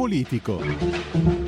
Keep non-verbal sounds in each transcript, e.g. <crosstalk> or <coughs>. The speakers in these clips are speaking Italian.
politico.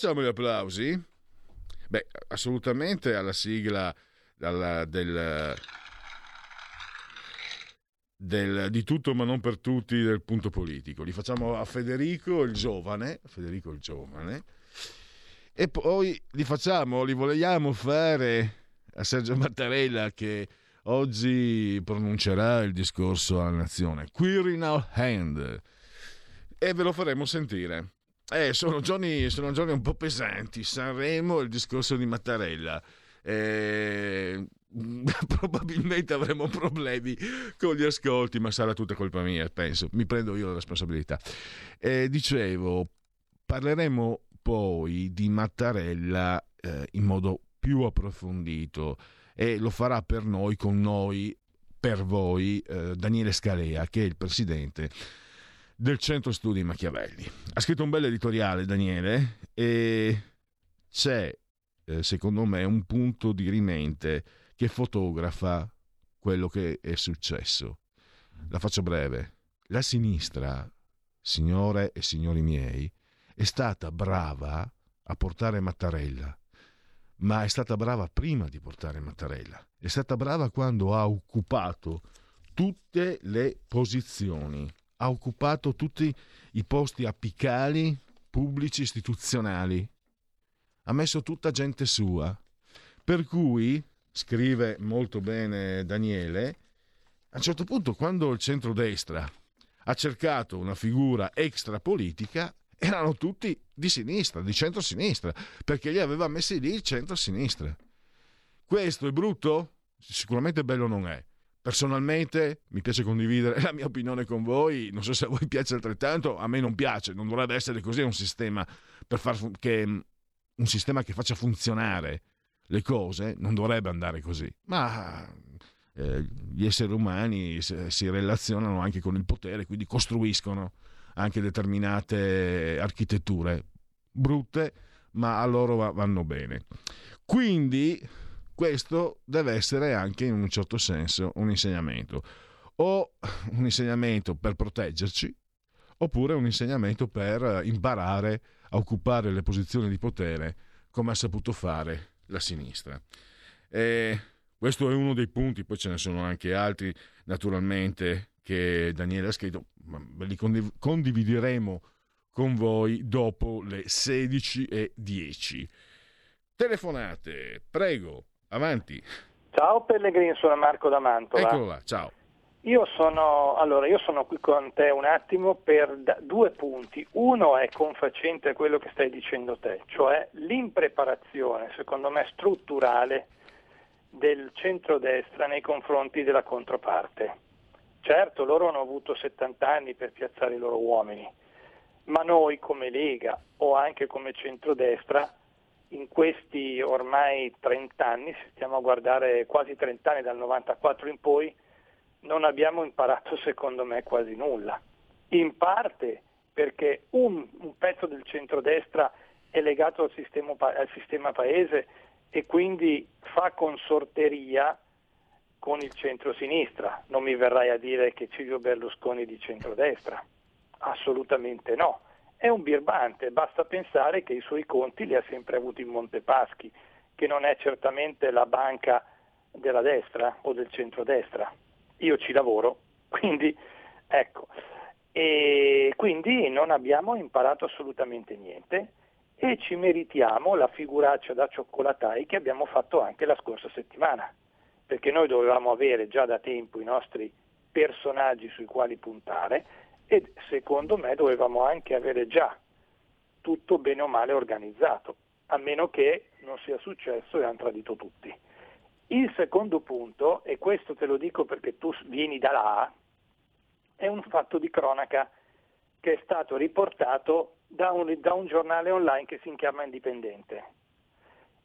Facciamo gli applausi? Beh, assolutamente alla sigla dalla, del, del, di tutto ma non per tutti del punto politico. Li facciamo a Federico il giovane, Federico il giovane, e poi li facciamo, li vogliamo fare a Sergio Mattarella che oggi pronuncerà il discorso alla nazione. Quirinal Hand e ve lo faremo sentire. Eh, sono, giorni, sono giorni un po' pesanti. Sanremo, il discorso di Mattarella. Eh, <laughs> probabilmente avremo problemi con gli ascolti, ma sarà tutta colpa mia, penso. Mi prendo io la responsabilità. Eh, dicevo, parleremo poi di Mattarella eh, in modo più approfondito e lo farà per noi, con noi, per voi, eh, Daniele Scalea, che è il presidente del Centro Studi Machiavelli. Ha scritto un bel editoriale Daniele e c'è, eh, secondo me, un punto di rimente che fotografa quello che è successo. La faccio breve. La sinistra, signore e signori miei, è stata brava a portare Mattarella, ma è stata brava prima di portare Mattarella. È stata brava quando ha occupato tutte le posizioni ha occupato tutti i posti apicali pubblici istituzionali. Ha messo tutta gente sua. Per cui, scrive molto bene Daniele, a un certo punto quando il centrodestra ha cercato una figura extra politica, erano tutti di sinistra, di centro-sinistra, perché li aveva messi lì il centro-sinistra. Questo è brutto? Sicuramente bello non è. Personalmente mi piace condividere <laughs> la mia opinione con voi, non so se a voi piace altrettanto, a me non piace, non dovrebbe essere così un sistema, che, un sistema che faccia funzionare le cose, non dovrebbe andare così, ma eh, gli esseri umani si relazionano anche con il potere, quindi costruiscono anche determinate architetture brutte, ma a loro vanno bene. Quindi questo deve essere anche in un certo senso un insegnamento. O un insegnamento per proteggerci, oppure un insegnamento per imparare a occupare le posizioni di potere come ha saputo fare la sinistra. E questo è uno dei punti, poi ce ne sono anche altri naturalmente che Daniele ha scritto, ma li condivideremo con voi dopo le 16.10. Telefonate, prego. Avanti. Ciao Pellegrini, sono Marco da Mantova. Eccolo là, ciao. Io sono, allora, io sono qui con te un attimo per due punti. Uno è confacente a quello che stai dicendo te, cioè l'impreparazione, secondo me, strutturale del centrodestra nei confronti della controparte. Certo, loro hanno avuto 70 anni per piazzare i loro uomini, ma noi come Lega o anche come centrodestra in questi ormai 30 anni, se stiamo a guardare quasi 30 anni dal 94 in poi, non abbiamo imparato secondo me quasi nulla. In parte perché un, un pezzo del centrodestra è legato al sistema, al sistema paese e quindi fa consorteria con il centro-sinistra. Non mi verrai a dire che Silvio Berlusconi di centrodestra. Assolutamente no. È un birbante, basta pensare che i suoi conti li ha sempre avuti in Montepaschi, che non è certamente la banca della destra o del centrodestra. Io ci lavoro, <laughs> quindi ecco. E quindi non abbiamo imparato assolutamente niente e ci meritiamo la figuraccia da cioccolatai che abbiamo fatto anche la scorsa settimana, perché noi dovevamo avere già da tempo i nostri personaggi sui quali puntare e secondo me dovevamo anche avere già tutto bene o male organizzato, a meno che non sia successo e hanno tradito tutti. Il secondo punto, e questo te lo dico perché tu vieni da là, è un fatto di cronaca che è stato riportato da un, da un giornale online che si chiama Indipendente.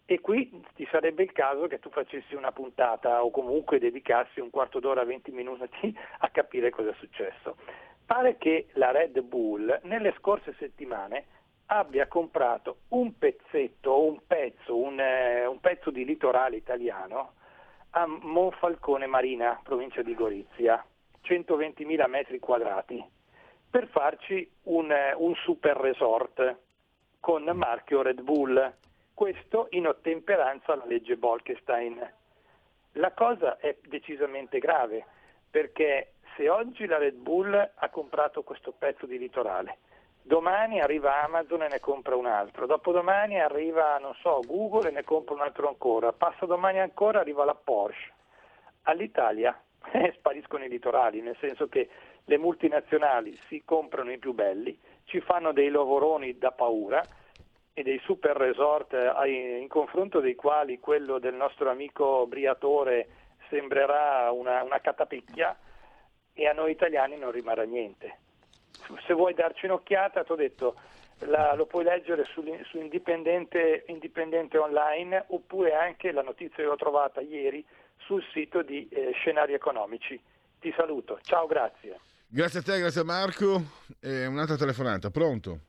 E qui ti sarebbe il caso che tu facessi una puntata o comunque dedicassi un quarto d'ora, 20 minuti <laughs> a capire cosa è successo. Pare che la Red Bull nelle scorse settimane abbia comprato un pezzetto, un pezzo, un, eh, un pezzo di litorale italiano a Monfalcone Marina, provincia di Gorizia, 120.000 metri quadrati per farci un, eh, un super resort con marchio Red Bull, questo in ottemperanza alla legge Bolkestein. La cosa è decisamente grave perché se oggi la Red Bull ha comprato questo pezzo di litorale, domani arriva Amazon e ne compra un altro, dopodomani arriva, non so, Google e ne compra un altro ancora, passa domani ancora arriva la Porsche. All'Italia <laughs> eh, spariscono i litorali, nel senso che le multinazionali si comprano i più belli, ci fanno dei lavoroni da paura e dei super resort eh, in confronto dei quali quello del nostro amico Briatore sembrerà una, una catapicchia e a noi italiani non rimarrà niente. Se vuoi darci un'occhiata, ti ho detto, la, lo puoi leggere su, su indipendente, indipendente, online oppure anche la notizia che ho trovata ieri sul sito di eh, Scenari Economici. Ti saluto, ciao, grazie. Grazie a te, grazie a Marco. E un'altra telefonata, pronto?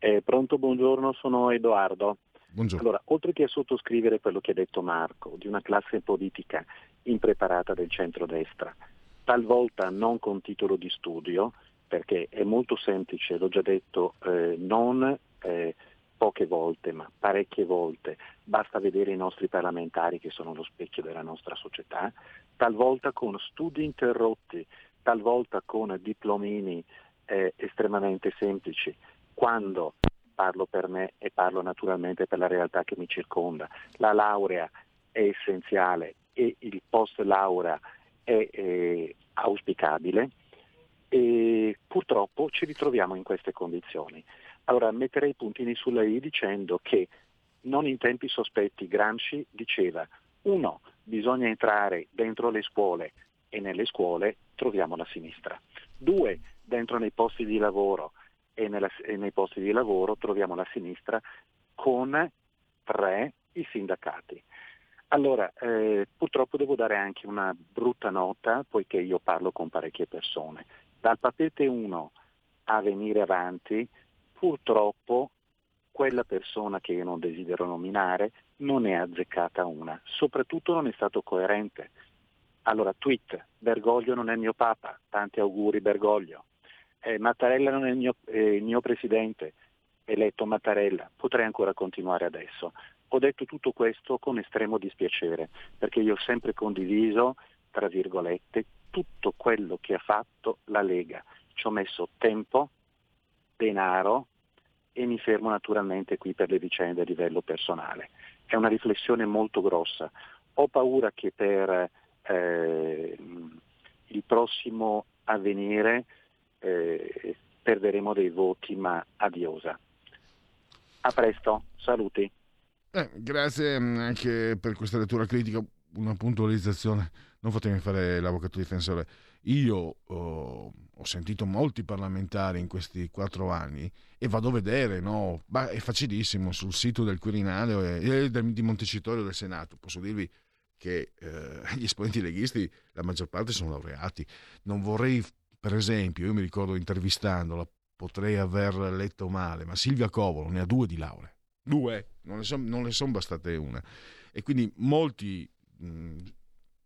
Eh, pronto, buongiorno, sono Edoardo. Buongiorno. Allora, oltre che a sottoscrivere quello che ha detto Marco, di una classe politica impreparata del centrodestra, talvolta non con titolo di studio, perché è molto semplice, l'ho già detto, eh, non eh, poche volte, ma parecchie volte, basta vedere i nostri parlamentari che sono lo specchio della nostra società, talvolta con studi interrotti talvolta con diplomini eh, estremamente semplici, quando parlo per me e parlo naturalmente per la realtà che mi circonda. La laurea è essenziale e il post laurea è eh, auspicabile e purtroppo ci ritroviamo in queste condizioni. Allora metterei i puntini sulla I dicendo che non in tempi sospetti Gramsci diceva uno, bisogna entrare dentro le scuole e nelle scuole troviamo la sinistra. Due, dentro nei posti di lavoro e, nella, e nei posti di lavoro troviamo la sinistra con tre, i sindacati. Allora, eh, purtroppo devo dare anche una brutta nota, poiché io parlo con parecchie persone. Dal papete 1 a venire avanti, purtroppo quella persona che io non desidero nominare non è azzeccata una, soprattutto non è stato coerente. Allora, tweet, Bergoglio non è il mio papa, tanti auguri Bergoglio. Eh, Mattarella non è il mio, eh, il mio presidente, eletto Mattarella, potrei ancora continuare adesso. Ho detto tutto questo con estremo dispiacere, perché io ho sempre condiviso, tra virgolette, tutto quello che ha fatto la Lega. Ci ho messo tempo, denaro e mi fermo naturalmente qui per le vicende a livello personale. È una riflessione molto grossa. Ho paura che per eh, il prossimo avvenire eh, perderemo dei voti, ma adiosa. A presto, saluti. Eh, grazie mm, anche per questa lettura critica, una puntualizzazione. Non fatemi fare l'avvocato difensore. Io oh, ho sentito molti parlamentari in questi quattro anni e vado a vedere, no? Bah, è facilissimo sul sito del Quirinale eh, di Montecitorio del Senato. Posso dirvi che eh, gli esponenti leghisti, la maggior parte sono laureati. Non vorrei, per esempio, io mi ricordo intervistandola, potrei aver letto male, ma Silvia Covolo ne ha due di laurea. Due, non ne sono son bastate una. E quindi molti mh,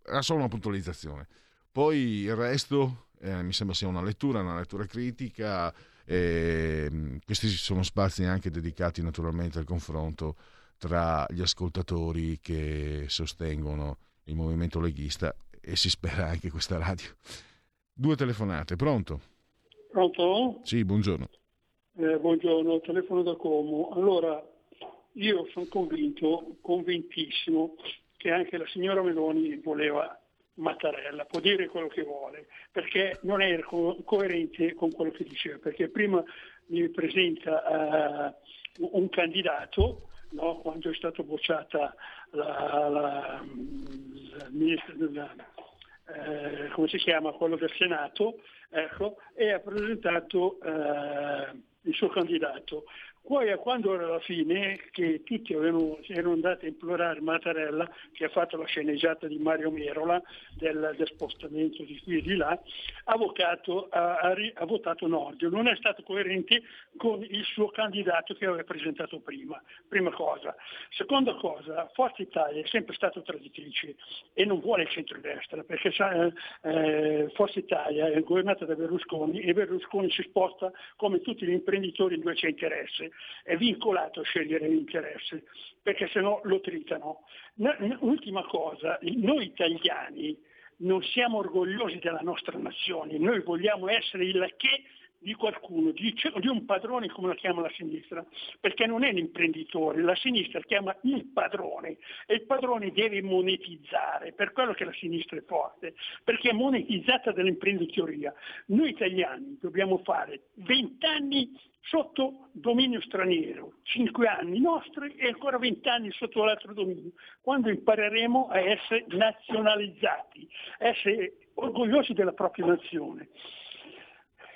era solo una puntualizzazione. Poi il resto eh, mi sembra sia una lettura, una lettura critica. Eh, questi sono spazi anche dedicati naturalmente al confronto tra gli ascoltatori che sostengono il movimento leghista e si spera anche questa radio. Due telefonate, pronto? Pronto? Sì, buongiorno. Eh, buongiorno, telefono da Como. Allora, io sono convinto, convintissimo, che anche la signora Meloni voleva Mattarella, può dire quello che vuole, perché non è co- coerente con quello che diceva, perché prima mi presenta uh, un candidato, no? quando è stata bocciata la, la, la, eh, come si chiama, quello del Senato, ecco, e ha presentato eh, il suo candidato. Poi quando era la fine, che tutti avevano, erano andati a implorare Mattarella, che ha fatto la sceneggiata di Mario Merola del, del spostamento di qui e di là, ha, votato, ha, ha, votato Nordio. Non è stato coerente con il suo candidato che aveva presentato prima. Prima cosa. Seconda cosa, Forza Italia è sempre stata traditrice e non vuole il centrodestra, perché eh, Forza Italia è governata da Berlusconi e Berlusconi si sposta come tutti gli imprenditori in due c'è interesse è vincolato a scegliere l'interesse, perché se no lo tritano. Ultima cosa, noi italiani non siamo orgogliosi della nostra nazione, noi vogliamo essere il che di qualcuno, di, di, un padrone come la chiama la sinistra, perché non è l'imprenditore, la sinistra chiama il padrone e il padrone deve monetizzare, per quello che la sinistra è forte, perché è monetizzata dall'imprenditoria. Noi italiani dobbiamo fare 20 anni sotto dominio straniero, 5 anni nostri e ancora 20 anni sotto l'altro dominio, quando impareremo a essere nazionalizzati, a essere orgogliosi della propria nazione.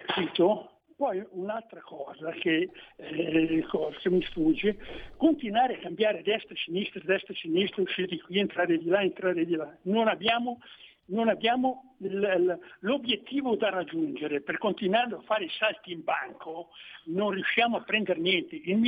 Capito? Poi un'altra cosa che, eh, che, mi sfugge, continuare a cambiare destra e sinistra, destra e sinistra, uscire di qui, entrare di là, entrare di là. Non abbiamo, non abbiamo l'obiettivo da raggiungere, per continuare a fare i salti in banco non riusciamo a prendere niente. Il,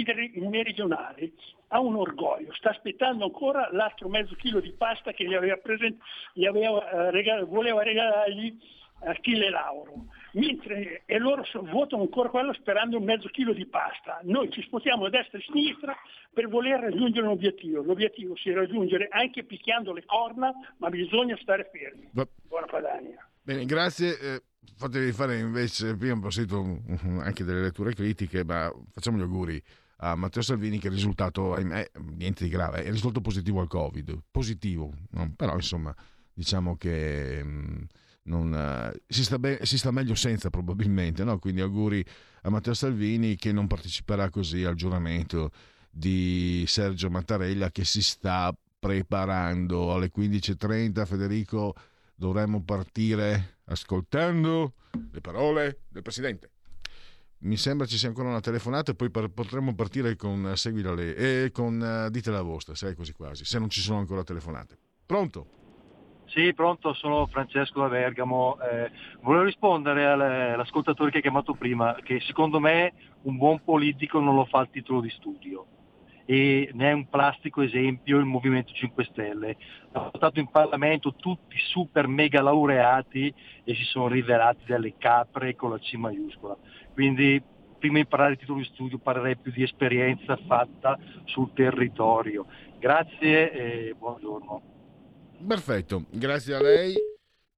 meridionale ha un orgoglio, sta aspettando ancora l'altro mezzo chilo di pasta che gli aveva present- gli aveva, eh, regal- voleva regalargli Achille Lauro mentre e loro votano ancora quello sperando un mezzo chilo di pasta. Noi ci spostiamo a destra e a sinistra per voler raggiungere un obiettivo. L'obiettivo si raggiungere anche picchiando le corna, ma bisogna stare fermi. Buona Padania. Bene, grazie. Eh, fatevi fare invece, prima ho sentito anche delle letture critiche, ma facciamo gli auguri a Matteo Salvini che il risultato, ahimè, niente di grave, è il risultato positivo al Covid, positivo, no? però insomma diciamo che... Mh, non, uh, si, sta be- si, sta meglio senza probabilmente, no? quindi auguri a Matteo Salvini che non parteciperà così al giuramento di Sergio Mattarella che si sta preparando alle 15.30 Federico dovremmo partire ascoltando le parole del Presidente mi sembra ci sia ancora una telefonata e poi par- potremmo partire con uh, seguila lei e con uh, dite la vostra, sei così quasi, se non ci sono ancora telefonate. Pronto? Sì, pronto, sono Francesco da Bergamo. Eh, volevo rispondere all'ascoltatore che ha chiamato prima, che secondo me un buon politico non lo fa il titolo di studio e ne è un plastico esempio il Movimento 5 Stelle. Ha votato in Parlamento tutti super mega laureati e si sono rivelati delle capre con la C maiuscola. Quindi prima di parlare di titolo di studio parlerei più di esperienza fatta sul territorio. Grazie e buongiorno. Perfetto, grazie a lei.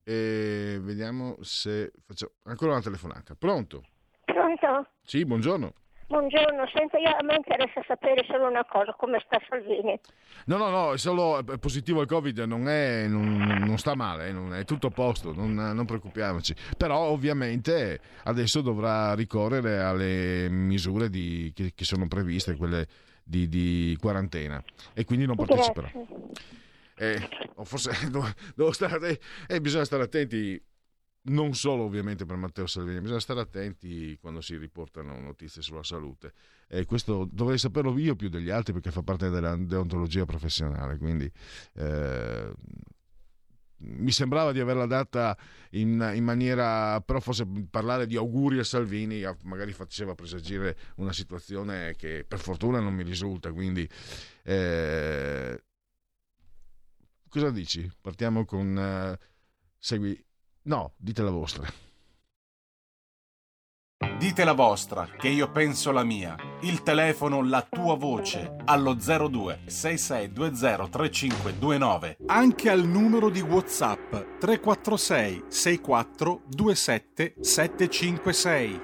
E vediamo se facciamo ancora una telefonata. Pronto? Pronto? Sì, buongiorno. Buongiorno, senta, io, a me interessa sapere solo una cosa, come sta Salvini? No, no, no, è solo positivo al Covid, non, è, non, non sta male, eh, non è tutto a posto, non, non, preoccupiamoci. Però ovviamente adesso dovrà ricorrere alle misure di, che, che, sono previste, quelle di, di quarantena, e quindi non parteciperà. Grazie eh, forse <laughs> devo, devo stare, eh, bisogna stare attenti non solo ovviamente per Matteo Salvini, bisogna stare attenti quando si riportano notizie sulla salute. E questo dovrei saperlo io più degli altri perché fa parte della deontologia professionale, quindi eh, mi sembrava di averla data in, in, maniera, però forse parlare di auguri a Salvini magari faceva presagire una situazione che per fortuna non mi risulta, quindi... Eh, cosa dici? Partiamo con... Uh, segui... No, dite la vostra. Dite la vostra, che io penso la mia. Il telefono, la tua voce, allo 02 6620 3529. Anche al numero di WhatsApp 346 64 27 756.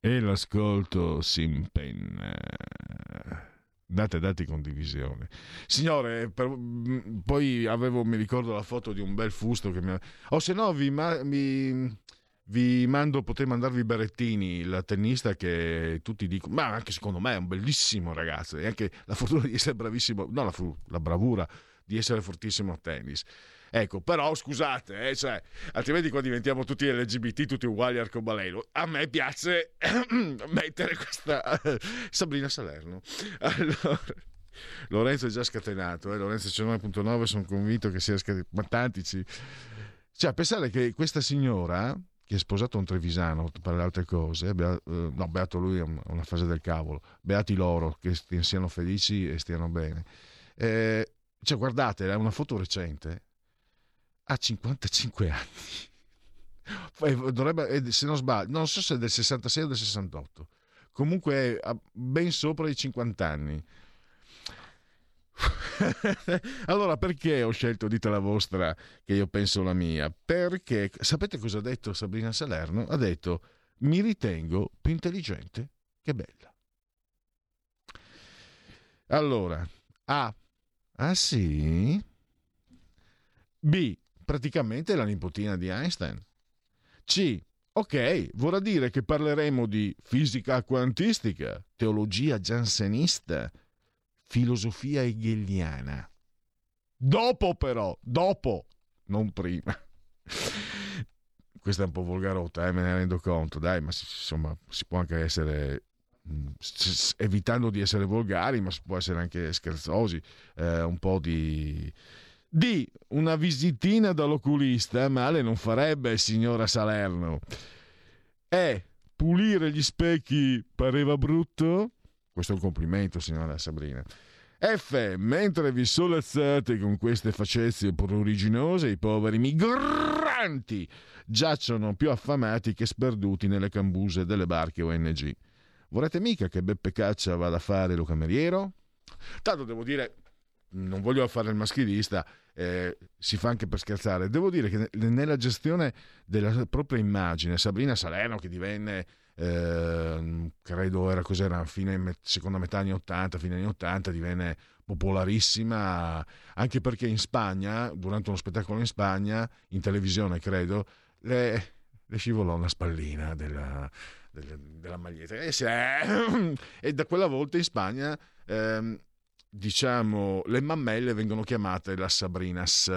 E l'ascolto si impenna date dati condivisione. Signore per, mm, poi avevo mi ricordo la foto di un bel fusto che mi o oh, se no vi, mi, vi mando potete mandarvi Berettini la tennista che tutti dicono ma anche secondo me è un bellissimo ragazzo e anche la fortuna di essere bravissimo no la, la bravura di essere fortissimo a tennis Ecco, però scusate, eh, cioè, altrimenti qua diventiamo tutti LGBT, tutti uguali arcobaleno. A me piace <clears throat> mettere questa <laughs> Sabrina Salerno. Allora, Lorenzo è già scatenato, eh? Lorenzo c'è 9.9, sono convinto che sia scatenato, ma tanti ci... Cioè, pensare che questa signora, che è sposato un trevisano per le altre cose, bea, eh, no, beato lui è una fase del cavolo, beati loro, che siano felici e stiano bene. Eh, cioè, guardate, è una foto recente, ha 55 anni. <laughs> Dovrebbe, se non sbaglio, non so se è del 66 o del 68. Comunque è ben sopra i 50 anni. <laughs> allora, perché ho scelto dite la vostra che io penso la mia? Perché sapete cosa ha detto Sabrina Salerno? Ha detto: Mi ritengo più intelligente che bella. Allora, A. Ah sì? B praticamente la nipotina di Einstein. C. Ok, vorrà dire che parleremo di fisica quantistica, teologia jansenista, filosofia hegeliana. Dopo però, dopo, non prima. <laughs> Questa è un po' volgarotta, eh, me ne rendo conto, dai, ma insomma si può anche essere mm, evitando di essere volgari, ma si può essere anche scherzosi, eh, un po' di D. Una visitina dall'oculista male non farebbe, signora Salerno. E. Pulire gli specchi pareva brutto? Questo è un complimento, signora Sabrina. F. Mentre vi solazzate con queste facezie pruriginose, i poveri migranti giacciono più affamati che sperduti nelle cambuse delle barche ONG. Vorrete mica che Beppe Caccia vada a fare lo cameriero? Tanto devo dire, non voglio fare il maschilista, eh, si fa anche per scherzare. Devo dire che nella gestione della propria immagine, Sabrina Salerno, che divenne, eh, credo era cos'era, fine, seconda metà anni 80, fine anni 80, divenne popolarissima, anche perché in Spagna, durante uno spettacolo in Spagna, in televisione credo, le, le scivolò una spallina della, della, della maglietta. E, se, <clears throat> e, da quella volta in Spagna... Ehm, diciamo, le mammelle vengono chiamate la Sabrinas.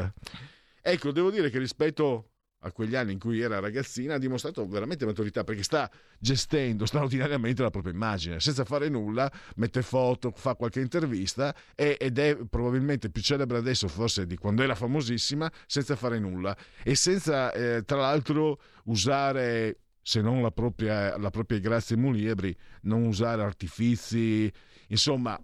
Ecco, devo dire che rispetto a quegli anni in cui era ragazzina ha dimostrato veramente maturità perché sta gestendo straordinariamente la propria immagine senza fare nulla, mette foto, fa qualche intervista ed è probabilmente più celebre adesso forse di quando era famosissima senza fare nulla e senza eh, tra l'altro usare se non la propria, la propria grazia muliebri, non usare artifici, insomma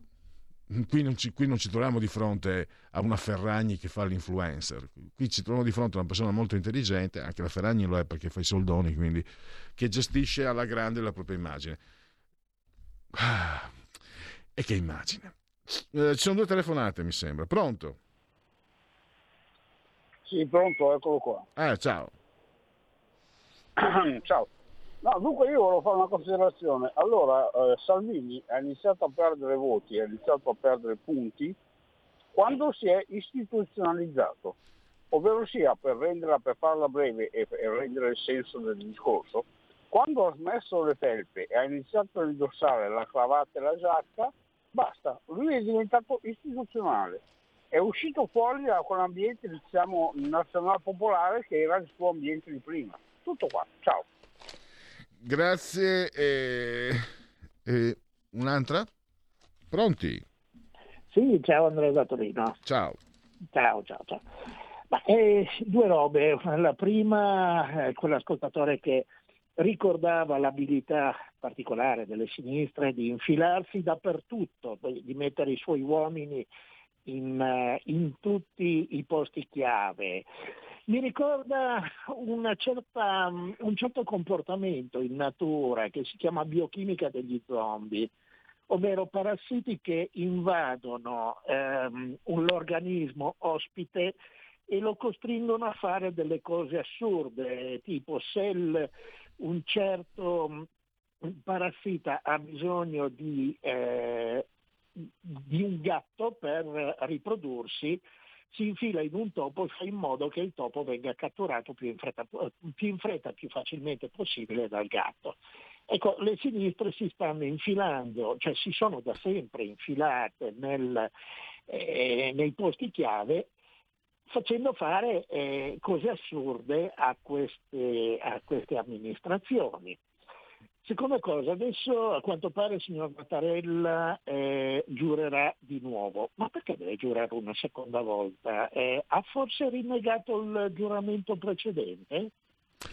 <laughs> Qui non, ci, qui non, ci, troviamo di fronte a una Ferragni che fa l'influencer, qui ci troviamo di fronte a una persona molto intelligente, anche la Ferragni lo è perché fa i soldoni, quindi, che gestisce alla grande la propria immagine. Ah, e che immagine. Eh, ci sono due telefonate, mi sembra. Pronto? Sì, pronto, eccolo qua. Eh, ciao. <coughs> ciao. No, dunque io volevo fare una considerazione. Allora, eh, Salvini ha iniziato a perdere voti, ha iniziato a perdere punti quando si è istituzionalizzato, ovvero sia per renderla, per farla breve e, e rendere il senso del discorso, quando ha smesso le felpe e ha iniziato a indossare la cravatta e la giacca, basta, lui è diventato istituzionale. È uscito fuori da quell'ambiente, diciamo, nazionale popolare che era il suo ambiente di prima. Tutto qua, ciao grazie. E, e un'altra? Pronti? Sì, ciao Andrea da Torino. Ciao. Ciao, ciao, ciao. Ma, eh, due robe. La prima, eh, quell'ascoltatore che ricordava l'abilità particolare delle sinistre di infilarsi dappertutto, di mettere i suoi uomini in, eh, in tutti i posti chiave. Mi ricorda certa, un certo comportamento in natura che si chiama biochimica degli zombie, ovvero parassiti che invadono ehm, l'organismo ospite e lo costringono a fare delle cose assurde, tipo se il, un certo parassita ha bisogno di, eh, di un gatto per riprodursi, si infila in un topo e fa in modo che il topo venga catturato più in fretta, più, in fretta, più facilmente possibile dal gatto. Ecco, le sinistre si stanno infilando, cioè si sono da sempre infilate nel, eh, nei posti chiave facendo fare eh, cose assurde a queste, a queste amministrazioni. Seconda cosa, adesso a quanto pare il signor Mattarella eh, giurerà di nuovo, ma perché deve giurare una seconda volta? Eh, ha forse rinnegato il giuramento precedente?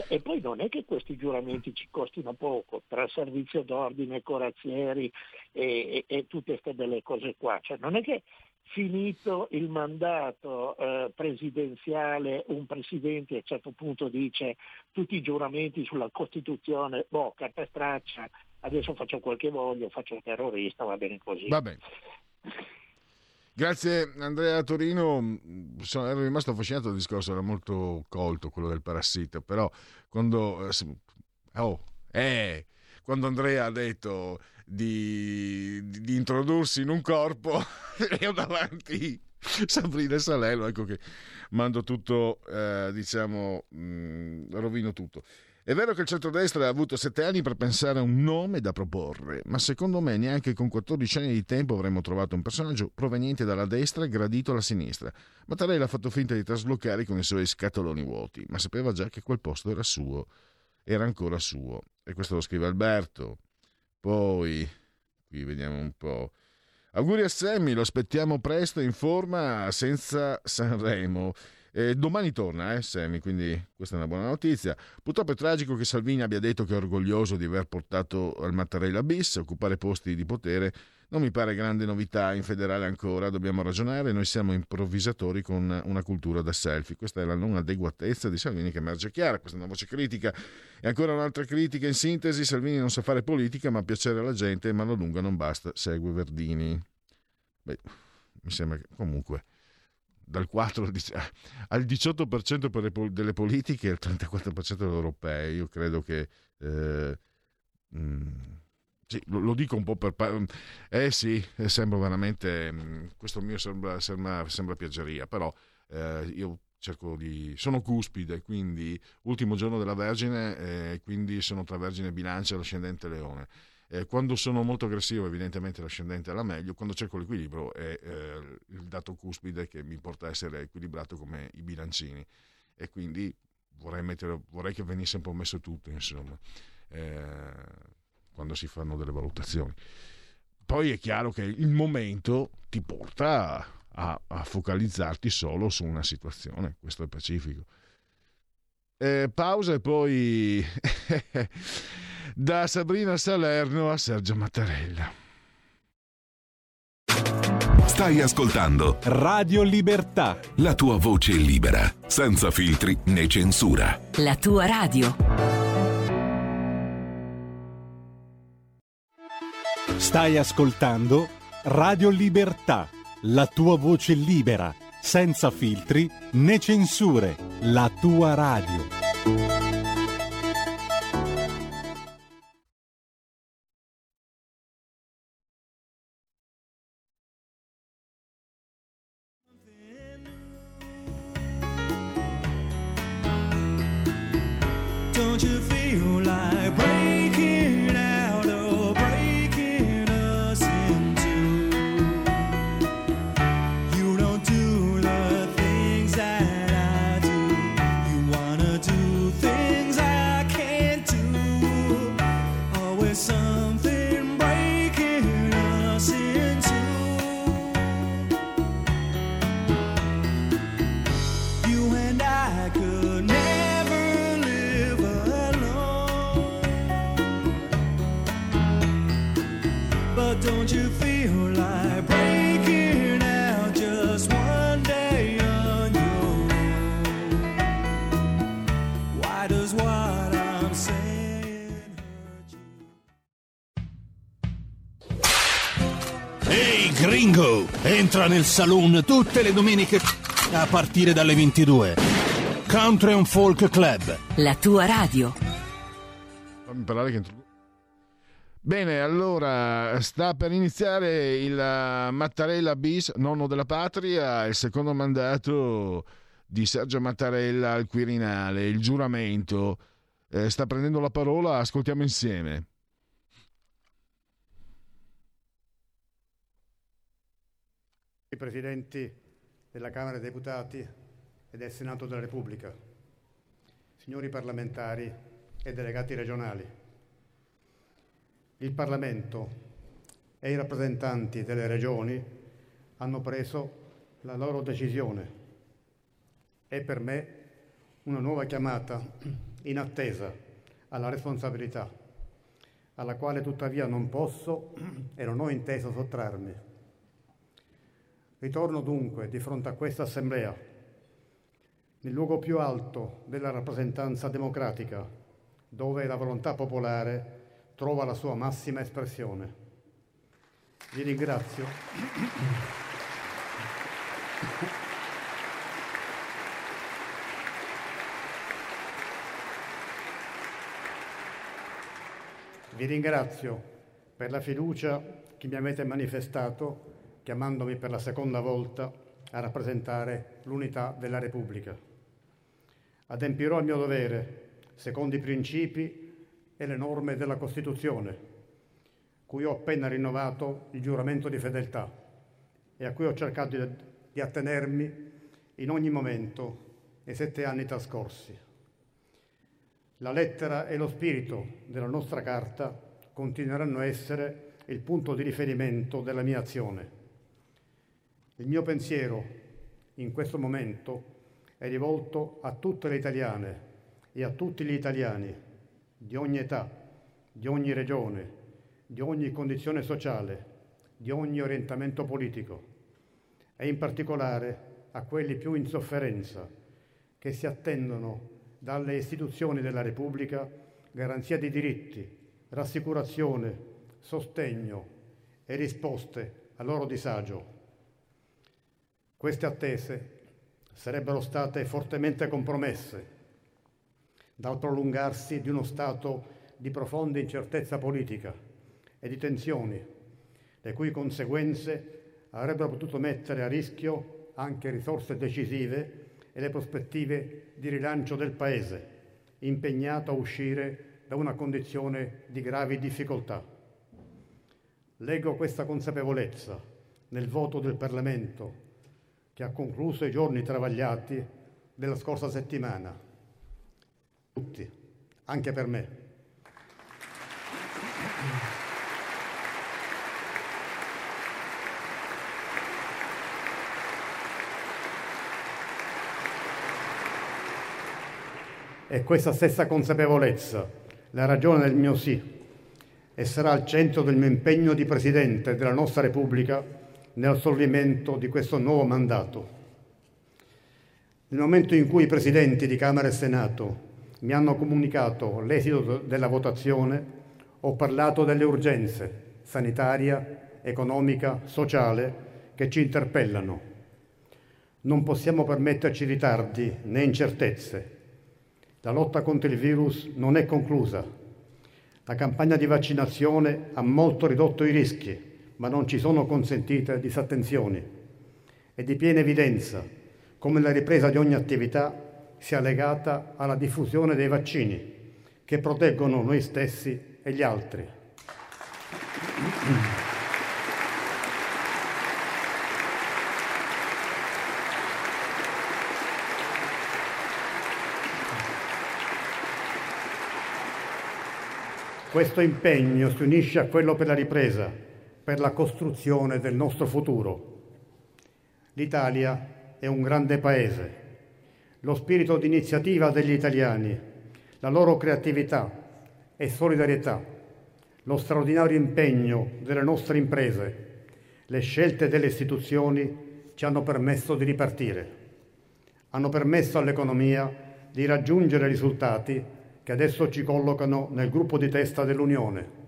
E poi non è che questi giuramenti ci costino poco, tra servizio d'ordine, corazzieri e, e, e tutte queste belle cose qua. Cioè, non è che finito il mandato eh, presidenziale un presidente a un certo punto dice tutti i giuramenti sulla Costituzione, boh, carta straccia, adesso faccio quel che voglio, faccio il terrorista, va bene così. Va bene. Grazie Andrea Torino, sono, ero rimasto affascinato dal discorso, era molto colto quello del parassita, però quando, eh, oh, eh, quando Andrea ha detto di, di, introdursi in un corpo <laughs> e ho davanti Sabrina Salello, ecco che mando tutto, eh, diciamo, mh, mm, rovino tutto. È vero che il centrodestra ha avuto sette anni per pensare a un nome da proporre, ma secondo me neanche con 14 anni di tempo avremmo trovato un personaggio proveniente dalla destra e gradito alla sinistra. Mattarella ha fatto finta di traslocare con i suoi scatoloni vuoti, ma sapeva già che quel posto era suo, era ancora suo. E questo lo scrive Alberto. Poi, qui vediamo un po'. Auguri a Sammy, lo aspettiamo presto in forma senza Sanremo. Eh, domani torna, eh, Sammy, quindi questa è una buona notizia. Purtroppo è tragico che Salvini abbia detto che è orgoglioso di aver portato al Mattarella bis, occupare posti di potere non mi pare grande novità in federale ancora, dobbiamo ragionare, noi siamo improvvisatori con una cultura da selfie. Questa è la non adeguatezza di Salvini che emerge chiara, questa è una voce critica. E ancora un'altra critica in sintesi, Salvini non sa fare politica ma piacere alla gente, ma alla lunga non basta, segue Verdini. Beh, mi sembra che comunque dal 4 al 18% delle politiche e al 34% delle europee, io credo che... Eh, mh, mm, sì, lo, dico un po' per... Eh sì, eh, sembra veramente... Mm, questo mio sembra, sembra, sembra piaggeria, però eh, io cerco di... Sono cuspide, quindi ultimo giorno della Vergine, eh, quindi sono tra Vergine Bilancia e l'ascendente Leone. Eh, quando sono molto aggressivo, evidentemente l'ascendente è la meglio, quando cerco l'equilibrio è eh, il dato cuspide che mi porta a essere equilibrato come i bilancini. E quindi vorrei, mettere, vorrei che venisse un po' messo tutto, insomma. Eh, quando si fanno delle valutazioni. Poi è chiaro che il momento ti porta a, a focalizzarti solo su una situazione, questo è pacifico. Eh, pausa e poi <laughs> da Sabrina Salerno a Sergio Mattarella. Stai ascoltando Radio Libertà. La tua voce libera, senza filtri né censura. La tua radio. Stai ascoltando Radio Libertà, la tua voce libera, senza filtri né censure, la tua radio. Entra nel saloon tutte le domeniche a partire dalle 22. Country and Folk Club. La tua radio. Fammi parlare che intro- Bene, allora sta per iniziare il eh, Mattarella bis, nonno della patria, il secondo mandato di Sergio Mattarella al Quirinale, il giuramento. Eh, sta prendendo la parola, ascoltiamo insieme. Presidenti della Camera dei Deputati e del Senato della Repubblica, signori parlamentari e delegati regionali. Il Parlamento e i rappresentanti delle regioni hanno preso la loro decisione. È per me una nuova chiamata in attesa alla responsabilità, alla quale tuttavia non posso e non ho inteso sottrarmi. Ritorno dunque di fronte a questa Assemblea, nel luogo più alto della rappresentanza democratica, dove la volontà popolare trova la sua massima espressione. Vi ringrazio. Vi ringrazio per la fiducia che mi avete manifestato chiamandomi per la seconda volta a rappresentare l'unità della Repubblica. Adempirò il mio dovere secondo i principi e le norme della Costituzione, cui ho appena rinnovato il giuramento di fedeltà e a cui ho cercato di, attenermi in ogni momento nei sette anni trascorsi. La lettera e lo spirito della nostra Carta continueranno a essere il punto di riferimento della mia azione. Il mio pensiero in questo momento è rivolto a tutte le italiane e a tutti gli italiani di ogni età, di ogni regione, di ogni condizione sociale, di ogni orientamento politico e in particolare a quelli più in sofferenza che si attendono dalle istituzioni della Repubblica garanzia di diritti, rassicurazione, sostegno e risposte al loro disagio. Queste attese sarebbero state fortemente compromesse dal prolungarsi di uno stato di profonda incertezza politica e di tensioni, le cui conseguenze avrebbero potuto mettere a rischio anche risorse decisive e le prospettive di rilancio del Paese, impegnato a uscire da una condizione di gravi difficoltà. Leggo questa consapevolezza nel voto del Parlamento che ha concluso i giorni travagliati della scorsa settimana. Tutti, anche per me. È questa stessa consapevolezza la ragione del mio sì e sarà al centro del mio impegno di Presidente della nostra Repubblica nel assolvimento di questo nuovo mandato. Nel momento in cui i Presidenti di Camera e Senato mi hanno comunicato l'esito della votazione, ho parlato delle urgenze sanitaria, economica, sociale che ci interpellano. Non possiamo permetterci ritardi né incertezze. La lotta contro il virus non è conclusa. La campagna di vaccinazione ha molto ridotto i rischi, ma non ci sono consentite disattenzioni. È di piena evidenza come la ripresa di ogni attività sia legata alla diffusione dei vaccini che proteggono noi stessi e gli altri. Questo impegno si unisce a quello per la ripresa, per la costruzione del nostro futuro. L'Italia è un grande paese. Lo spirito di iniziativa degli italiani, la loro creatività e solidarietà, lo straordinario impegno delle nostre imprese, le scelte delle istituzioni ci hanno permesso di ripartire. Hanno permesso all'economia di raggiungere risultati che adesso ci collocano nel gruppo di testa dell'Unione.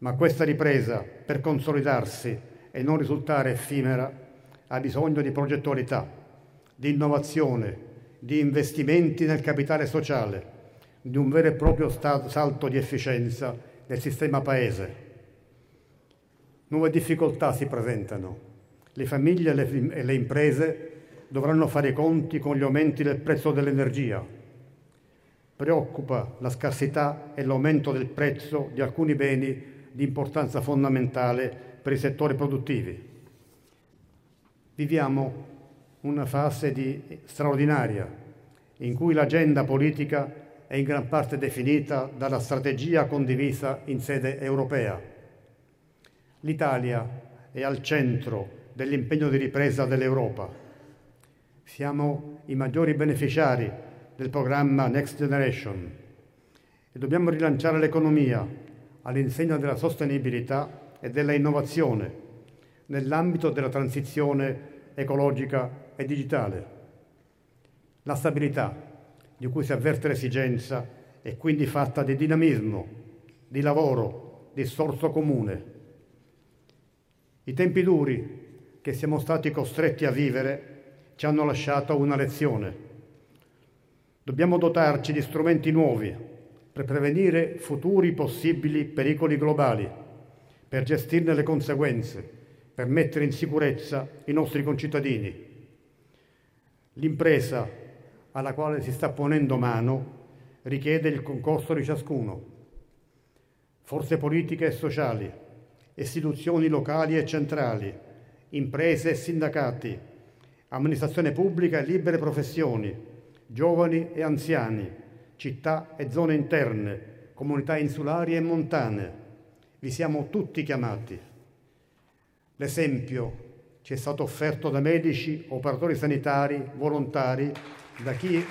Ma questa ripresa, per consolidarsi e non risultare effimera, ha bisogno di progettualità, di innovazione, di investimenti nel capitale sociale, di un vero e proprio salto di efficienza del sistema paese. Nuove difficoltà si presentano. Le famiglie e le, e le imprese dovranno fare i conti con gli aumenti del prezzo dell'energia. Preoccupa la scarsità e l'aumento del prezzo di alcuni beni di importanza fondamentale per i settori produttivi. Viviamo una fase di straordinaria in cui l'agenda politica è in gran parte definita dalla strategia condivisa in sede europea. L'Italia è al centro dell'impegno di ripresa dell'Europa. Siamo i maggiori beneficiari del programma Next Generation e dobbiamo rilanciare l'economia all'insegna della sostenibilità e della innovazione nell'ambito della transizione ecologica e digitale. La stabilità, di cui si avverte l'esigenza, è quindi fatta di dinamismo, di lavoro, di sforzo comune. I tempi duri che siamo stati costretti a vivere ci hanno lasciato una lezione. Dobbiamo dotarci di strumenti nuovi per prevenire futuri possibili pericoli globali, per gestirne le conseguenze, per mettere in sicurezza i nostri concittadini. L'impresa alla quale si sta ponendo mano richiede il concorso di ciascuno. Forze politiche e sociali, istituzioni locali e centrali, imprese e sindacati, amministrazione pubblica e libere professioni, giovani e anziani, città e zone interne, comunità insulari e montane. Vi siamo tutti chiamati. L'esempio ci è stato offerto da medici, operatori sanitari, volontari, da chi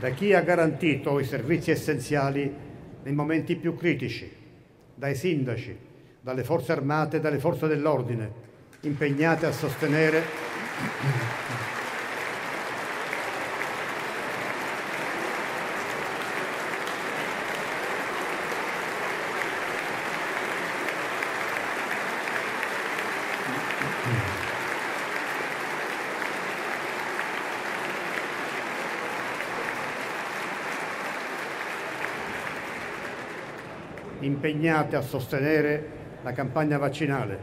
da chi ha garantito i servizi essenziali nei momenti più critici, dai sindaci, dalle forze armate e dalle forze dell'ordine, impegnate a sostenere impegnate a sostenere la campagna vaccinale.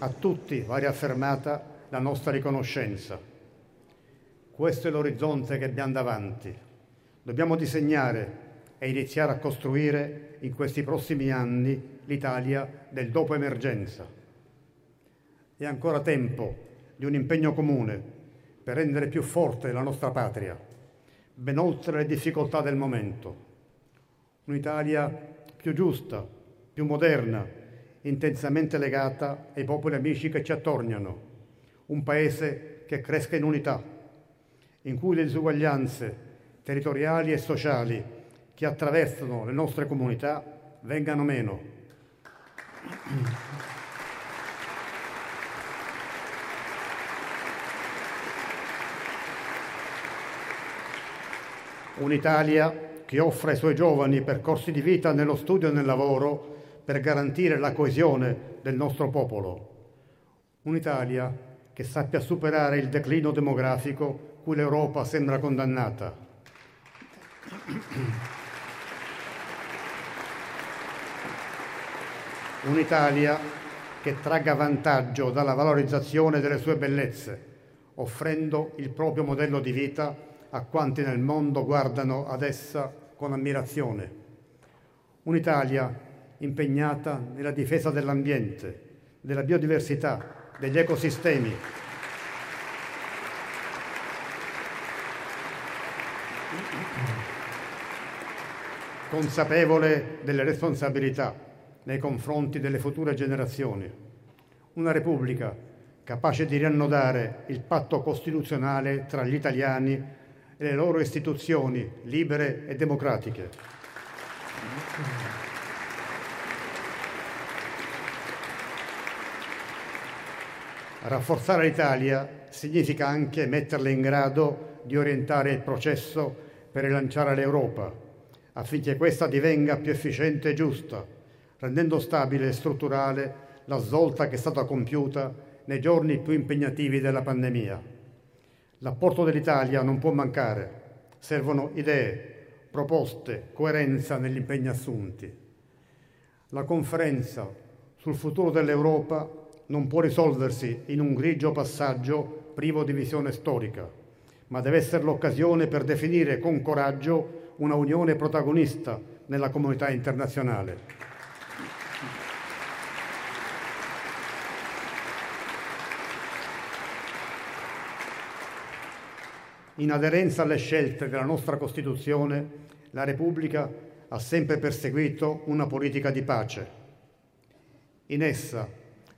A tutti va riaffermata la nostra riconoscenza. Questo è l'orizzonte che abbiamo davanti. Dobbiamo disegnare e iniziare a costruire in questi prossimi anni l'Italia del dopo emergenza. È ancora tempo di un impegno comune per rendere più forte la nostra patria, ben oltre le difficoltà del momento. Un'Italia più giusta, più moderna, intensamente legata ai popoli amici che ci attorniano, un paese che cresca in unità, in cui le disuguaglianze territoriali e sociali che attraversano le nostre comunità vengano meno. Un'Italia che offre ai suoi giovani percorsi di vita nello studio e nel lavoro per garantire la coesione del nostro popolo. Un'Italia che sappia superare il declino demografico cui l'Europa sembra condannata. Un'Italia che tragga vantaggio dalla valorizzazione delle sue bellezze, offrendo il proprio modello di vita a quanti nel mondo guardano ad essa con ammirazione. Un'Italia impegnata nella difesa dell'ambiente, della biodiversità, degli ecosistemi. consapevole delle responsabilità nei confronti delle future generazioni. Una Repubblica capace di riannodare il patto costituzionale tra gli italiani le loro istituzioni libere e democratiche. Rafforzare l'Italia significa anche metterla in grado di orientare il processo per rilanciare l'Europa, affinché questa divenga più efficiente e giusta, rendendo stabile e strutturale la svolta che è stata compiuta nei giorni più impegnativi della pandemia. L'apporto dell'Italia non può mancare, servono idee, proposte, coerenza negli impegni assunti. La conferenza sul futuro dell'Europa non può risolversi in un grigio passaggio privo di visione storica, ma deve essere l'occasione per definire con coraggio una unione protagonista nella comunità internazionale. In aderenza alle scelte della nostra Costituzione, la Repubblica ha sempre perseguito una politica di pace. In essa,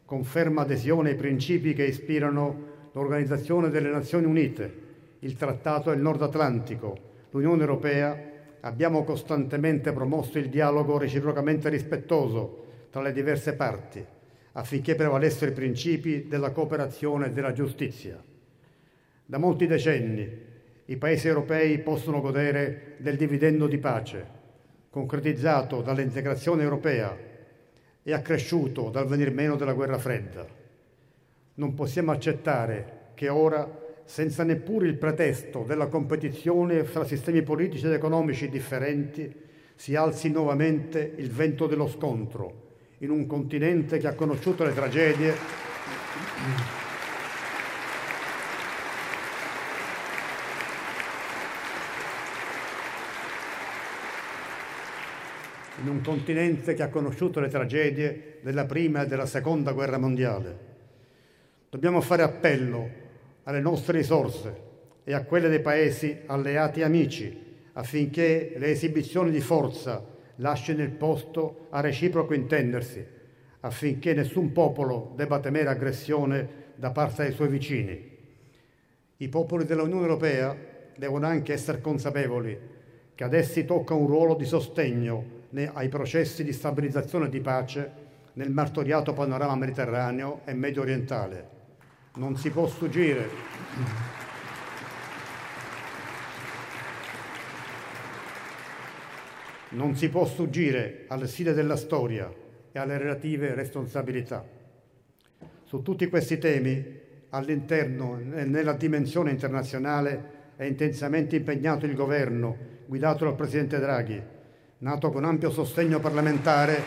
con ferma adesione ai principi che ispirano l'Organizzazione delle Nazioni Unite, il Trattato del Nord Atlantico, l'Unione Europea, abbiamo costantemente promosso il dialogo reciprocamente rispettoso tra le diverse parti, affinché prevalessero i principi della cooperazione e della giustizia. Da molti decenni i paesi europei possono godere del dividendo di pace, concretizzato dall'integrazione europea e accresciuto dal venir meno della guerra fredda. Non possiamo accettare che ora, senza neppure il pretesto della competizione fra sistemi politici ed economici differenti, si alzi nuovamente il vento dello scontro in un continente che ha conosciuto le tragedie in un continente che ha conosciuto le tragedie della prima e della seconda guerra mondiale. Dobbiamo fare appello alle nostre risorse e a quelle dei paesi alleati e amici affinché le esibizioni di forza lasciino il posto a reciproco intendersi, affinché nessun popolo debba temere aggressione da parte dei suoi vicini. I popoli dell'Unione Europea devono anche essere consapevoli che ad essi tocca un ruolo di sostegno ai processi di stabilizzazione e di pace nel martoriato panorama mediterraneo e medio orientale. Non si può sfuggire non si può sfuggire alle sfide della storia e alle relative responsabilità. Su tutti questi temi, all'interno e nella dimensione internazionale, è intensamente impegnato il governo, guidato dal Presidente Draghi, nato con ampio sostegno parlamentare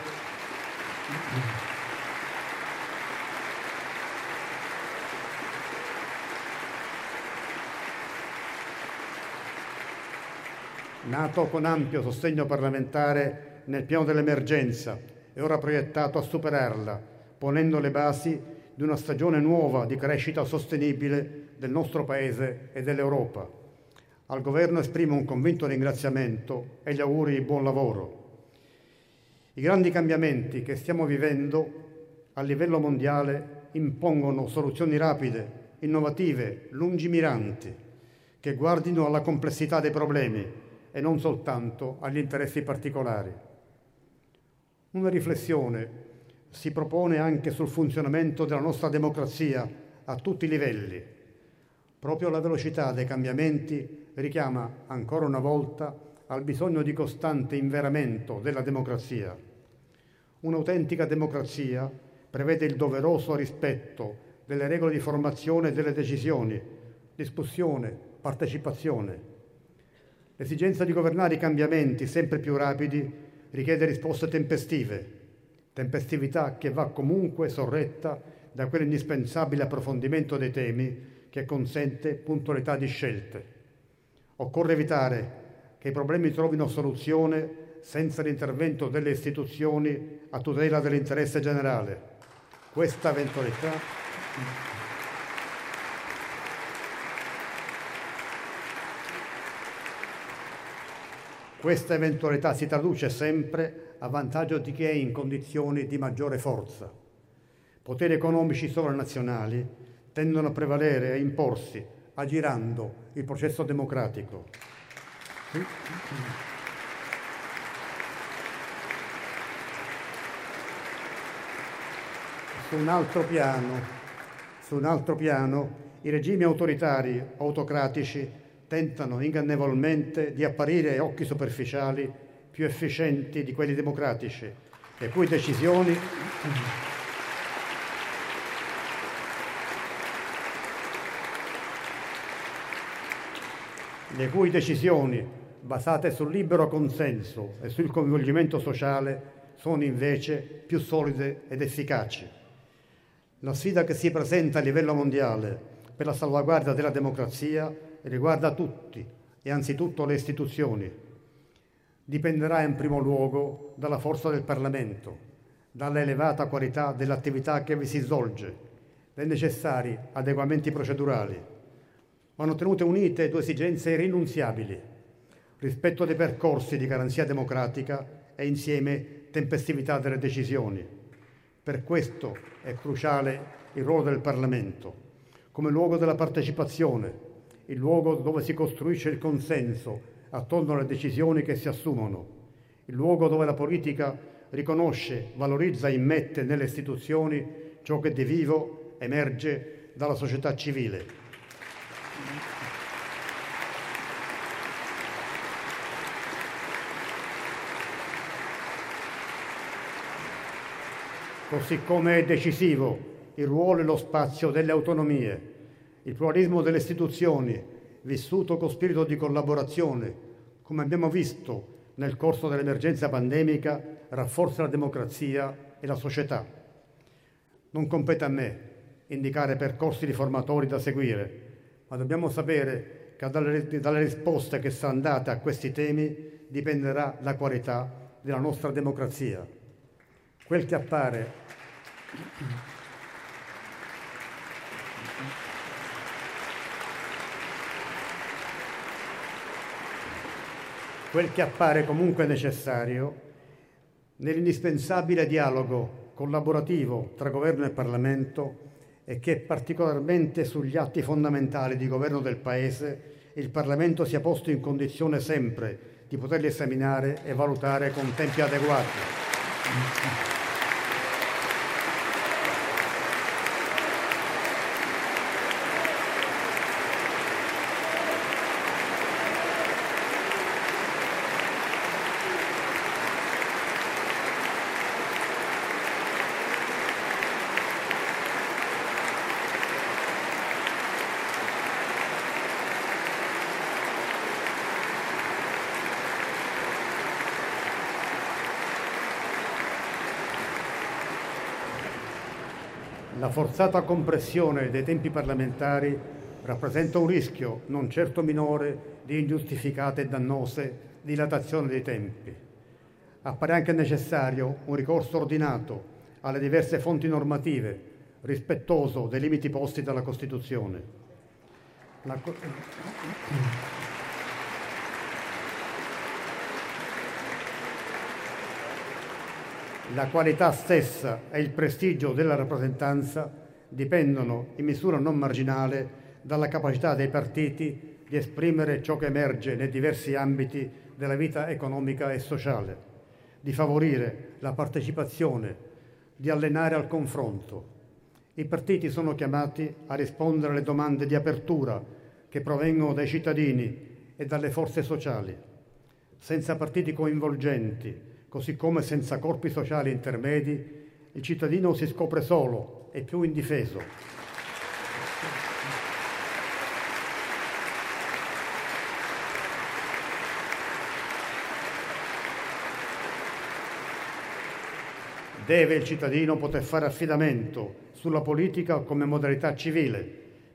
nato con ampio sostegno parlamentare nel piano dell'emergenza e ora proiettato a superarla, ponendo le basi di una stagione nuova di crescita sostenibile del nostro Paese e dell'Europa. Al Governo esprimo un convinto ringraziamento e gli auguri di buon lavoro. I grandi cambiamenti che stiamo vivendo a livello mondiale impongono soluzioni rapide, innovative, lungimiranti, che guardino alla complessità dei problemi e non soltanto agli interessi particolari. Una riflessione si propone anche sul funzionamento della nostra democrazia a tutti i livelli. Proprio la velocità dei cambiamenti richiama ancora una volta al bisogno di costante inveramento della democrazia. Un'autentica democrazia prevede il doveroso rispetto delle regole di formazione delle decisioni, discussione, partecipazione. L'esigenza di governare i cambiamenti sempre più rapidi richiede risposte tempestive, tempestività che va comunque sorretta da quell'indispensabile approfondimento dei temi che consente puntualità di scelte. Occorre evitare che i problemi trovino soluzione senza l'intervento delle istituzioni a tutela dell'interesse generale. Questa eventualità Questa eventualità si traduce sempre a vantaggio di chi è in condizioni di maggiore forza. Poteri economici sovranazionali tendono a prevalere e imporsi, aggirando il processo democratico. Su un altro piano, su un altro piano i regimi autoritari, autocratici, tentano ingannevolmente di apparire a occhi superficiali più efficienti di quelli democratici, le cui decisioni le cui decisioni, basate sul libero consenso e sul coinvolgimento sociale, sono invece più solide ed efficaci. La sfida che si presenta a livello mondiale per la salvaguardia della democrazia riguarda tutti e anzitutto le istituzioni. Dipenderà in primo luogo dalla forza del Parlamento, dalla elevata qualità dell'attività che vi si svolge, dai necessari adeguamenti procedurali. Vanno tenute unite due esigenze irrinunziabili, rispetto dei percorsi di garanzia democratica e insieme tempestività delle decisioni. Per questo è cruciale il ruolo del Parlamento, come luogo della partecipazione, il luogo dove si costruisce il consenso attorno alle decisioni che si assumono, il luogo dove la politica riconosce, valorizza e immette nelle istituzioni ciò che di vivo emerge dalla società civile. Così come è decisivo il ruolo e lo spazio delle autonomie, il pluralismo delle istituzioni, vissuto con spirito di collaborazione, come abbiamo visto nel corso dell'emergenza pandemica, rafforza la democrazia e la società. Non compete a me indicare percorsi riformatori da seguire, ma dobbiamo sapere che dalle, dalle risposte che saranno date a questi temi dipenderà la qualità della nostra democrazia. Quel che appare quel che appare comunque necessario nell'indispensabile dialogo collaborativo tra governo e Parlamento e che particolarmente sugli atti fondamentali di governo del Paese il Parlamento sia posto in condizione sempre di poterli esaminare e valutare con tempi adeguati. La forzata compressione dei tempi parlamentari rappresenta un rischio non certo minore di ingiustificate e dannose dilatazioni dei tempi. Appare anche necessario un ricorso ordinato alle diverse fonti normative, rispettoso dei limiti posti dalla Costituzione. La La qualità stessa e il prestigio della rappresentanza dipendono in misura non marginale dalla capacità dei partiti di esprimere ciò che emerge nei diversi ambiti della vita economica e sociale, di favorire la partecipazione, di allenare al confronto. I partiti sono chiamati a rispondere alle domande di apertura che provengono dai cittadini e dalle forze sociali. Senza partiti coinvolgenti, così come senza corpi sociali intermedi, il cittadino si scopre solo e più indifeso. Deve il cittadino poter fare affidamento sulla politica come modalità civile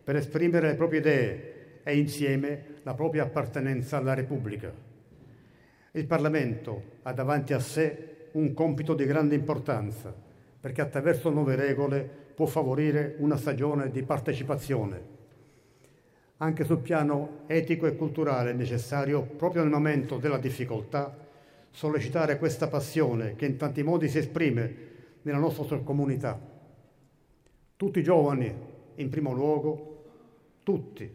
per esprimere le proprie idee e insieme la propria appartenenza alla Repubblica. Il Parlamento ha davanti a sé un compito di grande importanza, perché attraverso nuove regole può favorire una stagione di partecipazione. Anche sul piano etico e culturale è necessario, proprio nel momento della difficoltà, sollecitare questa passione che in tanti modi si esprime nella nostra comunità. Tutti i giovani, in primo luogo, tutti,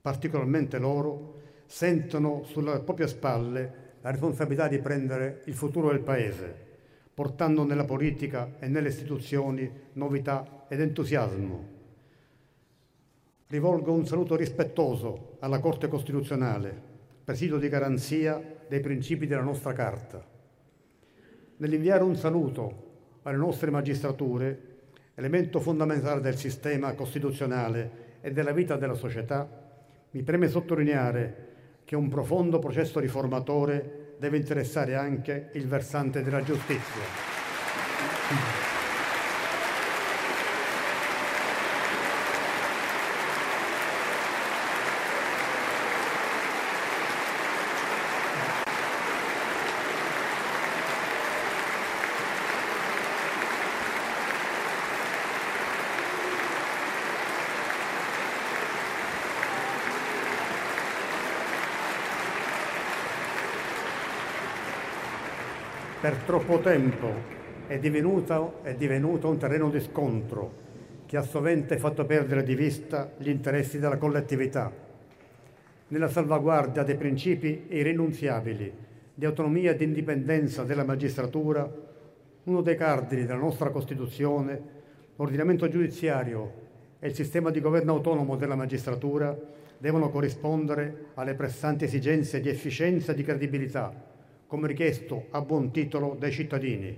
particolarmente loro, sentono sulle proprie spalle la responsabilità di prendere il futuro del Paese, portando nella politica e nelle istituzioni novità ed entusiasmo. Rivolgo un saluto rispettoso alla Corte Costituzionale, presidio di garanzia dei principi della nostra Carta. Nell'inviare un saluto alle nostre magistrature, elemento fondamentale del sistema costituzionale e della vita della società, mi preme sottolineare che un profondo processo riformatore deve interessare anche il versante della giustizia. Per troppo tempo è divenuto, è divenuto un terreno di scontro che ha sovente fatto perdere di vista gli interessi della collettività. Nella salvaguardia dei principi irrinunziabili di autonomia e di indipendenza della magistratura, uno dei cardini della nostra Costituzione, l'ordinamento giudiziario e il sistema di governo autonomo della magistratura devono corrispondere alle pressanti esigenze di efficienza e di credibilità come richiesto a buon titolo dai cittadini.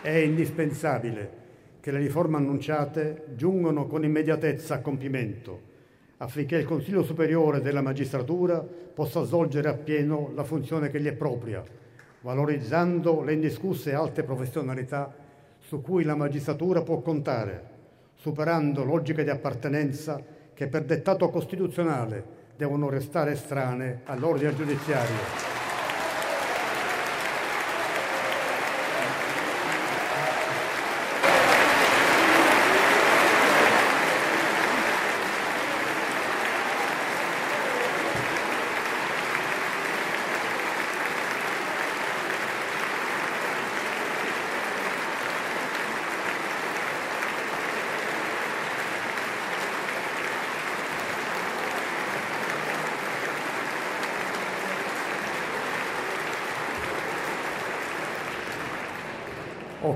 È indispensabile che le riforme annunciate giungano con immediatezza a compimento affinché il Consiglio Superiore della Magistratura possa svolgere appieno la funzione che gli è propria, valorizzando le indiscusse alte professionalità su cui la magistratura può contare superando logiche di appartenenza che per dettato costituzionale devono restare estranee all'ordine giudiziario.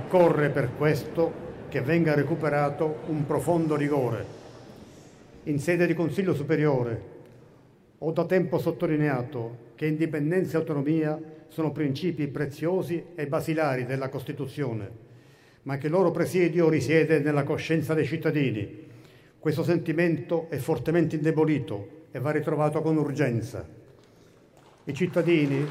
Occorre per questo che venga recuperato un profondo rigore. In sede di Consiglio Superiore ho da tempo sottolineato che indipendenza e autonomia sono principi preziosi e basilari della Costituzione, ma che il loro presidio risiede nella coscienza dei cittadini. Questo sentimento è fortemente indebolito e va ritrovato con urgenza. I cittadini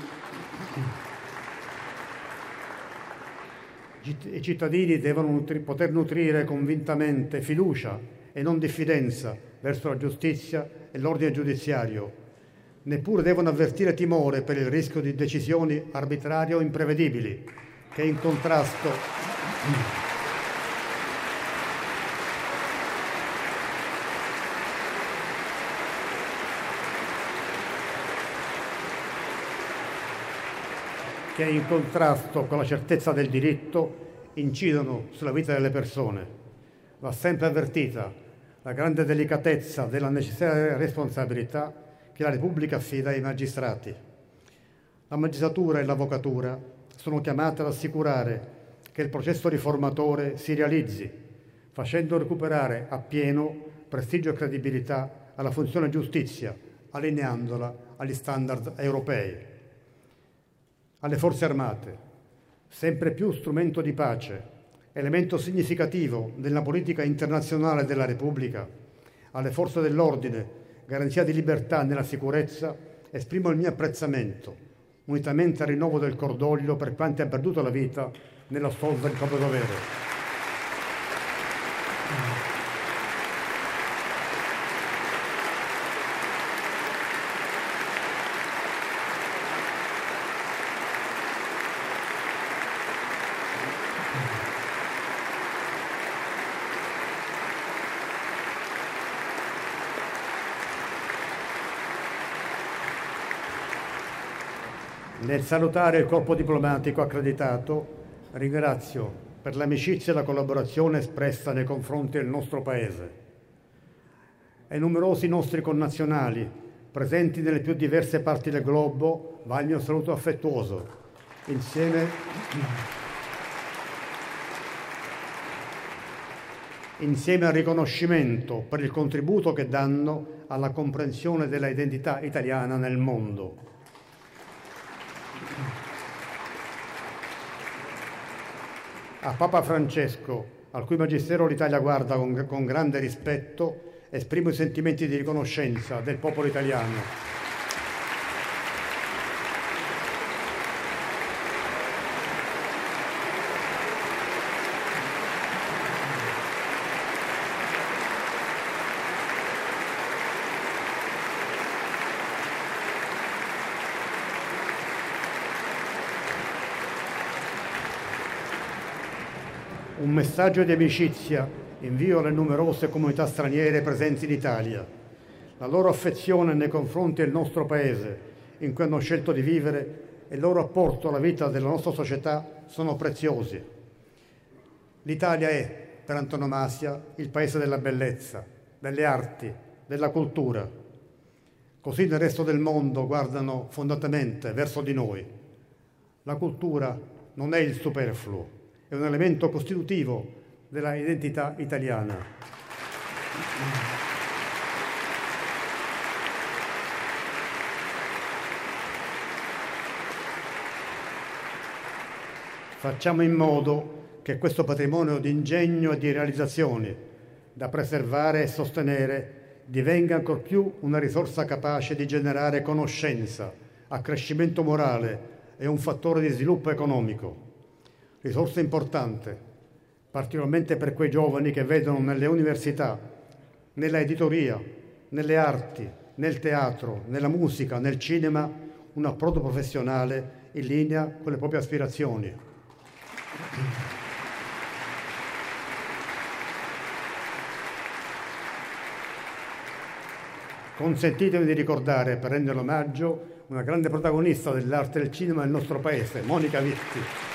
i cittadini devono nutri- poter nutrire convintamente fiducia e non diffidenza verso la giustizia e l'ordine giudiziario. Neppure devono avvertire timore per il rischio di decisioni arbitrarie o imprevedibili, che è in contrasto che in contrasto con la certezza del diritto incidono sulla vita delle persone. Va sempre avvertita la grande delicatezza della necessaria responsabilità che la Repubblica affida ai magistrati. La magistratura e l'avvocatura sono chiamate ad assicurare che il processo riformatore si realizzi, facendo recuperare appieno prestigio e credibilità alla funzione giustizia, allineandola agli standard europei alle forze armate, sempre più strumento di pace, elemento significativo della politica internazionale della Repubblica, alle forze dell'ordine, garanzia di libertà nella sicurezza, esprimo il mio apprezzamento, unitamente al rinnovo del cordoglio per quanti hanno perduto la vita nella svolta del proprio dovere. Nel salutare il corpo diplomatico accreditato, ringrazio per l'amicizia e la collaborazione espressa nei confronti del nostro Paese. Ai numerosi nostri connazionali presenti nelle più diverse parti del globo va il mio saluto affettuoso. Insieme, insieme al riconoscimento per il contributo che danno alla comprensione della identità italiana nel mondo. A Papa Francesco, al cui magistero l'Italia guarda con, con grande rispetto, esprimo i sentimenti di riconoscenza del popolo italiano. Un messaggio di amicizia invio alle numerose comunità straniere presenti in Italia. La loro affezione nei confronti del nostro Paese, in cui hanno scelto di vivere, e il loro apporto alla vita della nostra società sono preziosi. L'Italia è, per antonomasia, il paese della bellezza, delle arti, della cultura. Così nel resto del mondo guardano fondatamente verso di noi. La cultura non è il superfluo, è un elemento costitutivo della identità italiana. Facciamo in modo che questo patrimonio di ingegno e di realizzazioni da preservare e sostenere divenga ancor più una risorsa capace di generare conoscenza, accrescimento morale e un fattore di sviluppo economico. Risorsa importante, particolarmente per quei giovani che vedono nelle università, nella editoria, nelle arti, nel teatro, nella musica, nel cinema, un approdo professionale in linea con le proprie aspirazioni. Consentitemi di ricordare, per rendere omaggio, una grande protagonista dell'arte del cinema del nostro paese, Monica Vitti.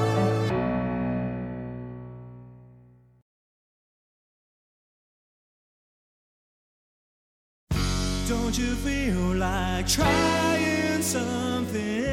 Don't you feel like trying something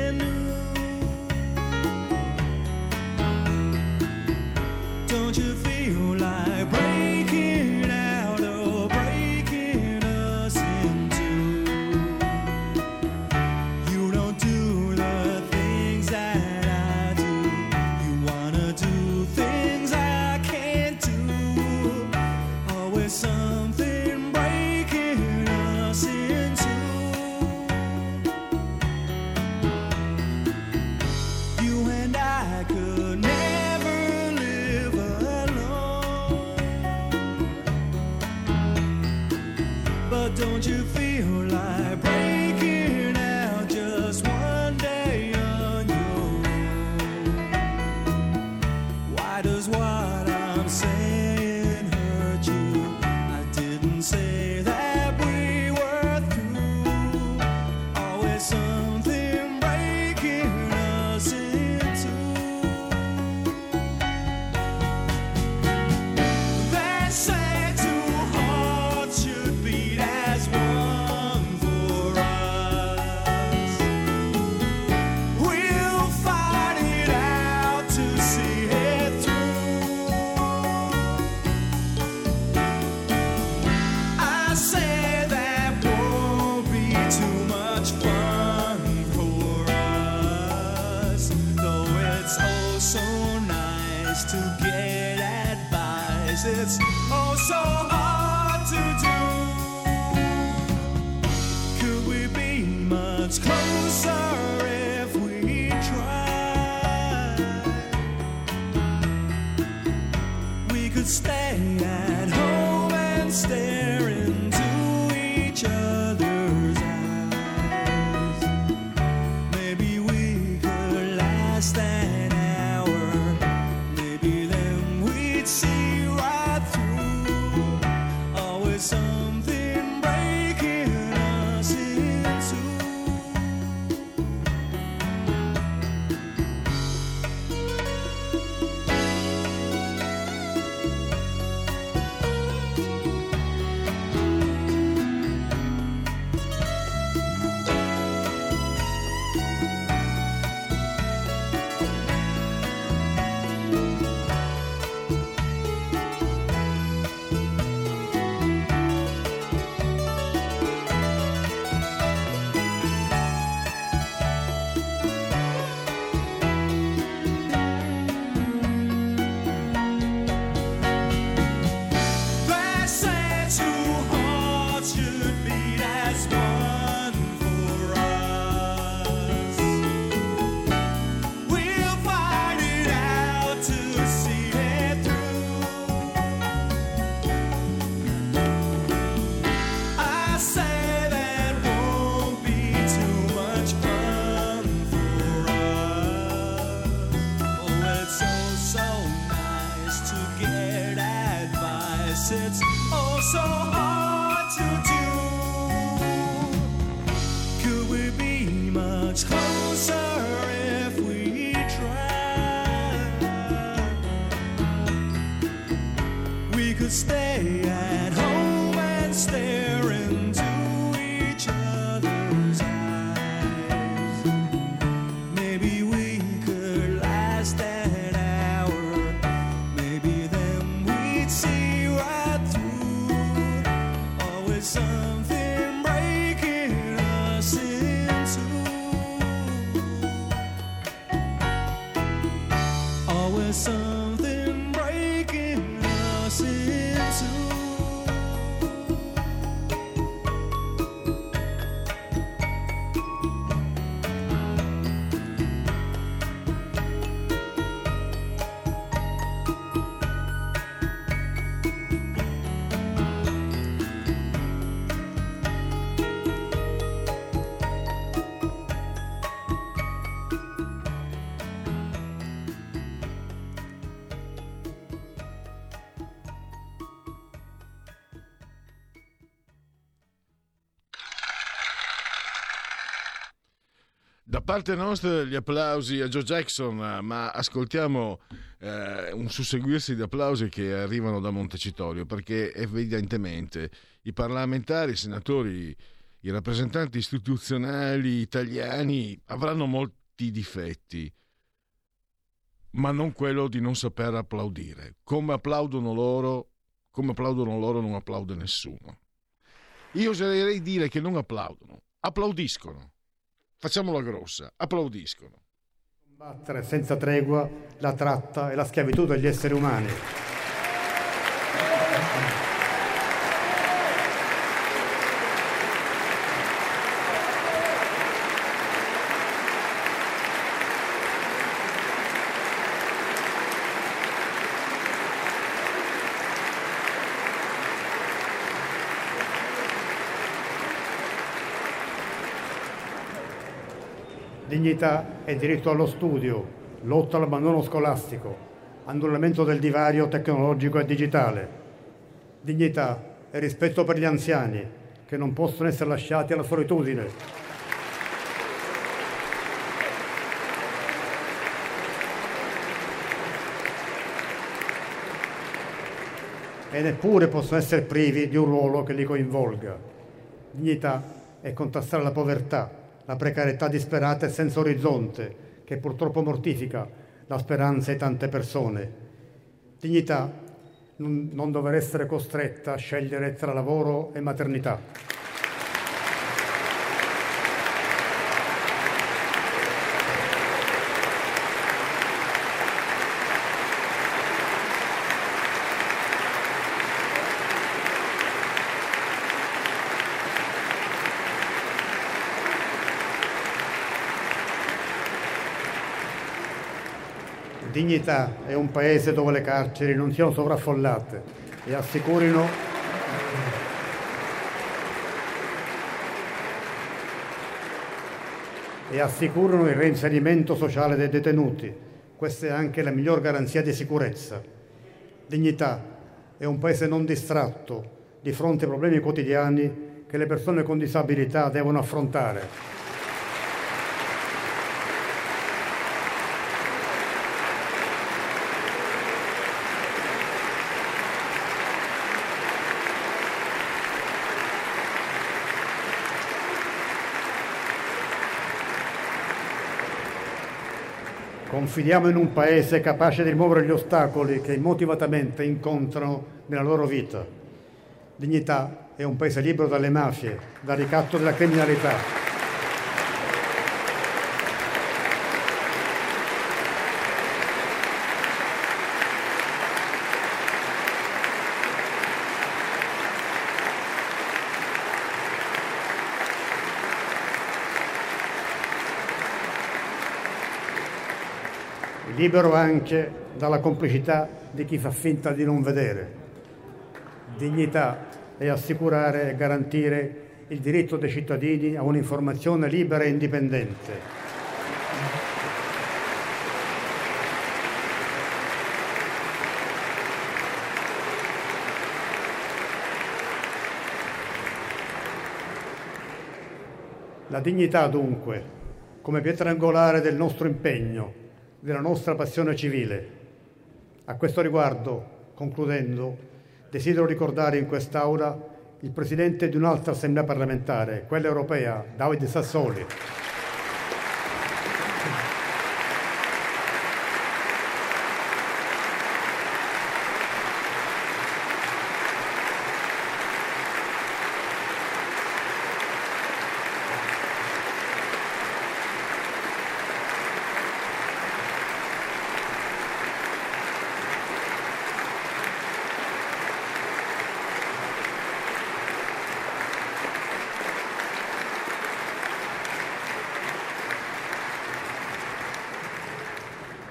Da parte nostra gli applausi a Joe Jackson, ma ascoltiamo eh, un susseguirsi di applausi che arrivano da Montecitorio, perché evidentemente i parlamentari, i senatori, i rappresentanti istituzionali italiani avranno molti difetti, ma non quello di non saper applaudire. Come applaudono loro, come applaudono loro non applaude nessuno. Io oserei dire che non applaudono, applaudiscono. Facciamola grossa, applaudiscono. Combattere senza tregua la tratta e la schiavitù degli esseri umani. Dignità e diritto allo studio, lotta all'abbandono scolastico, annullamento del divario tecnologico e digitale. Dignità e rispetto per gli anziani, che non possono essere lasciati alla solitudine. E neppure possono essere privi di un ruolo che li coinvolga. Dignità è contrastare la povertà, la precarietà disperata e senza orizzonte, che purtroppo mortifica la speranza di tante persone. Dignità non, dover essere costretta a scegliere tra lavoro e maternità. Dignità è un paese dove le carceri non siano sovraffollate e assicurino e assicurano il reinserimento sociale dei detenuti. Questa è anche la miglior garanzia di sicurezza. Dignità è un paese non distratto di fronte ai problemi quotidiani che le persone con disabilità devono affrontare. Confidiamo in un paese capace di rimuovere gli ostacoli che immotivatamente incontrano nella loro vita. Dignità è un paese libero dalle mafie, dal ricatto della criminalità. Libero anche dalla complicità di chi fa finta di non vedere. Dignità è assicurare e garantire il diritto dei cittadini a un'informazione libera e indipendente. La dignità dunque, come pietra angolare del nostro impegno, della nostra passione civile. A questo riguardo, concludendo, desidero ricordare in quest'Aula il presidente di un'altra assemblea parlamentare, quella europea, Davide Sassoli.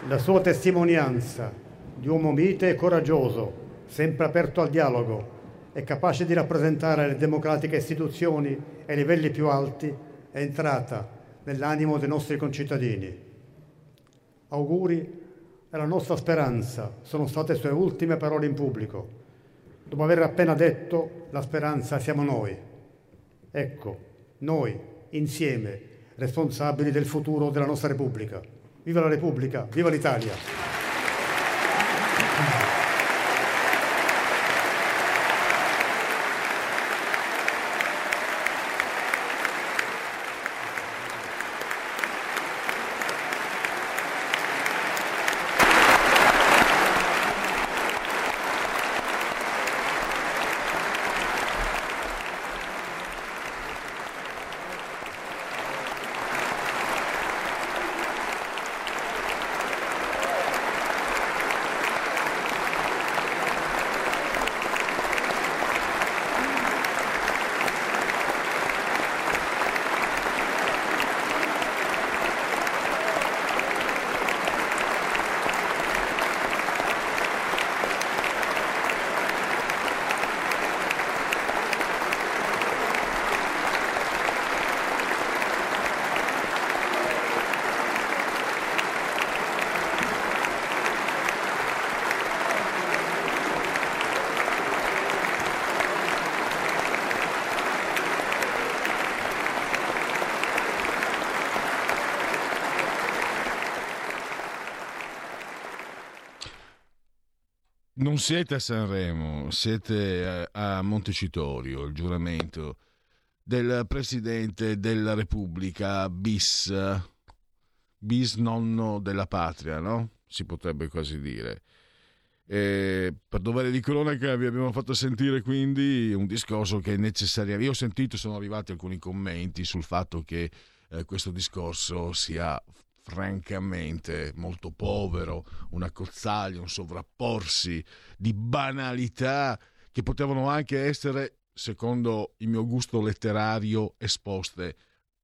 La sua testimonianza di uomo mite e coraggioso, sempre aperto al dialogo e capace di rappresentare le democratiche istituzioni ai livelli più alti, è entrata nell'animo dei nostri concittadini. Auguri e la nostra speranza sono state sue ultime parole in pubblico. Dopo aver appena detto la speranza siamo noi. Ecco, noi, insieme, responsabili del futuro della nostra Repubblica. Viva la Repubblica, viva l'Italia! Non siete a Sanremo, siete a, a Montecitorio, il giuramento del Presidente della Repubblica bis, bis nonno della patria, no? Si potrebbe quasi dire. E per dovere di cronaca vi abbiamo fatto sentire quindi un discorso che è necessario. Io ho sentito, sono arrivati alcuni commenti sul fatto che eh, questo discorso sia francamente molto povero, una cozzaglia, un sovrapporsi di banalità che potevano anche essere, secondo il mio gusto letterario, esposte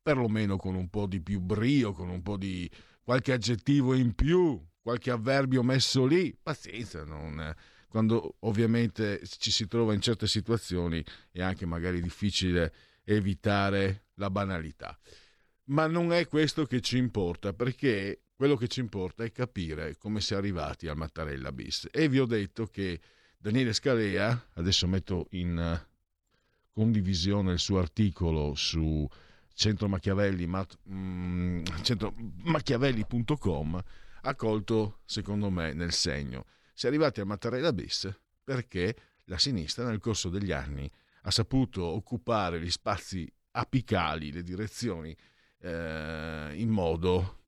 perlomeno con un po' di più brio, con un po' di qualche aggettivo in più, qualche avverbio messo lì, pazienza, non- quando ovviamente ci si trova in certe situazioni è anche magari difficile evitare la banalità. Ma non è questo che ci importa, perché quello che ci importa è capire come si è arrivati al Mattarella bis. E vi ho detto che Daniele Scalea, adesso metto in eh, condivisione il suo articolo su Centro Machiavelli, mat- mm, centro- machiavelli.com, ha colto, secondo me, nel segno. Si è arrivati al Mattarella bis perché la sinistra nel corso degli anni ha saputo occupare gli spazi apicali, le direzioni, eh, in modo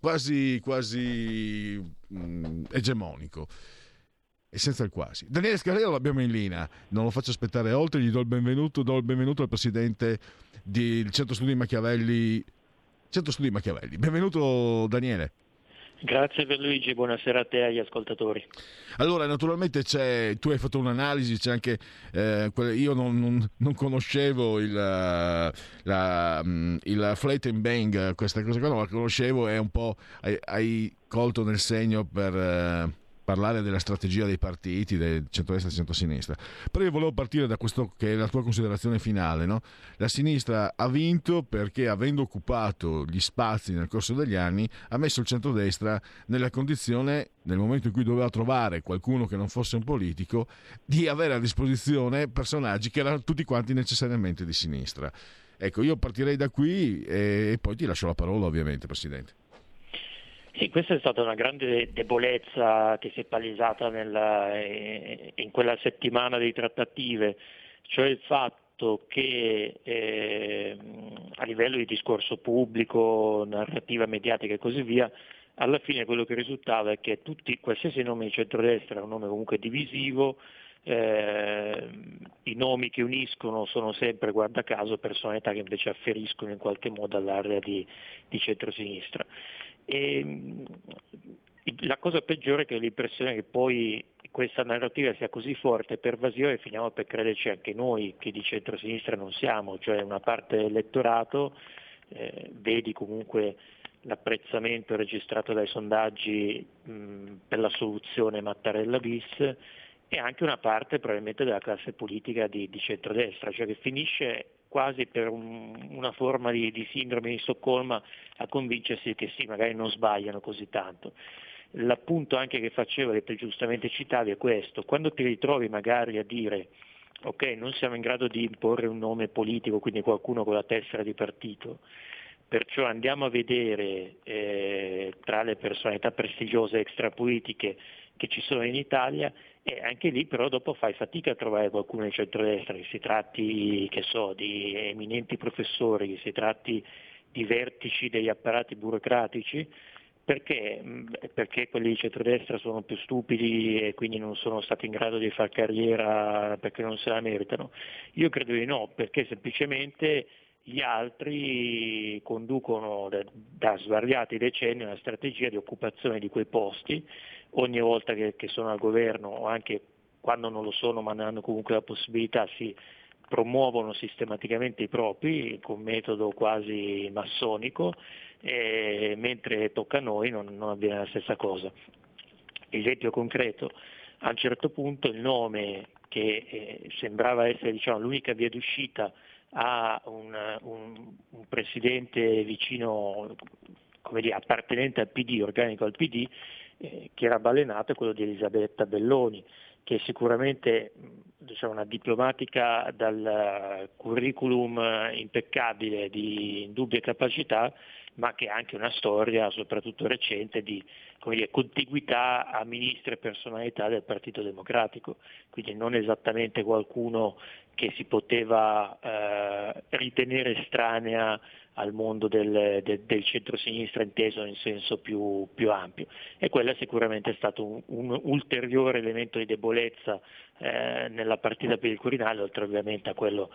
quasi, quasi mm, egemonico e senza il quasi. Daniele Scalera l'abbiamo in linea, non lo faccio aspettare oltre, gli do il benvenuto, do il benvenuto al presidente del Centro Studi Machiavelli. Centro Studi Machiavelli. Benvenuto Daniele. Grazie per Luigi, buonasera a te e agli ascoltatori. Allora, naturalmente tu hai fatto un'analisi, c'è anche, eh, io non, non- non conoscevo il, eh, la, mm, il Flight and Bang, questa cosa qua non la conoscevo, è un po', hai, hai colto nel segno per eh, parlare della strategia dei partiti, del centro-destra e centro-sinistra. Però io volevo partire da questo che è la tua considerazione finale, no? La sinistra ha vinto perché avendo occupato gli spazi nel corso degli anni ha messo il centrodestra nella condizione, nel momento in cui doveva trovare qualcuno che non fosse un politico, di avere a disposizione personaggi che erano tutti quanti necessariamente di sinistra. Ecco, io partirei da qui e, e poi ti lascio la parola ovviamente, Presidente. Sì, questa è stata una grande debolezza che si è palesata nella- eh, in quella settimana di trattative, cioè il fatto che eh, a livello di discorso pubblico, narrativa mediatica e così via, alla fine quello che risultava è che tutti, qualsiasi nome di centrodestra è un nome comunque divisivo, eh, i nomi che uniscono sono sempre, guarda caso, personalità che invece afferiscono in qualche modo all'area di, di centrosinistra. E, mh, la cosa peggiore è che ho l'impressione che poi questa narrativa sia così forte e pervasiva che finiamo per crederci anche noi che di centrosinistra non siamo, cioè una parte dell'elettorato, eh, vedi comunque l'apprezzamento registrato dai sondaggi mh, per la soluzione Mattarella bis e anche una parte probabilmente della classe politica di, di centrodestra, cioè che finisce quasi per un- una forma di, di sindrome di Stoccolma a convincersi che sì, magari non sbagliano così tanto. L'appunto anche che facevo, che te giustamente citavi, è questo, quando ti ritrovi magari a dire ok, non siamo in grado di imporre un nome politico, quindi qualcuno con la tessera di partito, perciò andiamo a vedere eh, tra le personalità prestigiose extrapolitiche che ci sono in Italia e anche lì però dopo fai fatica a trovare qualcuno di centrodestra, che si tratti, so, di eminenti professori, che si tratti di vertici degli apparati burocratici, perché? Perché quelli di centrodestra sono più stupidi e quindi non sono stati in grado di fare carriera perché non se la meritano? Io credo di no, perché semplicemente gli altri conducono da, da svariati decenni una strategia di occupazione di quei posti, ogni volta che, che sono al governo o anche quando non lo sono ma ne hanno comunque la possibilità si promuovono sistematicamente i propri con metodo quasi massonico, e mentre tocca a noi non, non avviene la stessa cosa. Esempio concreto, a un certo punto il nome che eh, sembrava essere diciamo, l'unica via d'uscita a un, un- un presidente vicino, dire, appartenente al PD, organico al PD, eh, che era balenato è quello di Elisabetta Belloni, che è sicuramente diciamo, una diplomatica dal eh, curriculum eh, impeccabile di indubbie capacità, ma che ha anche una storia, soprattutto recente, di dire, contiguità a ministri e personalità del Partito Democratico, quindi non esattamente qualcuno che si poteva eh, ritenere estranea al mondo del, del, del centro-sinistra inteso in senso più, più ampio. E quello è sicuramente stato un, un ulteriore elemento di debolezza eh, nella partita per il Quirinale, oltre ovviamente a quello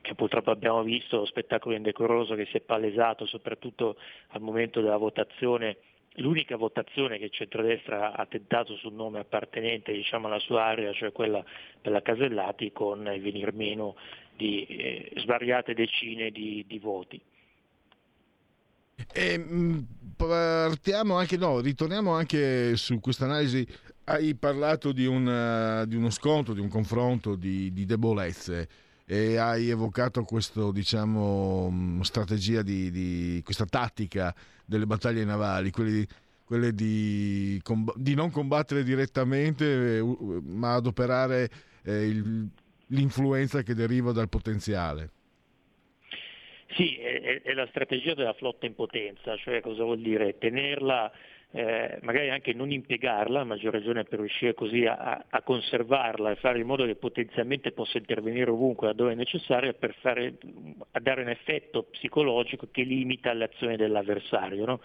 che purtroppo abbiamo visto, lo spettacolo indecoroso che si è palesato soprattutto al momento della votazione L'unica votazione che il centrodestra ha tentato sul nome appartenente diciamo, alla sua area, cioè quella per la Casellati, con il venir meno di eh, svariate decine di, di voti. E, mh, partiamo anche, no, ritorniamo anche su questa analisi. Hai parlato di, un, eh, di uno scontro, di un confronto di, di debolezze e hai evocato questo, diciamo, mh, strategia di, di- questa tattica delle battaglie navali, quelle di, quelle di, di non combattere direttamente, eh, ma adoperare eh, il- l'influenza che deriva dal potenziale. Sì, è, è- la strategia della flotta in potenza, cioè cosa vuol dire? Tenerla, eh, magari anche non impiegarla, a maggior ragione per riuscire così a, a conservarla e fare in modo che potenzialmente possa intervenire ovunque laddove è necessario per fare, a dare un effetto psicologico che limita l'azione dell'avversario. no?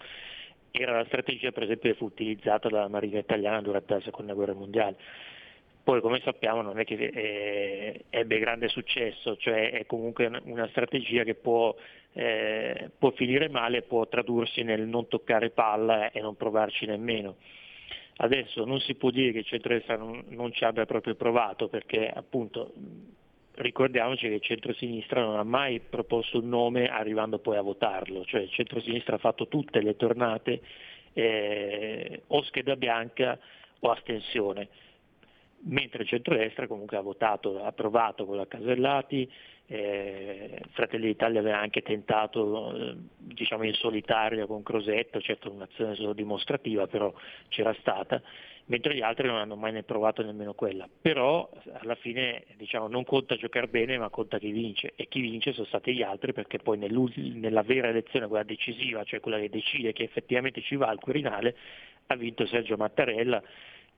Era la strategia per esempio che fu utilizzata dalla Marina italiana durante la seconda guerra mondiale. Poi come sappiamo non è che eh, ebbe grande successo, cioè è comunque una- strategia che può, eh, può finire male, può tradursi nel non toccare palla e non provarci nemmeno. Adesso non si può dire che il centrodestra non, non ci abbia proprio provato perché appunto ricordiamoci che il centrosinistra non ha mai proposto un nome arrivando poi a votarlo, cioè il centrosinistra ha fatto tutte le tornate eh, o scheda bianca o astensione mentre il centrodestra comunque ha votato, ha approvato la Casellati, eh, Fratelli d'Italia aveva anche tentato eh, diciamo in solitaria con Crosetto, certo un'azione solo dimostrativa però c'era stata, mentre gli altri non hanno mai ne provato nemmeno quella. Però alla fine diciamo, non conta giocare bene ma conta chi vince e chi vince sono stati gli altri perché poi nella vera elezione, quella decisiva, cioè quella che decide che effettivamente ci va al Quirinale, ha vinto Sergio Mattarella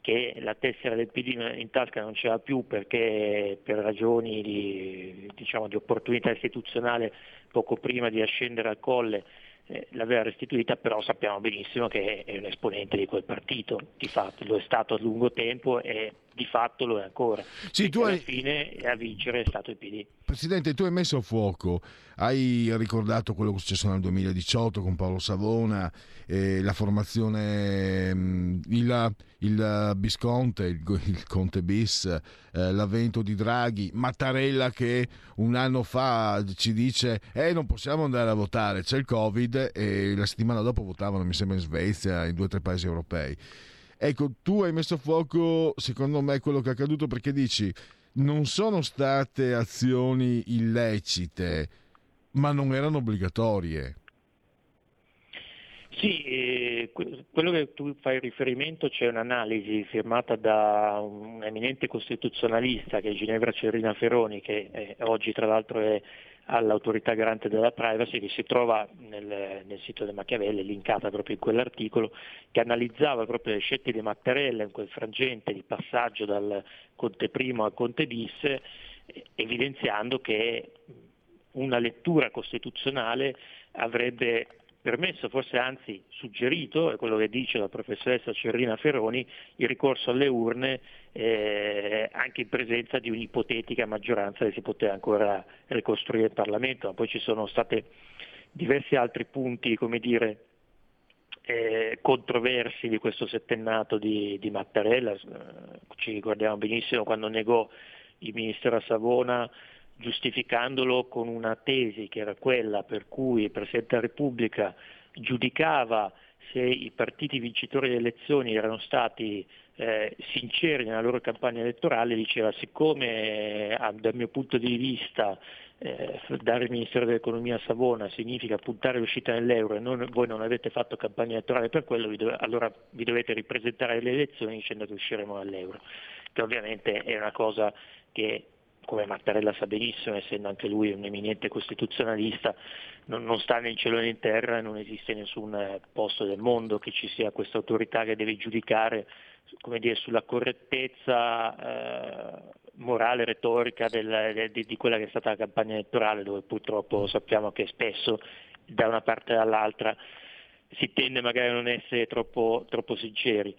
che la tessera del PD in tasca non c'era più perché per ragioni di, diciamo, di opportunità istituzionale poco prima di ascendere al colle eh, l'aveva restituita, però sappiamo benissimo che è un esponente di quel partito, di fatto lo è stato a lungo tempo e di fatto lo è ancora. Sì, tu alla hai- fine a vincere è stato il PD. Presidente, tu hai messo a fuoco, hai ricordato quello che è successo nel 2018 con Paolo Savona, eh, la formazione, mh, il, il Visconte, il, il Conte bis, eh, l'avvento di Draghi, Mattarella che un anno fa ci dice eh, non possiamo andare a votare, c'è il Covid e la settimana dopo votavano, mi sembra in Svezia, in due o tre paesi europei. Ecco, tu hai messo a fuoco, secondo me, quello che è accaduto perché dici non sono state azioni illecite, ma non erano obbligatorie. Sì, eh, que- quello che tu fai riferimento c'è un'analisi firmata da un eminente costituzionalista che è Ginevra Cerrina Feroni, che eh, oggi tra l'altro è all'autorità garante della privacy, che si trova nel, nel sito di Machiavelli, linkata proprio in quell'articolo, che analizzava proprio le scelte di Mattarella in quel frangente di passaggio dal Conte I al Conte bis, evidenziando che una lettura costituzionale avrebbe permesso, forse anzi suggerito, è quello che dice la professoressa Cerrina Feroni, il ricorso alle urne eh, anche in presenza di un'ipotetica maggioranza che si poteva ancora ricostruire il Parlamento, ma poi ci sono stati diversi altri punti, come dire, eh, controversi di questo settennato di, di Mattarella, Eh, ci ricordiamo benissimo quando negò il ministero a Savona giustificandolo con una tesi che era quella per cui il Presidente della Repubblica giudicava se i partiti vincitori delle elezioni erano stati eh, sinceri nella loro campagna elettorale, diceva siccome eh, dal mio punto di vista eh, dare il Ministero dell'Economia a Savona significa puntare all'uscita dell'euro e non- voi non avete fatto campagna elettorale per quello, vi dove- allora vi dovete ripresentare alle elezioni dicendo che usciremo dall'euro, che ovviamente è una cosa che come Mattarella sa benissimo, essendo anche lui un eminente costituzionalista, non, non sta in cielo né in terra, non esiste nessun eh, posto del mondo che ci sia questa autorità che deve giudicare dire, sulla correttezza eh, morale, retorica del- de- di, di quella che è stata la campagna elettorale, dove purtroppo sappiamo che spesso da una parte e dall'altra si tende magari a non essere troppo, troppo sinceri.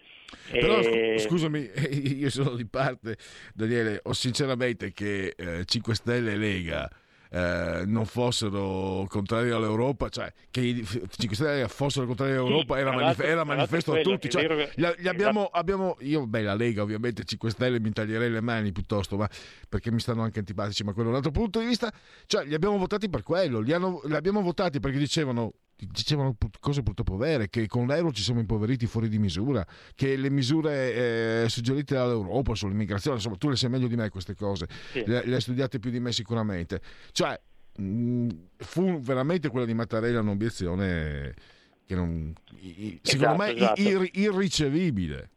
Però scu- E- scusami, <laughs> io sono di parte, Daniele, ho sinceramente che eh, 5 Stelle e Lega eh, non fossero contrari all'Europa, cioè che i 5 Stelle fossero contrari all'Europa Sì, era, manif- era manifesto a tutti. cioè, che- gli- gli abbiamo, abbiamo- io, beh, la Lega ovviamente 5 Stelle mi taglierei le mani piuttosto, ma perché mi stanno anche antipatici, ma quello è un altro punto di vista. Cioè, li abbiamo votati per quello, li, hanno- li abbiamo votati perché dicevano dicevano cose purtroppo vere, che con l'euro ci siamo impoveriti fuori di misura, che le misure eh, suggerite dall'Europa sull'immigrazione, insomma tu le sai meglio di me queste cose, Sì. le, le hai studiate più di me sicuramente. Cioè, mh, fu veramente quella di Mattarella un'obiezione che non, i- secondo Esatto, me esatto. ir- irricevibile.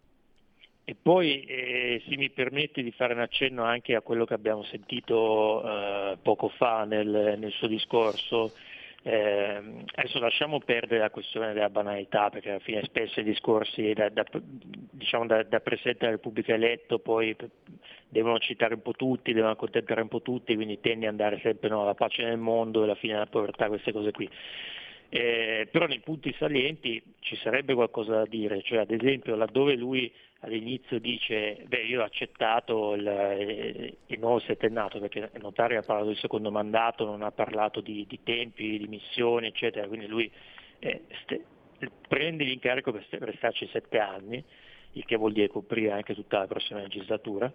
E poi, eh, se mi permette di fare un accenno anche a quello che abbiamo sentito eh, poco fa nel, nel suo discorso, ehm, adesso lasciamo perdere la questione della banalità, perché alla fine spesso i discorsi da, da- diciamo da- da Presidente della Repubblica eletto poi devono citare un po' tutti, devono accontentare un po' tutti, quindi tendi ad andare sempre no, alla pace nel mondo e alla fine della povertà, queste cose qui. Eh, però nei punti salienti ci sarebbe qualcosa da dire, cioè ad esempio laddove lui all'inizio dice beh io ho accettato il, eh, il nuovo settennato perché il notario ha parlato del secondo mandato, non ha parlato di, di tempi, di missioni eccetera, quindi lui eh, ste- prende l'incarico per, per starci sette anni, il che vuol dire coprire anche tutta la prossima legislatura.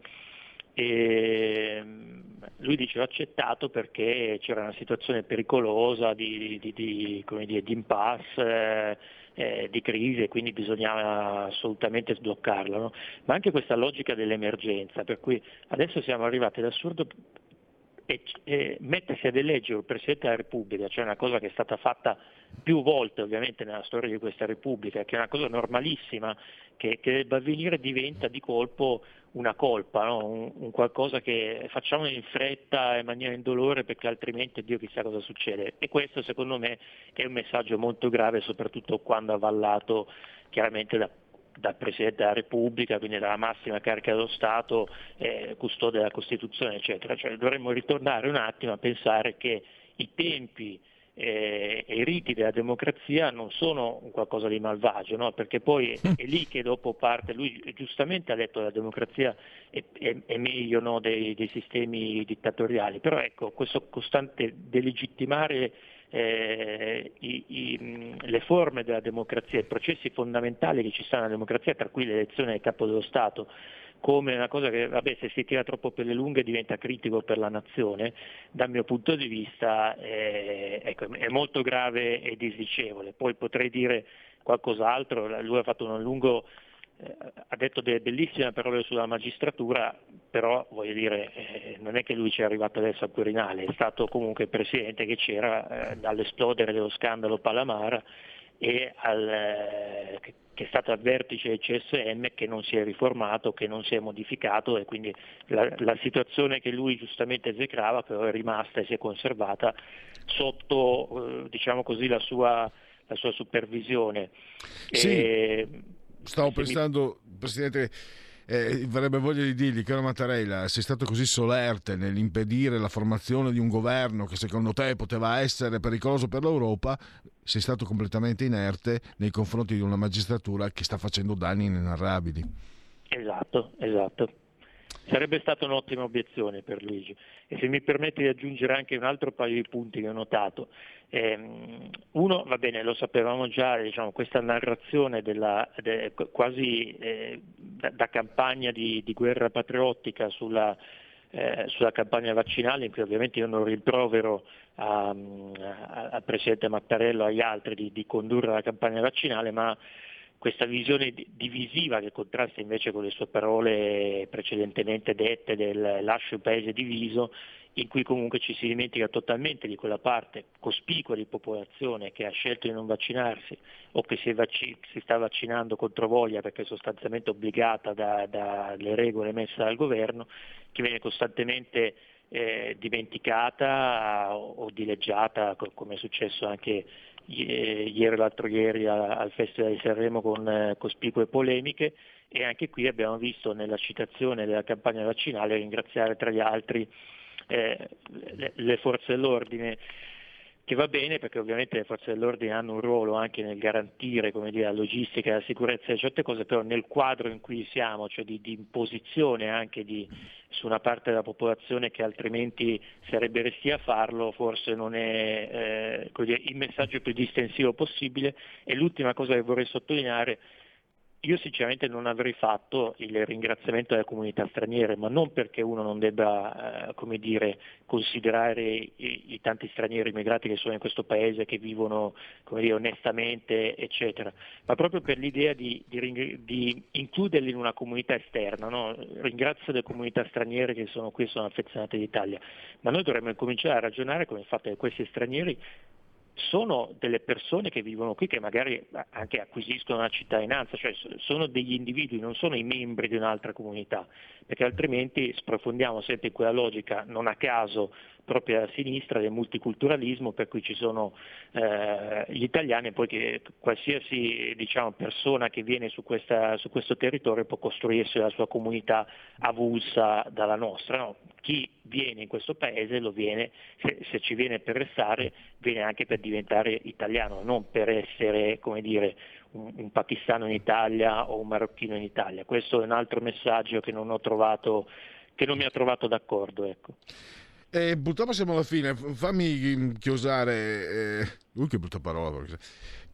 E lui dice ho accettato perché c'era una situazione pericolosa di, di, di, di impasse, eh, di crisi e quindi bisognava assolutamente sbloccarla. no? Ma anche questa logica dell'emergenza, per cui adesso siamo arrivati all'assurdo e, e mettersi ad eleggere il Presidente della Repubblica, cioè una cosa che è stata fatta più volte ovviamente nella storia di questa Repubblica, che è una cosa normalissima, che, che debba avvenire diventa di colpo una colpa, no? un, un qualcosa che facciamo in fretta, in maniera indolore, perché altrimenti Dio chissà cosa succede. E questo secondo me è un messaggio molto grave, soprattutto quando avallato chiaramente da dal Presidente della Repubblica, quindi dalla massima carica dello Stato, eh, custode della Costituzione, eccetera. Cioè, dovremmo ritornare un attimo a pensare che i tempi eh, e i riti della democrazia non sono un qualcosa di malvagio, no? perché poi è lì che dopo parte, lui giustamente ha detto che la democrazia è, è- è meglio no, dei, dei sistemi dittatoriali, però ecco, questo costante delegittimare eh, i- i- le forme della democrazia, i processi fondamentali che ci stanno nella democrazia, tra cui l'elezione del capo dello Stato, come una cosa che vabbè, se si tira troppo per le lunghe diventa critico per la nazione, dal mio punto di vista eh, ecco, è molto grave e disdicevole. Poi potrei dire qualcos'altro, lui ha fatto un lungo eh, ha detto delle bellissime parole sulla magistratura, però voglio dire, eh, non è che lui ci è arrivato adesso al Quirinale, è stato comunque il presidente che c'era eh, dall'esplodere dello scandalo Palamara e al, eh, che, è stato al vertice del CSM che non si è riformato, che non si è modificato e quindi la, la situazione che lui giustamente esecrava però è rimasta e si è conservata sotto eh, diciamo così, la, sua, la sua supervisione. Sì. E- Stavo se mi- pensando, Presidente, eh, avrebbe voglia di dirgli, caro Mattarella, sei stato così solerte nell'impedire la formazione di un governo che secondo te poteva essere pericoloso per l'Europa, sei stato completamente inerte nei confronti di una magistratura che sta facendo danni inenarrabili. Esatto, esatto. Sarebbe stata un'ottima obiezione per Luigi. E se mi permette di aggiungere anche un altro paio di punti che ho notato. Ehm, uno, va bene, lo sapevamo già, diciamo, questa narrazione della, de- quasi eh, da, da campagna di, di guerra patriottica sulla, eh, sulla campagna vaccinale, in cui ovviamente io non rimprovero al Presidente Mattarello e agli altri di, di condurre la campagna vaccinale, ma questa visione di- divisiva che contrasta invece con le sue parole precedentemente dette del lascio il paese diviso, in cui comunque ci si dimentica totalmente di quella parte cospicua di popolazione che ha scelto di non vaccinarsi o che si, è vacci- si sta vaccinando contro voglia perché è sostanzialmente obbligata da- dalle regole messe dal governo, che viene costantemente eh, dimenticata o, o dileggiata, co- come è successo anche ieri o l'altro ieri al Festival di Sanremo con eh, cospicue polemiche e anche qui abbiamo visto nella citazione della campagna vaccinale ringraziare tra gli altri eh, le forze dell'ordine che va bene perché ovviamente le forze dell'ordine hanno un ruolo anche nel garantire dire, la logistica e la sicurezza di certe cose, però nel quadro in cui siamo, cioè di, di imposizione anche di, su una parte della popolazione che altrimenti sarebbe restia a farlo, forse non è eh, dire, il messaggio più distensivo possibile. E l'ultima cosa che vorrei sottolineare, io sinceramente non avrei fatto il ringraziamento alle comunità straniere, ma non perché uno non debba, eh, come dire, considerare i, i tanti stranieri immigrati che sono in questo paese, che vivono come dire, onestamente, eccetera, ma proprio per l'idea di, di di includerli in una comunità esterna. no? Ringrazio le comunità straniere che sono qui e sono affezionate d'Italia, ma noi dovremmo cominciare a ragionare con il fatto che questi stranieri sono delle persone che vivono qui, che magari anche acquisiscono una cittadinanza, cioè sono degli individui, non sono i membri di un'altra comunità, perché altrimenti sprofondiamo sempre in quella logica, non a caso proprio a sinistra del multiculturalismo per cui ci sono eh, gli italiani e poi che qualsiasi diciamo, persona che viene su, questa, su, questo territorio può costruirsi la sua comunità avulsa dalla nostra. No? Chi viene in questo paese lo viene, se, se, ci viene per restare, viene anche per diventare italiano, non per essere come dire, un, un pakistano in Italia o un marocchino in Italia. Questo è un altro messaggio che non ho trovato che non mi ha trovato d'accordo. Ecco. E purtroppo siamo alla fine. Fammi chiosare. Eh... Uh, che brutta parola.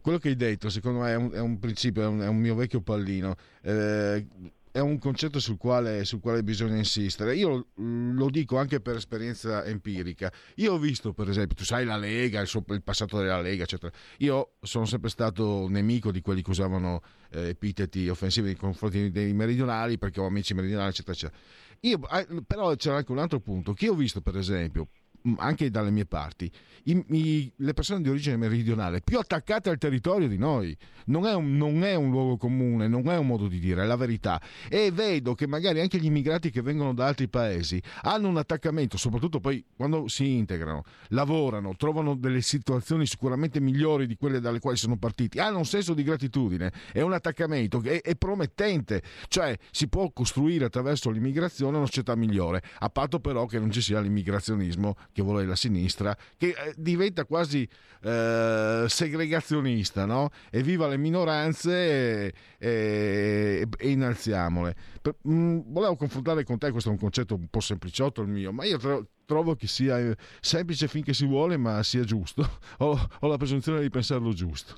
Quello che hai detto, secondo me, è un, è un principio, è un, è un, mio vecchio pallino. Eh, è un concetto sul quale, sul quale, bisogna insistere. Io lo dico anche per esperienza empirica. Io ho visto, per esempio, tu sai la Lega, il, suo, il passato della Lega, eccetera. Io sono sempre stato nemico di quelli che usavano eh, epiteti offensivi nei confronti dei meridionali, perché ho amici meridionali, eccetera, eccetera. Io, però c'era anche un altro punto che io ho visto, per esempio, anche dalle mie parti, i, i, le persone di origine meridionale più attaccate al territorio di noi. Non è, un, non è, un, luogo comune, non è un modo di dire, è la verità. E vedo che magari anche gli immigrati che vengono da altri paesi hanno un attaccamento, soprattutto poi quando si integrano, lavorano, trovano delle situazioni sicuramente migliori di quelle dalle quali sono partiti, hanno un senso di gratitudine, è un attaccamento che è, è promettente, cioè si può costruire attraverso l'immigrazione una società migliore, a patto però che non ci sia l'immigrazionismo che vuole la sinistra, che diventa quasi eh, segregazionista, no? Evviva le minoranze e, e, e innalziamole. Per, mh, volevo confrontare con te, questo è un concetto un po' sempliciotto il mio, ma io tro- trovo che sia semplice finché si vuole, ma sia giusto. <laughs> ho, ho la presunzione di pensarlo giusto.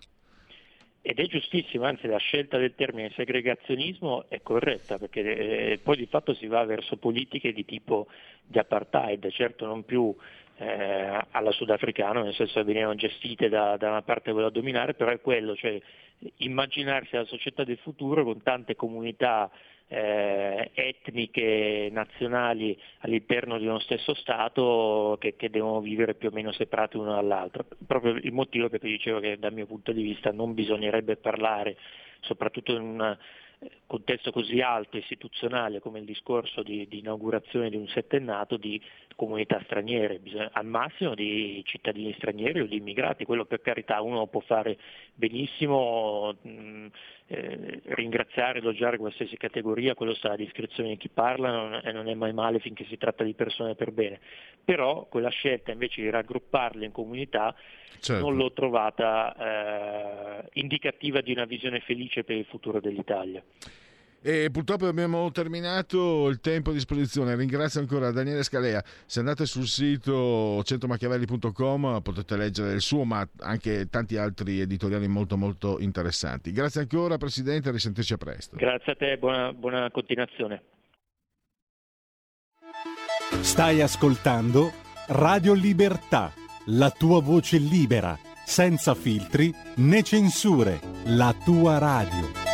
Ed è giustissimo, anzi la scelta del termine segregazionismo è corretta, perché eh, poi di fatto si va verso politiche di tipo di apartheid, certo non più eh, alla sudafricano, nel senso che venivano gestite da, da una parte voleva dominare, però è quello, cioè immaginarsi la società del futuro con tante comunità eh, etniche, nazionali all'interno di uno stesso Stato che, che, devono vivere più o meno separati uno dall'altro. Proprio il motivo per cui dicevo che dal mio punto di vista non bisognerebbe parlare, soprattutto in un contesto così alto istituzionale come il discorso di, di inaugurazione di un settennato di comunità straniere, bisogna, al massimo di cittadini stranieri o di immigrati, quello per carità uno può fare benissimo, mh, eh, ringraziare, elogiare qualsiasi categoria, quello sta a discrezione di chi parla non, e non è mai male finché si tratta di persone per bene, però quella scelta invece di raggrupparle in comunità certo. non l'ho trovata eh, indicativa di una visione felice per il futuro dell'Italia. E purtroppo abbiamo terminato il tempo a disposizione. Ringrazio ancora Daniele Scalea. Se andate sul sito centromachiavelli.com potete leggere il suo, ma anche tanti altri editoriali molto molto interessanti. Grazie ancora Presidente, a risentirci a presto. Grazie a te, buona, buona continuazione. Stai ascoltando Radio Libertà, la tua voce libera, senza filtri né censure, la tua radio.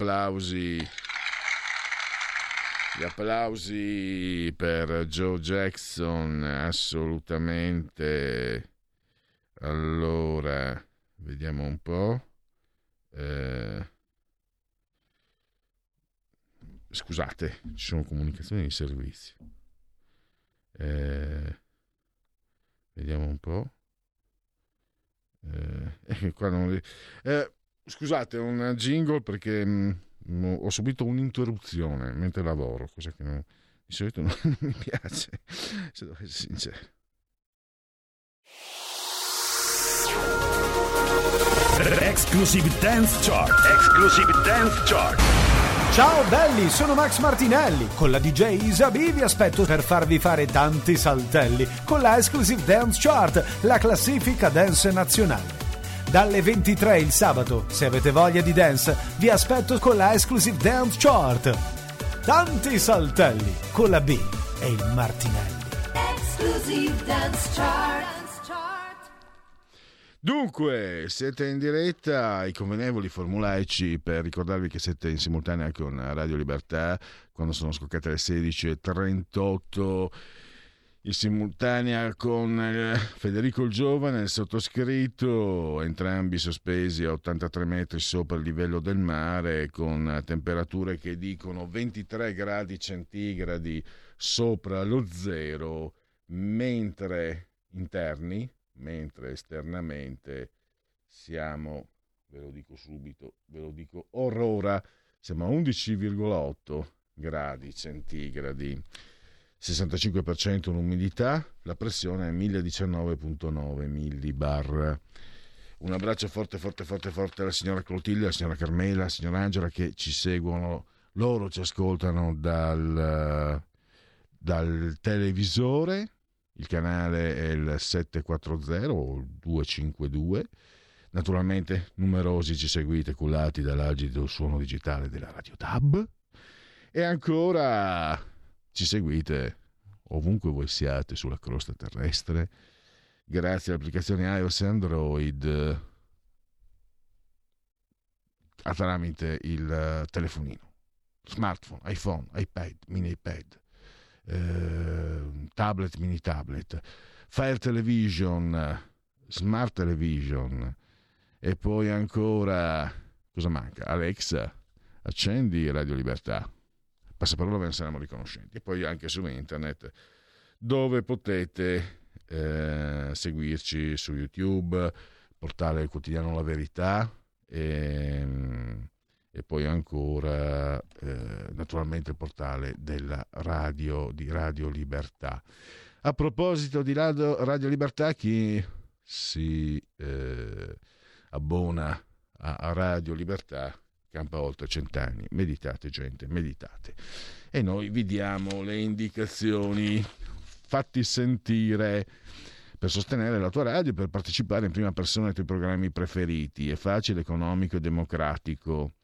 Applausi. Gli applausi per Joe Jackson, assolutamente. Allora, vediamo un po'. Eh, Scusate, ci sono comunicazioni di servizi. Eh, vediamo un po'. Eh, eh, qua non ri- eh, scusate, un jingle perché mh, mh, ho subito un'interruzione mentre lavoro, cosa che non- di solito non <laughs> mi piace, se devo essere sincero. Exclusive Dance Chart. Exclusive Dance Chart. Ciao belli, sono Max Martinelli. Con la DJ Isabi vi aspetto per farvi fare tanti saltelli con la Exclusive Dance Chart, la classifica dance nazionale. Dalle 23 il sabato, se avete voglia di dance, vi aspetto con la Exclusive Dance Chart. Tanti saltelli con la B e il Martinelli. Exclusive Dance Chart. Dunque, siete in diretta ai convenevoli formulaici per ricordarvi che siete in simultanea con Radio Libertà quando sono scoccate le 16.38 in simultanea con eh, Federico il Giovane, il sottoscritto, entrambi sospesi a 83 metri sopra il livello del mare con temperature che dicono 23 gradi centigradi sopra lo zero, mentre interni mentre esternamente siamo, ve lo dico subito, ve lo dico orrora, siamo a 11,8 gradi centigradi, 65% l'umidità, la pressione è 1019,9 millibar. Un abbraccio forte, forte, forte, forte alla signora Clotilde, alla signora Carmela, alla signora Angela che ci seguono, loro ci ascoltano dal, dal televisore il canale è il 740 o il 252. Naturalmente numerosi ci seguite cullati dall'agido suono digitale della Radio Tab E ancora ci seguite ovunque voi siate sulla crosta terrestre, grazie all'applicazione iOS e Android tramite il eh, telefonino, smartphone, iPhone, iPad, mini iPad, eh, tablet, mini tablet, Fire Television, Smart Television e poi ancora cosa manca? Alexa, accendi Radio Libertà. Passaparola ve ne saremo riconoscenti. E poi anche su internet dove potete eh, seguirci su YouTube, portale quotidiano La Verità e, e poi ancora eh, naturalmente il portale della radio di Radio Libertà. A proposito di Radio, Radio Libertà, chi si eh, abbona a, a Radio Libertà campa oltre cent'anni. Meditate, gente, meditate. E noi vi diamo le indicazioni. Fatti sentire per sostenere la tua radio, per partecipare in prima persona ai tuoi programmi preferiti. È facile, economico e democratico.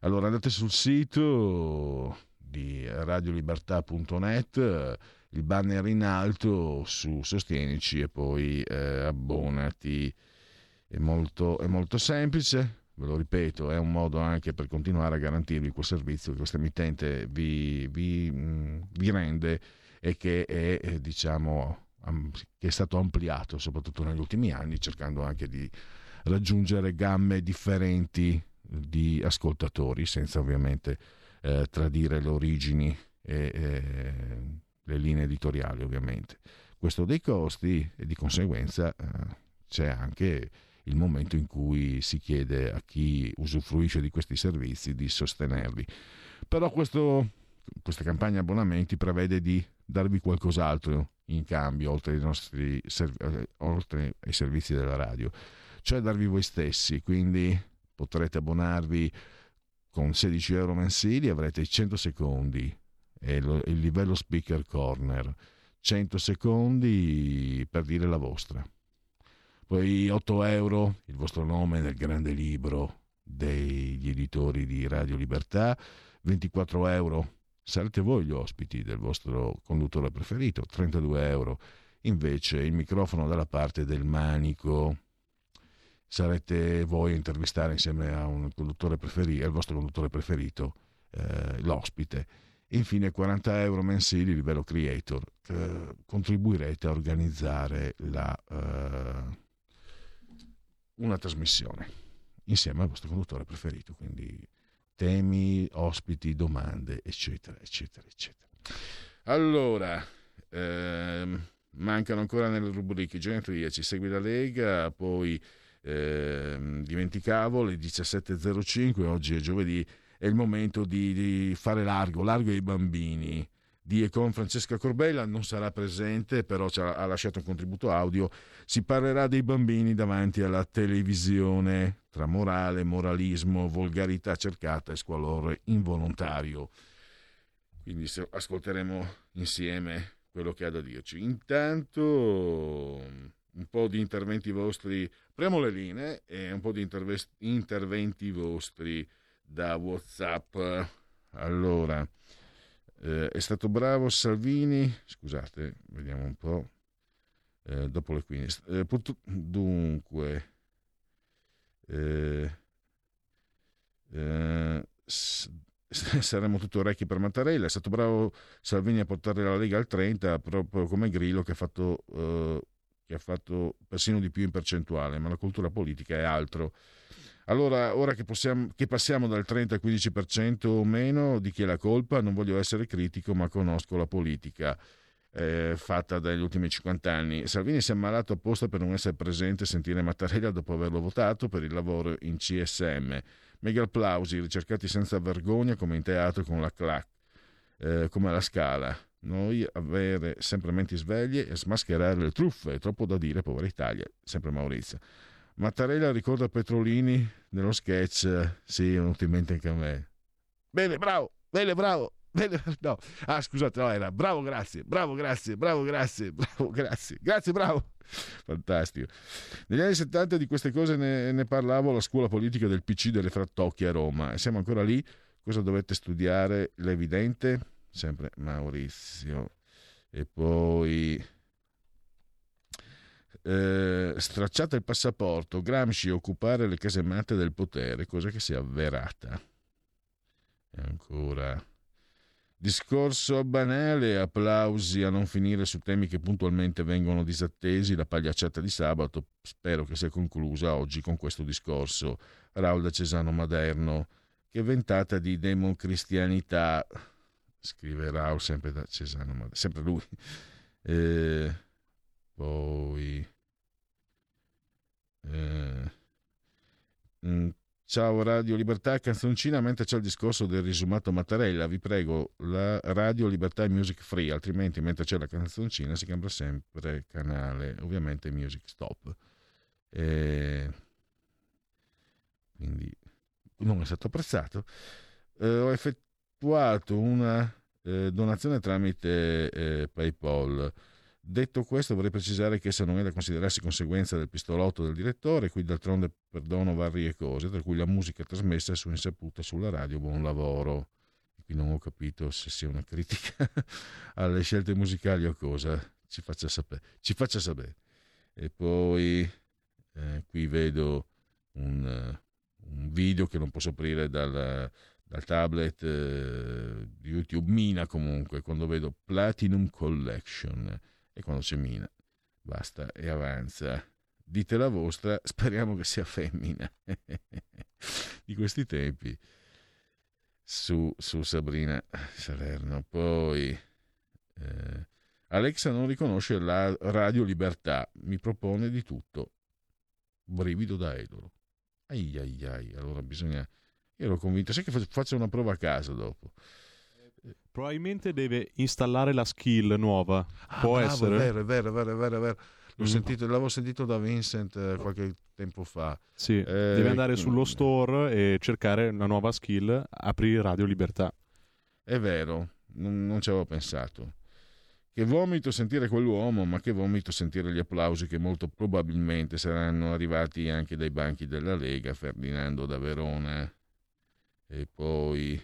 Allora andate sul sito di radiolibertà.net, il banner in alto su Sostienici e poi eh, abbonati. È molto, è molto semplice, ve lo ripeto, è un modo anche per continuare a garantirvi quel servizio che questo emittente vi, vi, vi rende e che è, eh, diciamo, am- che è stato ampliato soprattutto negli ultimi anni, cercando anche di raggiungere gamme differenti di ascoltatori, senza ovviamente eh, tradire le origini e eh, le linee editoriali, ovviamente. Questo dei costi e di conseguenza eh, c'è anche il momento in cui si chiede a chi usufruisce di questi servizi di sostenerli. Però questo, questa campagna abbonamenti prevede di darvi qualcos'altro in cambio, oltre ai, nostri, eh, oltre ai servizi della radio, cioè darvi voi stessi. Quindi potrete abbonarvi con 16 euro mensili, avrete i 100 secondi e il livello speaker corner. 100 secondi per dire la vostra poi 8 euro il vostro nome nel grande libro degli editori di Radio Libertà, 24 euro sarete voi gli ospiti del vostro conduttore preferito, 32 euro invece il microfono dalla parte del manico, sarete voi a intervistare insieme a un conduttore preferito, al vostro conduttore preferito, eh, l'ospite. Infine 40 euro mensili livello creator, eh, contribuirete a organizzare la... eh, una trasmissione insieme al vostro conduttore preferito, quindi temi, ospiti, domande, eccetera, eccetera, eccetera. Allora, ehm, mancano ancora nelle rubriche genetriaci, segui la Lega, poi ehm, dimenticavo le 17.05, oggi è giovedì, è il momento di, di fare largo, largo ai bambini di e con Francesca Corbella non sarà presente, però ha, lasciato un contributo audio. Si parlerà dei bambini davanti alla televisione, tra morale, moralismo, volgarità cercata e squalore involontario. Quindi ascolteremo insieme quello che ha da dirci. Intanto un po' di interventi vostri, apriamo le linee e un po' di interve- interventi vostri da WhatsApp. Allora, eh, è stato bravo Salvini, scusate, vediamo un po', eh, dopo le 15. Eh, purtro- dunque, eh, eh, s- <laughs> saremmo tutti orecchi per Mattarella, è stato bravo Salvini a portare la Lega al 30, proprio come Grillo che ha fatto, eh, che ha fatto persino di più in percentuale, ma la cultura politica è altro. Allora, ora che, possiamo, che passiamo dal 30 al 15% o meno, di chi è la colpa? Non voglio essere critico, ma conosco la politica eh, fatta dagli ultimi 50 anni. Salvini si è ammalato apposta per non essere presente e sentire Mattarella dopo averlo votato per il lavoro in CSM. Mega applausi, ricercati senza vergogna come in teatro con la clac, eh, come alla scala. Noi avere sempre menti sveglie e smascherare le truffe, è troppo da dire, povera Italia, sempre Maurizio. Mattarella ricorda Petrolini nello sketch, sì, è venuto in mente anche a me. Bene, bravo, bene, bravo. Bene, <laughs> no. Ah, scusate, no, era bravo, grazie, bravo, grazie, bravo, grazie, <laughs> bravo, grazie, grazie, bravo. Fantastico. Negli anni 70 di queste cose ne, ne parlavo alla scuola politica del PC delle Frattocchie a Roma e siamo ancora lì Cosa dovete studiare? L'evidente? Sempre Maurizio. E poi eh, stracciate il passaporto, Gramsci occupare le casematte del potere, cosa che si è avverata. E ancora. Discorso banale, applausi a non finire su temi che puntualmente vengono disattesi, la pagliacciata di sabato spero che sia conclusa oggi con questo discorso. Raul da Cesano Maderno, che ventata di democristianità, scrive Raul sempre da Cesano Maderno, sempre lui. Eh, poi... eh, mm, Ciao Radio Libertà, canzoncina mentre c'è il discorso del risumato Mattarella. Vi prego, la Radio Libertà è music free, altrimenti mentre c'è la canzoncina si cambia sempre canale, ovviamente music stop. E... Quindi non è stato apprezzato. Eh, ho effettuato una eh, donazione tramite eh, PayPal. Detto questo, vorrei precisare che essa non è da considerarsi conseguenza del pistolotto del direttore, qui d'altronde perdono varie cose, tra cui la musica trasmessa su insaputa sulla radio. Buon lavoro. Qui non ho capito se sia una critica <laughs> alle scelte musicali o cosa. Ci faccia sapere. Ci faccia sapere. E poi eh, qui vedo un, un video che non posso aprire dal, dal tablet eh, YouTube, Mina comunque, quando vedo Platinum Collection e quando c'è Mina basta e avanza. Dite la vostra, <laughs> speriamo che sia femmina <laughs> di questi tempi su, su Sabrina Salerno. Poi eh, Alexa non riconosce la Radio Libertà, mi propone di tutto. Brivido da edolo. Ai ai ai, allora bisogna... Io ero convinto, sai che fa- faccio una prova a casa dopo. Probabilmente deve installare la skill nuova. Può Ah, bravo, essere. È vero, è vero, è vero, è vero. è vero. L'ho Mm. sentito- l'avevo sentito da Vincent eh, qualche tempo fa. Sì, Eh, deve andare sullo store e cercare una nuova skill, apri Radio Libertà. È vero, non, non ci avevo pensato. Che vomito sentire quell'uomo, ma che vomito sentire gli applausi che molto probabilmente saranno arrivati anche dai banchi della Lega, Ferdinando da Verona. E poi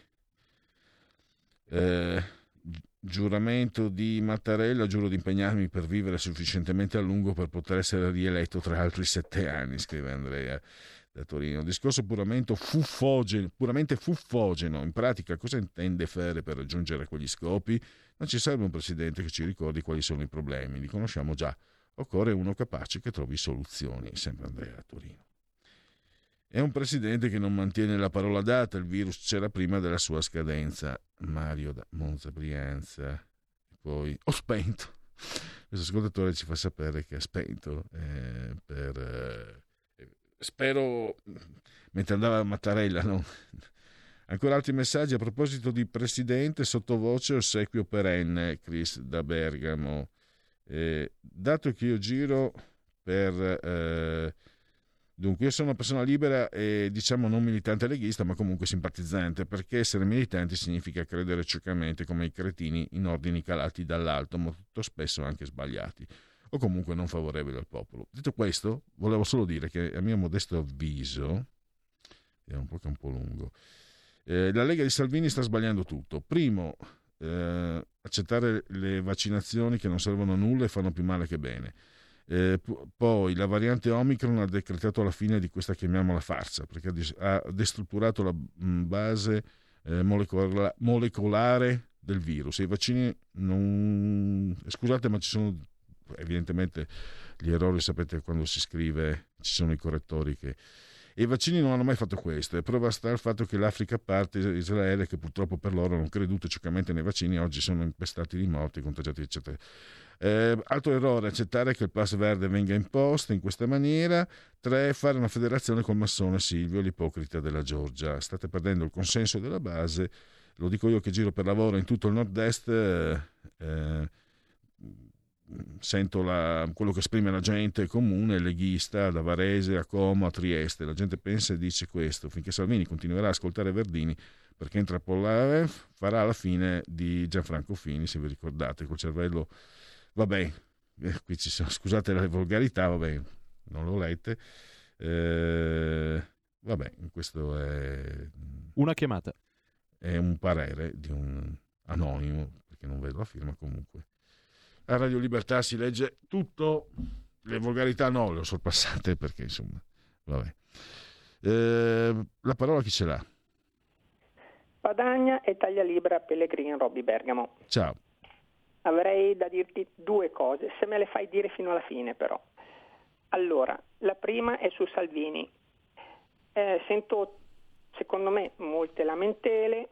eh, gi- giuramento di Mattarella, giuro di impegnarmi per vivere sufficientemente a lungo per poter essere rieletto tra altri sette anni, scrive Andrea da Torino. Discorso puramente fuffogeno, puramente fuffogeno. In pratica, cosa intende fare per raggiungere quegli scopi? Non ci serve un presidente che ci ricordi quali sono i problemi, li conosciamo già. Occorre uno capace che trovi soluzioni, sempre Andrea da Torino. È un presidente che non mantiene la parola data, il virus c'era prima della sua scadenza. Mario da Monza Brianza. Poi ho spento. Questo ascoltatore ci fa sapere che ha spento eh, per... eh, spero mentre andava a Mattarella, no? Ancora altri messaggi a proposito di presidente, sottovoce ossequio perenne, Chris da Bergamo. Eh, dato che io giro per... dunque, io sono una persona libera e diciamo non militante leghista, ma comunque simpatizzante, perché essere militanti significa credere ciecamente come i cretini in ordini calati dall'alto, molto spesso anche sbagliati, o comunque non favorevoli al popolo. Detto questo, volevo solo dire che a mio modesto avviso, è un po' che è un po' lungo, eh, la Lega di Salvini sta sbagliando tutto. Primo, eh, accettare le vaccinazioni che non servono a nulla e fanno più male che bene. Eh, poi la variante Omicron ha decretato la fine di questa chiamiamola farsa perché ha destrutturato la mh, base eh, molecola- molecolare del virus. I vaccini non... Scusate, ma ci sono evidentemente gli errori, sapete quando si scrive ci sono i correttori che... I vaccini non hanno mai fatto questo, e prova sta il fatto che l'Africa, parte Israele, che purtroppo per loro hanno creduto ciecamente nei vaccini, oggi sono impestati di morti, contagiati, eccetera. Eh, altro errore, accettare che il pass verde venga imposto in questa maniera. Tre, fare una federazione col massone Silvio, l'ipocrita della Georgia. State perdendo il consenso della base. Lo dico io che giro per lavoro in tutto il nord-est. eh, eh, sento la- quello che esprime la gente comune, leghista, da Varese a Como a Trieste. La gente pensa e dice questo. Finché Salvini continuerà a ascoltare Verdini, perché intrappolare farà la fine di Gianfranco Fini, se vi ricordate, col cervello vabbè, eh, qui ci sono, <laughs> scusate le volgarità, vabbè, non l'ho lette. Eh, vabbè, questo è... Una chiamata. è un parere di un anonimo, perché non vedo la firma comunque. A Radio Libertà si legge tutto, le volgarità no, le ho sorpassate perché insomma, vabbè. Eh, la parola chi ce l'ha? Padagna e taglia libera Pellegrini Robby Bergamo. Ciao. Avrei da dirti due cose, se me le fai dire fino alla fine però. Allora, la prima è su Salvini. Eh, sento, secondo me, molte lamentele,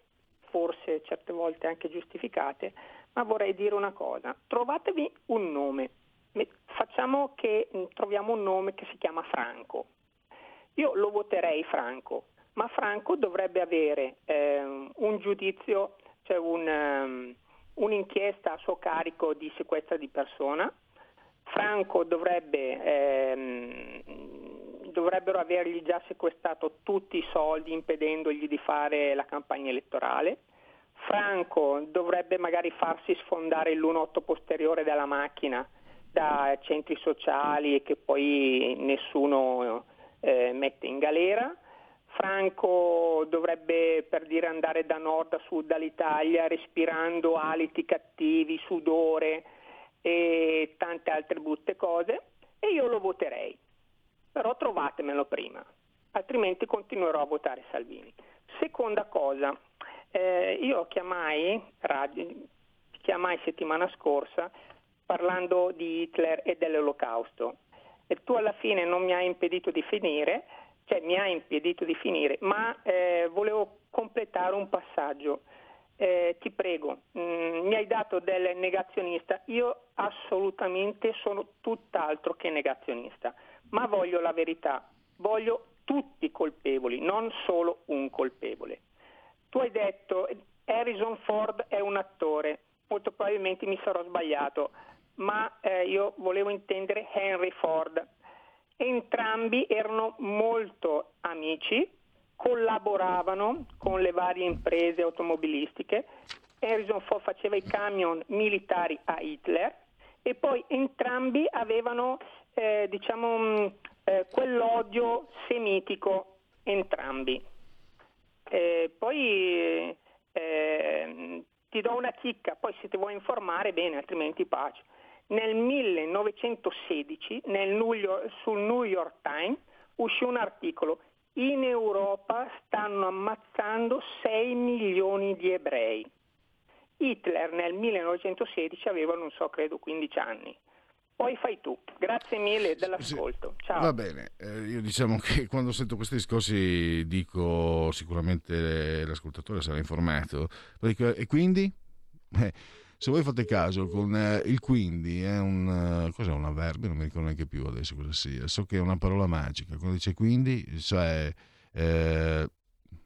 forse certe volte anche giustificate, ma vorrei dire una cosa. Trovatevi un nome. Me- Facciamo che mh, troviamo un nome che si chiama Franco. Io lo voterei Franco, ma Franco dovrebbe avere ehm, un giudizio, cioè un, ehm, un'inchiesta a suo carico di sequestro di persona. Franco dovrebbe, ehm, dovrebbero avergli già sequestrato tutti i soldi impedendogli di fare la campagna elettorale. Franco dovrebbe magari farsi sfondare il lunotto posteriore della macchina da centri sociali che poi nessuno eh, mette in galera. Franco dovrebbe per dire andare da nord a sud dall'Italia respirando aliti cattivi, sudore e tante altre brutte cose e io lo voterei. Però trovatemelo prima, altrimenti continuerò a votare Salvini. Seconda cosa, eh, io chiamai, radio, chiamai settimana scorsa parlando di Hitler e dell'olocausto e tu alla fine non mi hai impedito di finire, cioè mi hai impedito di finire, ma eh, volevo completare un passaggio. Eh, ti prego, mm, mi hai dato del negazionista, io assolutamente sono tutt'altro che negazionista, ma voglio la verità, voglio tutti colpevoli, non solo un colpevole. Tu hai detto Harrison Ford è un attore, molto probabilmente mi sarò sbagliato, ma eh, io volevo intendere Henry Ford. Entrambi erano molto amici, collaboravano con le varie imprese automobilistiche. Harrison Ford faceva i camion militari a Hitler e poi entrambi avevano eh, diciamo, mh, eh, quell'odio semitico, entrambi. Eh, poi ti do una chicca, poi se ti vuoi informare bene, altrimenti pace. Nel 1916 nel New York- sul New York Times uscì un articolo in Europa stanno ammazzando 6 milioni di ebrei. Hitler nel 1916 aveva, non so, credo 15 anni. Poi fai tu. Grazie mille dell'ascolto. Ciao. Va bene, eh, io diciamo <laughs> che quando sento questi discorsi dico sicuramente l'ascoltatore sarà informato. E quindi? Eh, se voi fate caso con eh, il quindi è un eh, cos'è un avverbio, non mi ricordo neanche più adesso cosa sia. So che è una parola magica. Quando dice quindi, cioè eh,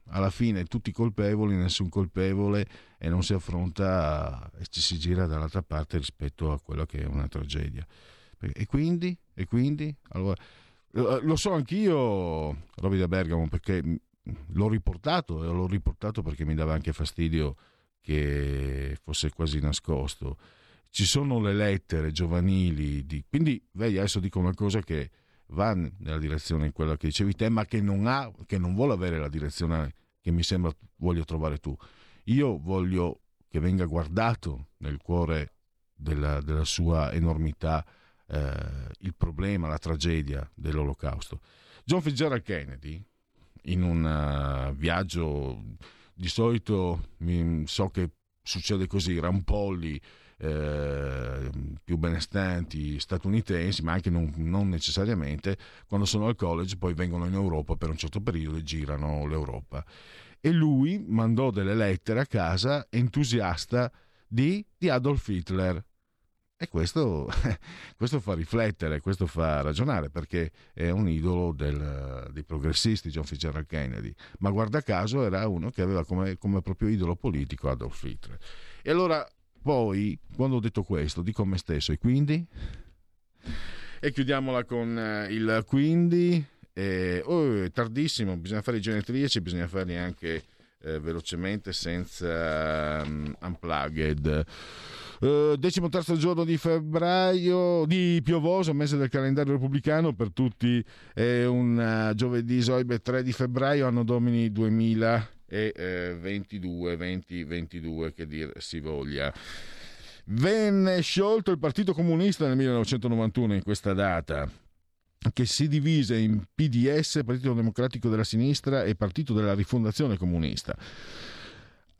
alla fine tutti colpevoli, nessun colpevole e non si affronta e ci si gira dall'altra parte rispetto a quello che è una tragedia. E quindi? E quindi? Allora, lo so anch'io, Roby da Bergamo, perché l'ho riportato e l'ho riportato perché mi dava anche fastidio che fosse quasi nascosto. Ci sono le lettere giovanili, di... quindi vedi, adesso dico una cosa che va nella direzione in quella che dicevi te, ma che non, ha, che non vuole avere la direzione che mi sembra voglio trovare tu. Io voglio che venga guardato nel cuore della, della sua enormità eh, il problema, la tragedia dell'olocausto. John Fitzgerald Kennedy, in un eh, viaggio di solito so che succede così, rampolli eh, più benestanti statunitensi, ma anche non, non necessariamente, quando sono al college poi vengono in Europa per un certo periodo e girano l'Europa. E lui mandò delle lettere a casa entusiasta di, di Adolf Hitler. E questo, <laughs> questo fa riflettere, questo fa ragionare, perché è un idolo del- dei progressisti, John Fitzgerald Kennedy, ma guarda caso era uno che aveva come, come proprio idolo politico Adolf Hitler. E allora poi, quando ho detto questo, dico a me stesso, e quindi? E chiudiamola con eh, il quindi. E, oh, è tardissimo, bisogna fare i genetriaci, bisogna farli anche eh, velocemente senza um, unplugged. Eh, decimo terzo giorno di febbraio di piovoso, mese del calendario repubblicano per tutti è un eh, giovedì Soibe 3 di febbraio, anno domini 2000 e eh, 22, 20, 22 che dir si voglia. Venne sciolto il Partito Comunista nel 1991 in questa data che si divise in PDS, Partito Democratico della Sinistra e Partito della Rifondazione Comunista.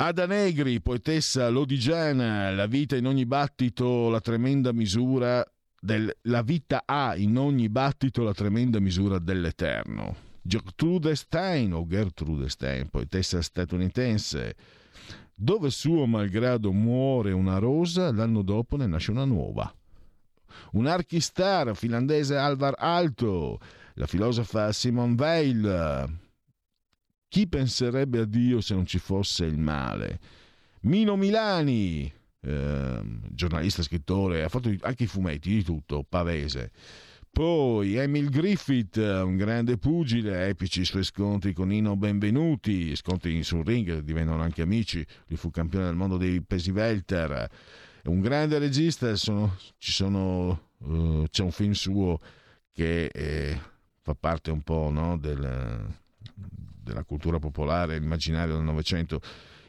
Ada Negri, poetessa lodigiana, la vita in ogni battito, la tremenda misura del, la vita ha in ogni battito la tremenda misura dell'eterno. Gertrude Stein o Gertrude Stein, poetessa statunitense, dove suo malgrado muore una rosa, l'anno dopo ne nasce una nuova. Un archistar finlandese Alvar Alto, la filosofa Simone Weil. Chi penserebbe a Dio se non ci fosse il male? Mino Milani, eh, giornalista, scrittore, ha fatto anche i fumetti, di tutto, pavese. Poi Emil Griffith, un grande pugile, epici i suoi scontri con Nino Benvenuti, scontri sul ring, divennano anche amici, lui fu campione del mondo dei pesi welter. Un grande regista, sono- sono, eh, c'è un film suo che eh, fa parte un po' no, del- della cultura popolare, immaginario del Novecento,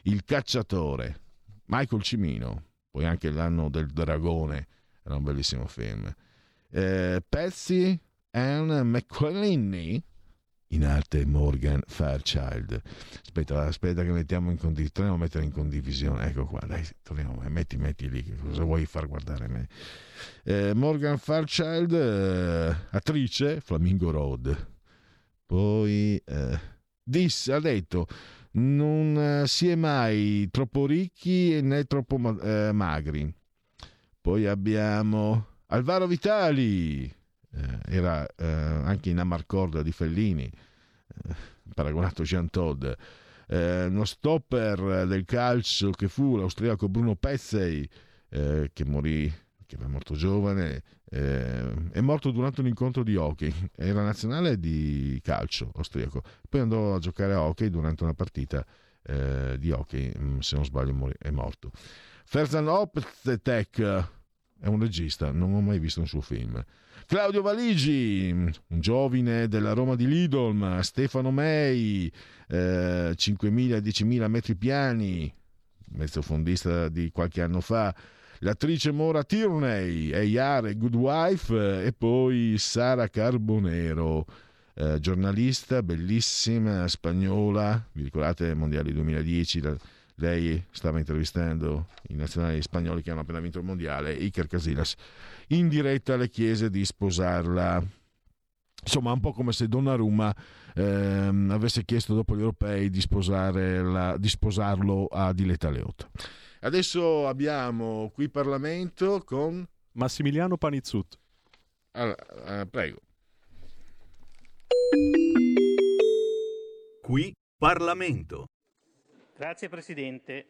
Il cacciatore, Michael Cimino, poi anche L'anno del dragone, era un bellissimo film. Eh, Patsy Ann McClellaney, in arte Morgan Fairchild. Aspetta, aspetta che mettiamo in condivisione, torniamo a mettere in condivisione. Ecco qua, dai, torniamo, metti, metti lì, cosa vuoi far guardare me? Eh, Morgan Fairchild, eh, attrice, Flamingo Road. Poi eh, disse, ha detto, non eh, si è mai troppo ricchi né troppo eh, magri. Poi abbiamo Alvaro Vitali, eh, era eh, anche in Amarcorda di Fellini, eh, paragonato a Jean Todd. Eh, uno stopper del calcio che fu l'austriaco Bruno Pezzei, che morì, che era morto giovane, eh, è morto durante un incontro di hockey, era nazionale di calcio austriaco, poi andò a giocare a hockey durante una partita eh, di hockey, mm, se non sbaglio è morto. Ferzan Optetek è un regista, non ho mai visto un suo film. Claudio Valigi, un giovane della Roma di Lidolm, Stefano Mei, eh, 5.000-10.000 metri piani, mezzofondista di qualche anno fa, l'attrice Mora Tierney, Eyare Good Wife eh, e poi Sara Carbonero, eh, giornalista bellissima, spagnola, vi ricordate il Mondiale 2010, la- lei stava intervistando i nazionali spagnoli che hanno appena vinto il mondiale, Iker Casillas, in diretta le chiese di sposarla. Insomma, un po' come se Donnarumma ehm, avesse chiesto dopo gli europei di, la- di sposarlo a Diletta Leotta. Adesso abbiamo qui Parlamento con Massimiliano Panizzut. Allora, eh, prego. Qui Parlamento. Grazie Presidente.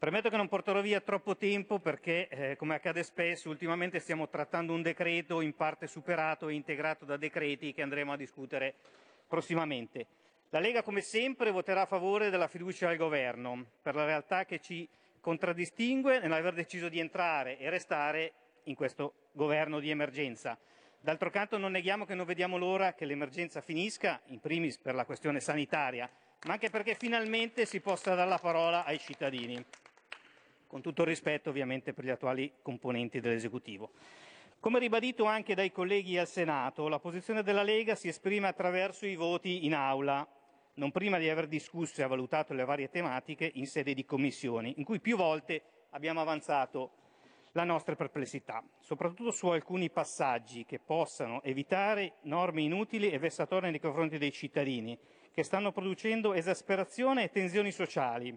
Premetto che non porterò via troppo tempo perché, eh, come accade spesso, ultimamente stiamo trattando un decreto in parte superato e integrato da decreti che andremo a discutere prossimamente. La Lega, come sempre, voterà a favore della fiducia al Governo, per la realtà che ci contraddistingue nell'aver deciso di entrare e restare in questo governo di emergenza. D'altro canto non neghiamo che non vediamo l'ora che l'emergenza finisca, in primis per la questione sanitaria, ma anche perché finalmente si possa dare la parola ai cittadini, con tutto il rispetto ovviamente per gli attuali componenti dell'esecutivo. Come ribadito anche dai colleghi al Senato, la posizione della Lega si esprime attraverso i voti in aula, non prima di aver discusso e valutato le varie tematiche in sede di commissioni, in cui più volte abbiamo avanzato la nostra perplessità, soprattutto su alcuni passaggi che possano evitare norme inutili e vessatorie nei confronti dei cittadini, che stanno producendo esasperazione e tensioni sociali,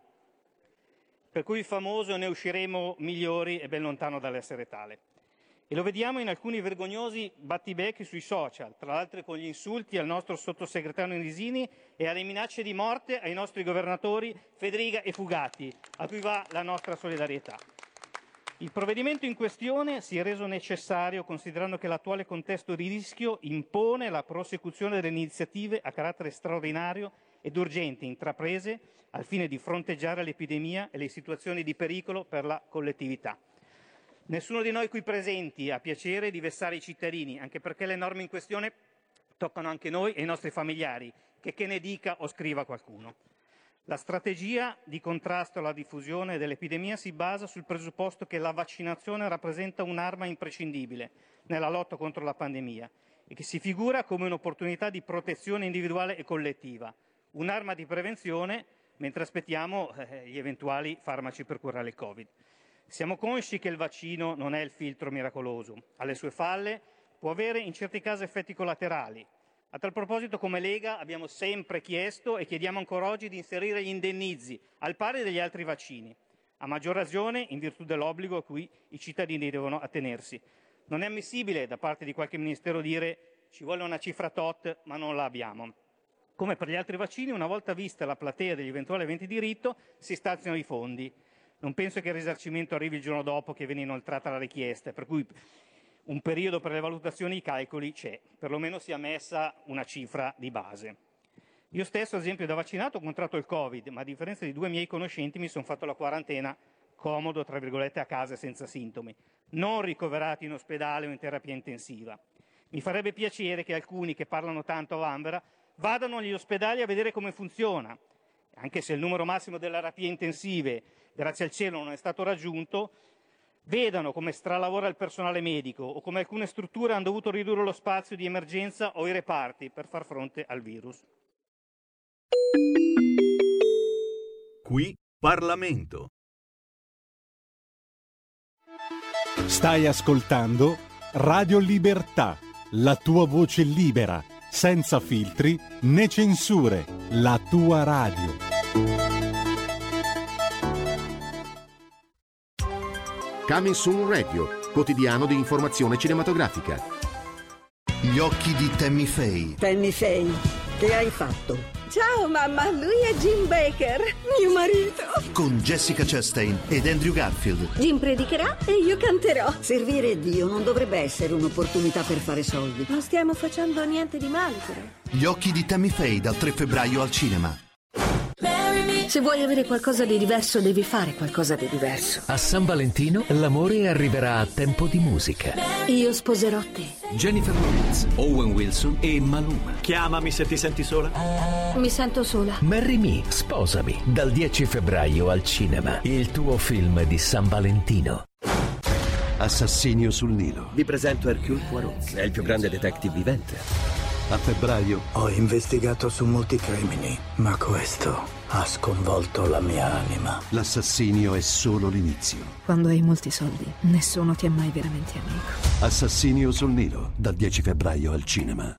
per cui il famoso ne usciremo migliori e ben lontano dall'essere tale. E lo vediamo in alcuni vergognosi battibecchi sui social, tra l'altro con gli insulti al nostro sottosegretario Nisini e alle minacce di morte ai nostri governatori Federica e Fugatti, a cui va la nostra solidarietà. Il provvedimento in questione si è reso necessario considerando che l'attuale contesto di rischio impone la prosecuzione delle iniziative a carattere straordinario ed urgente intraprese al fine di fronteggiare l'epidemia e le situazioni di pericolo per la collettività. Nessuno di noi qui presenti ha piacere di vessare i cittadini, anche perché le norme in questione toccano anche noi e i nostri familiari, che che ne dica o scriva qualcuno. La strategia di contrasto alla diffusione dell'epidemia si basa sul presupposto che la vaccinazione rappresenta un'arma imprescindibile nella lotta contro la pandemia e che si figura come un'opportunità di protezione individuale e collettiva, un'arma di prevenzione mentre aspettiamo eh, gli eventuali farmaci per curare il Covid. Siamo consci che il vaccino non è il filtro miracoloso, ha le sue falle, può avere in certi casi effetti collaterali. A tal proposito, come Lega, abbiamo sempre chiesto e chiediamo ancora oggi di inserire gli indennizi al pari degli altri vaccini, a maggior ragione in virtù dell'obbligo a cui i cittadini devono attenersi. Non è ammissibile da parte di qualche ministero dire ci vuole una cifra tot, ma non la abbiamo. Come per gli altri vaccini, una volta vista la platea degli eventuali aventi diritto, si stanziano i fondi. Non penso che il risarcimento arrivi il giorno dopo che viene inoltrata la richiesta, per cui un periodo per le valutazioni e i calcoli c'è, perlomeno sia messa una cifra di base. Io stesso, ad esempio, da vaccinato ho contratto il Covid, ma a differenza di due miei conoscenti mi sono fatto la quarantena comodo, tra virgolette, a casa senza sintomi, non ricoverati in ospedale o in terapia intensiva. Mi farebbe piacere che alcuni che parlano tanto a Vanvera vadano agli ospedali a vedere come funziona, anche se il numero massimo delle terapie intensive, grazie al cielo, non è stato raggiunto, vedano come stralavora il personale medico o come alcune strutture hanno dovuto ridurre lo spazio di emergenza o i reparti per far fronte al virus. Qui Parlamento. Stai ascoltando Radio Libertà, la tua voce libera, senza filtri né censure, la tua radio. Coming Soon Radio, quotidiano di informazione cinematografica. Gli occhi di Tammy Faye. Tammy Faye, che hai fatto? Ciao mamma, lui è Jim Baker, mio marito. Con Jessica Chastain ed Andrew Garfield. Jim predicherà e io canterò. Servire Dio non dovrebbe essere un'opportunità per fare soldi. Non stiamo facendo niente di male, però. Gli occhi di Tammy Faye dal 3 febbraio al cinema. Se vuoi avere qualcosa di diverso, devi fare qualcosa di diverso. A San Valentino l'amore arriverà a tempo di musica. Io sposerò te. Jennifer Lawrence, Owen Wilson e Maluma. Chiamami se ti senti sola. Mi sento sola. Marry Me, sposami, dal 10 febbraio al cinema. Il tuo film di San Valentino. Assassinio sul Nilo. Vi presento Hercule Poirot, è il più grande detective vivente. A febbraio Ho investigato su molti crimini, ma questo ha sconvolto la mia anima. l'assassinio è solo l'inizio. Quando hai molti soldi, nessuno ti è mai veramente amico. Assassinio sul Nilo, dal 10 febbraio al cinema.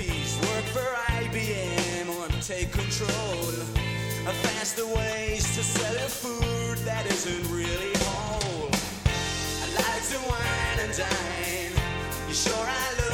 Hippies work for IBM or take control of faster ways to sell your food that isn't really whole. I like to wine and dine. You sure are looking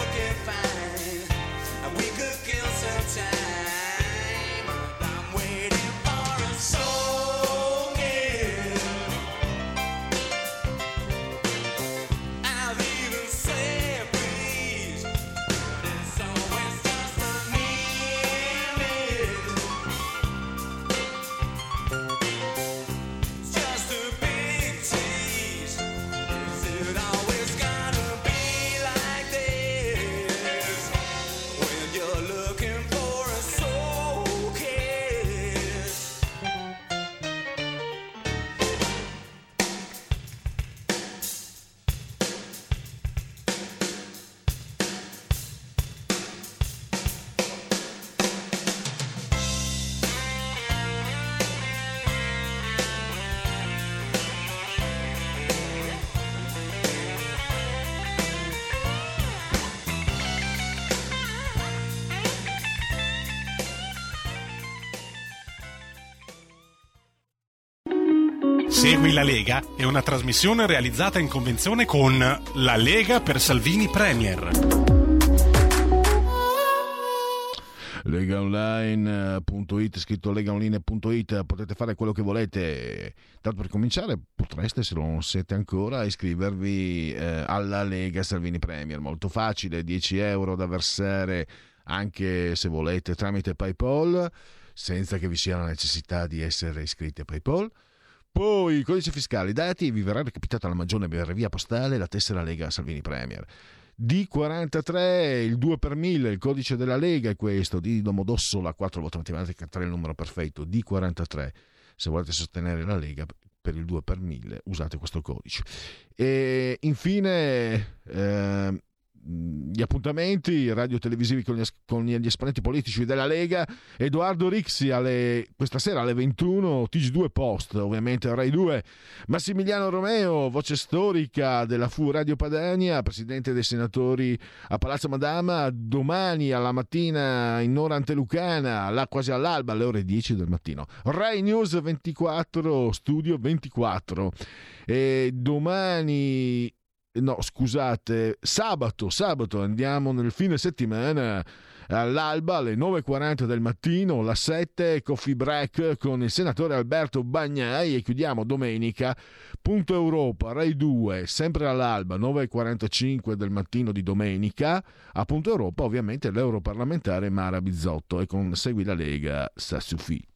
Lega è una trasmissione realizzata in convenzione con La Lega per Salvini Premier. legaonline.it scritto legaonline.it potete fare quello che volete. Tanto per cominciare potreste se non siete ancora iscrivervi eh, alla Lega Salvini Premier. Molto facile 10 euro da versare anche se volete tramite Paypal senza che vi sia la necessità di essere iscritti a Paypal poi il codice fiscale, i dati, vi verrà recapitata la magione per via postale la tessera Lega Salvini Premier. D43, il 2 per 1000, il codice della Lega è questo, di Domodossola, 4 voti matematica, 3 il numero perfetto, D43. Se volete sostenere la Lega per il 2 per 1000 usate questo codice. E infine eh, gli appuntamenti radio televisivi con con gli esponenti politici della Lega. Edoardo Rixi alle, questa sera alle 21 TG2 Post ovviamente Rai 2 Massimiliano Romeo voce storica della FU Radio Padania presidente dei senatori a Palazzo Madama. Domani alla mattina in ora antelucana là quasi all'alba alle ore 10 del mattino. Rai News 24 Studio 24 e domani no scusate sabato sabato andiamo nel fine settimana all'alba alle 9.40 del mattino la 7 coffee break con il senatore Alberto Bagnai e chiudiamo domenica. Punto Europa Rai 2 sempre all'alba 9.45 del mattino di domenica. A punto Europa ovviamente l'europarlamentare Mara Bizzotto e con Segui la Lega Sassufi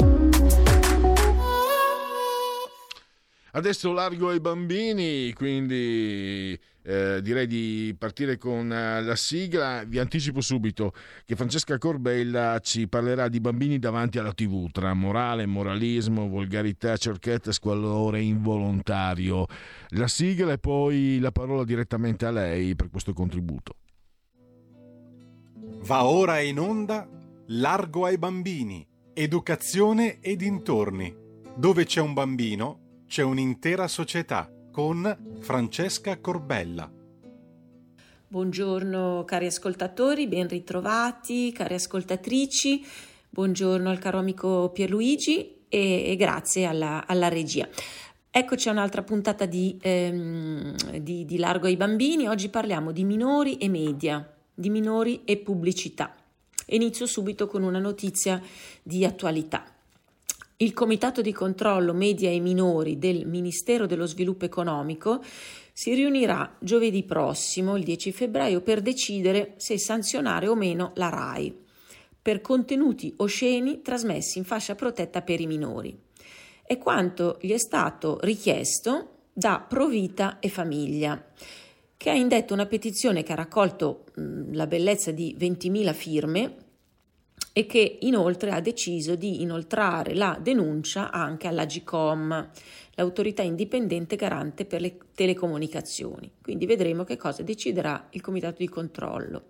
Adesso largo ai bambini, quindi eh, direi di partire con eh, la sigla. Vi anticipo subito che Francesca Corbella ci parlerà di bambini davanti alla TV, tra morale, moralismo, volgarità, cerchetta, squallore involontario. La sigla e poi la parola direttamente a lei per questo contributo. Va ora in onda Largo ai bambini, educazione e dintorni. Dove c'è un bambino, c'è un'intera società con Francesca Corbella. Buongiorno cari ascoltatori, ben ritrovati, cari ascoltatrici, buongiorno al caro amico Pierluigi e, e grazie alla, alla regia. Eccoci a un'altra puntata di, ehm, di, di Largo ai bambini, oggi parliamo di minori e media, di minori e pubblicità. Inizio subito con una notizia di attualità. Il Comitato di controllo media e minori del Ministero dello Sviluppo Economico si riunirà giovedì prossimo, il 10 febbraio, per decidere se sanzionare o meno la RAI per contenuti osceni trasmessi in fascia protetta per i minori. È quanto gli è stato richiesto da Provita e Famiglia, che ha indetto una petizione che ha raccolto mh, la bellezza di 20.000 firme e che inoltre ha deciso di inoltrare la denuncia anche all'Agicom, l'autorità indipendente garante per le telecomunicazioni. Quindi vedremo che cosa deciderà il comitato di controllo.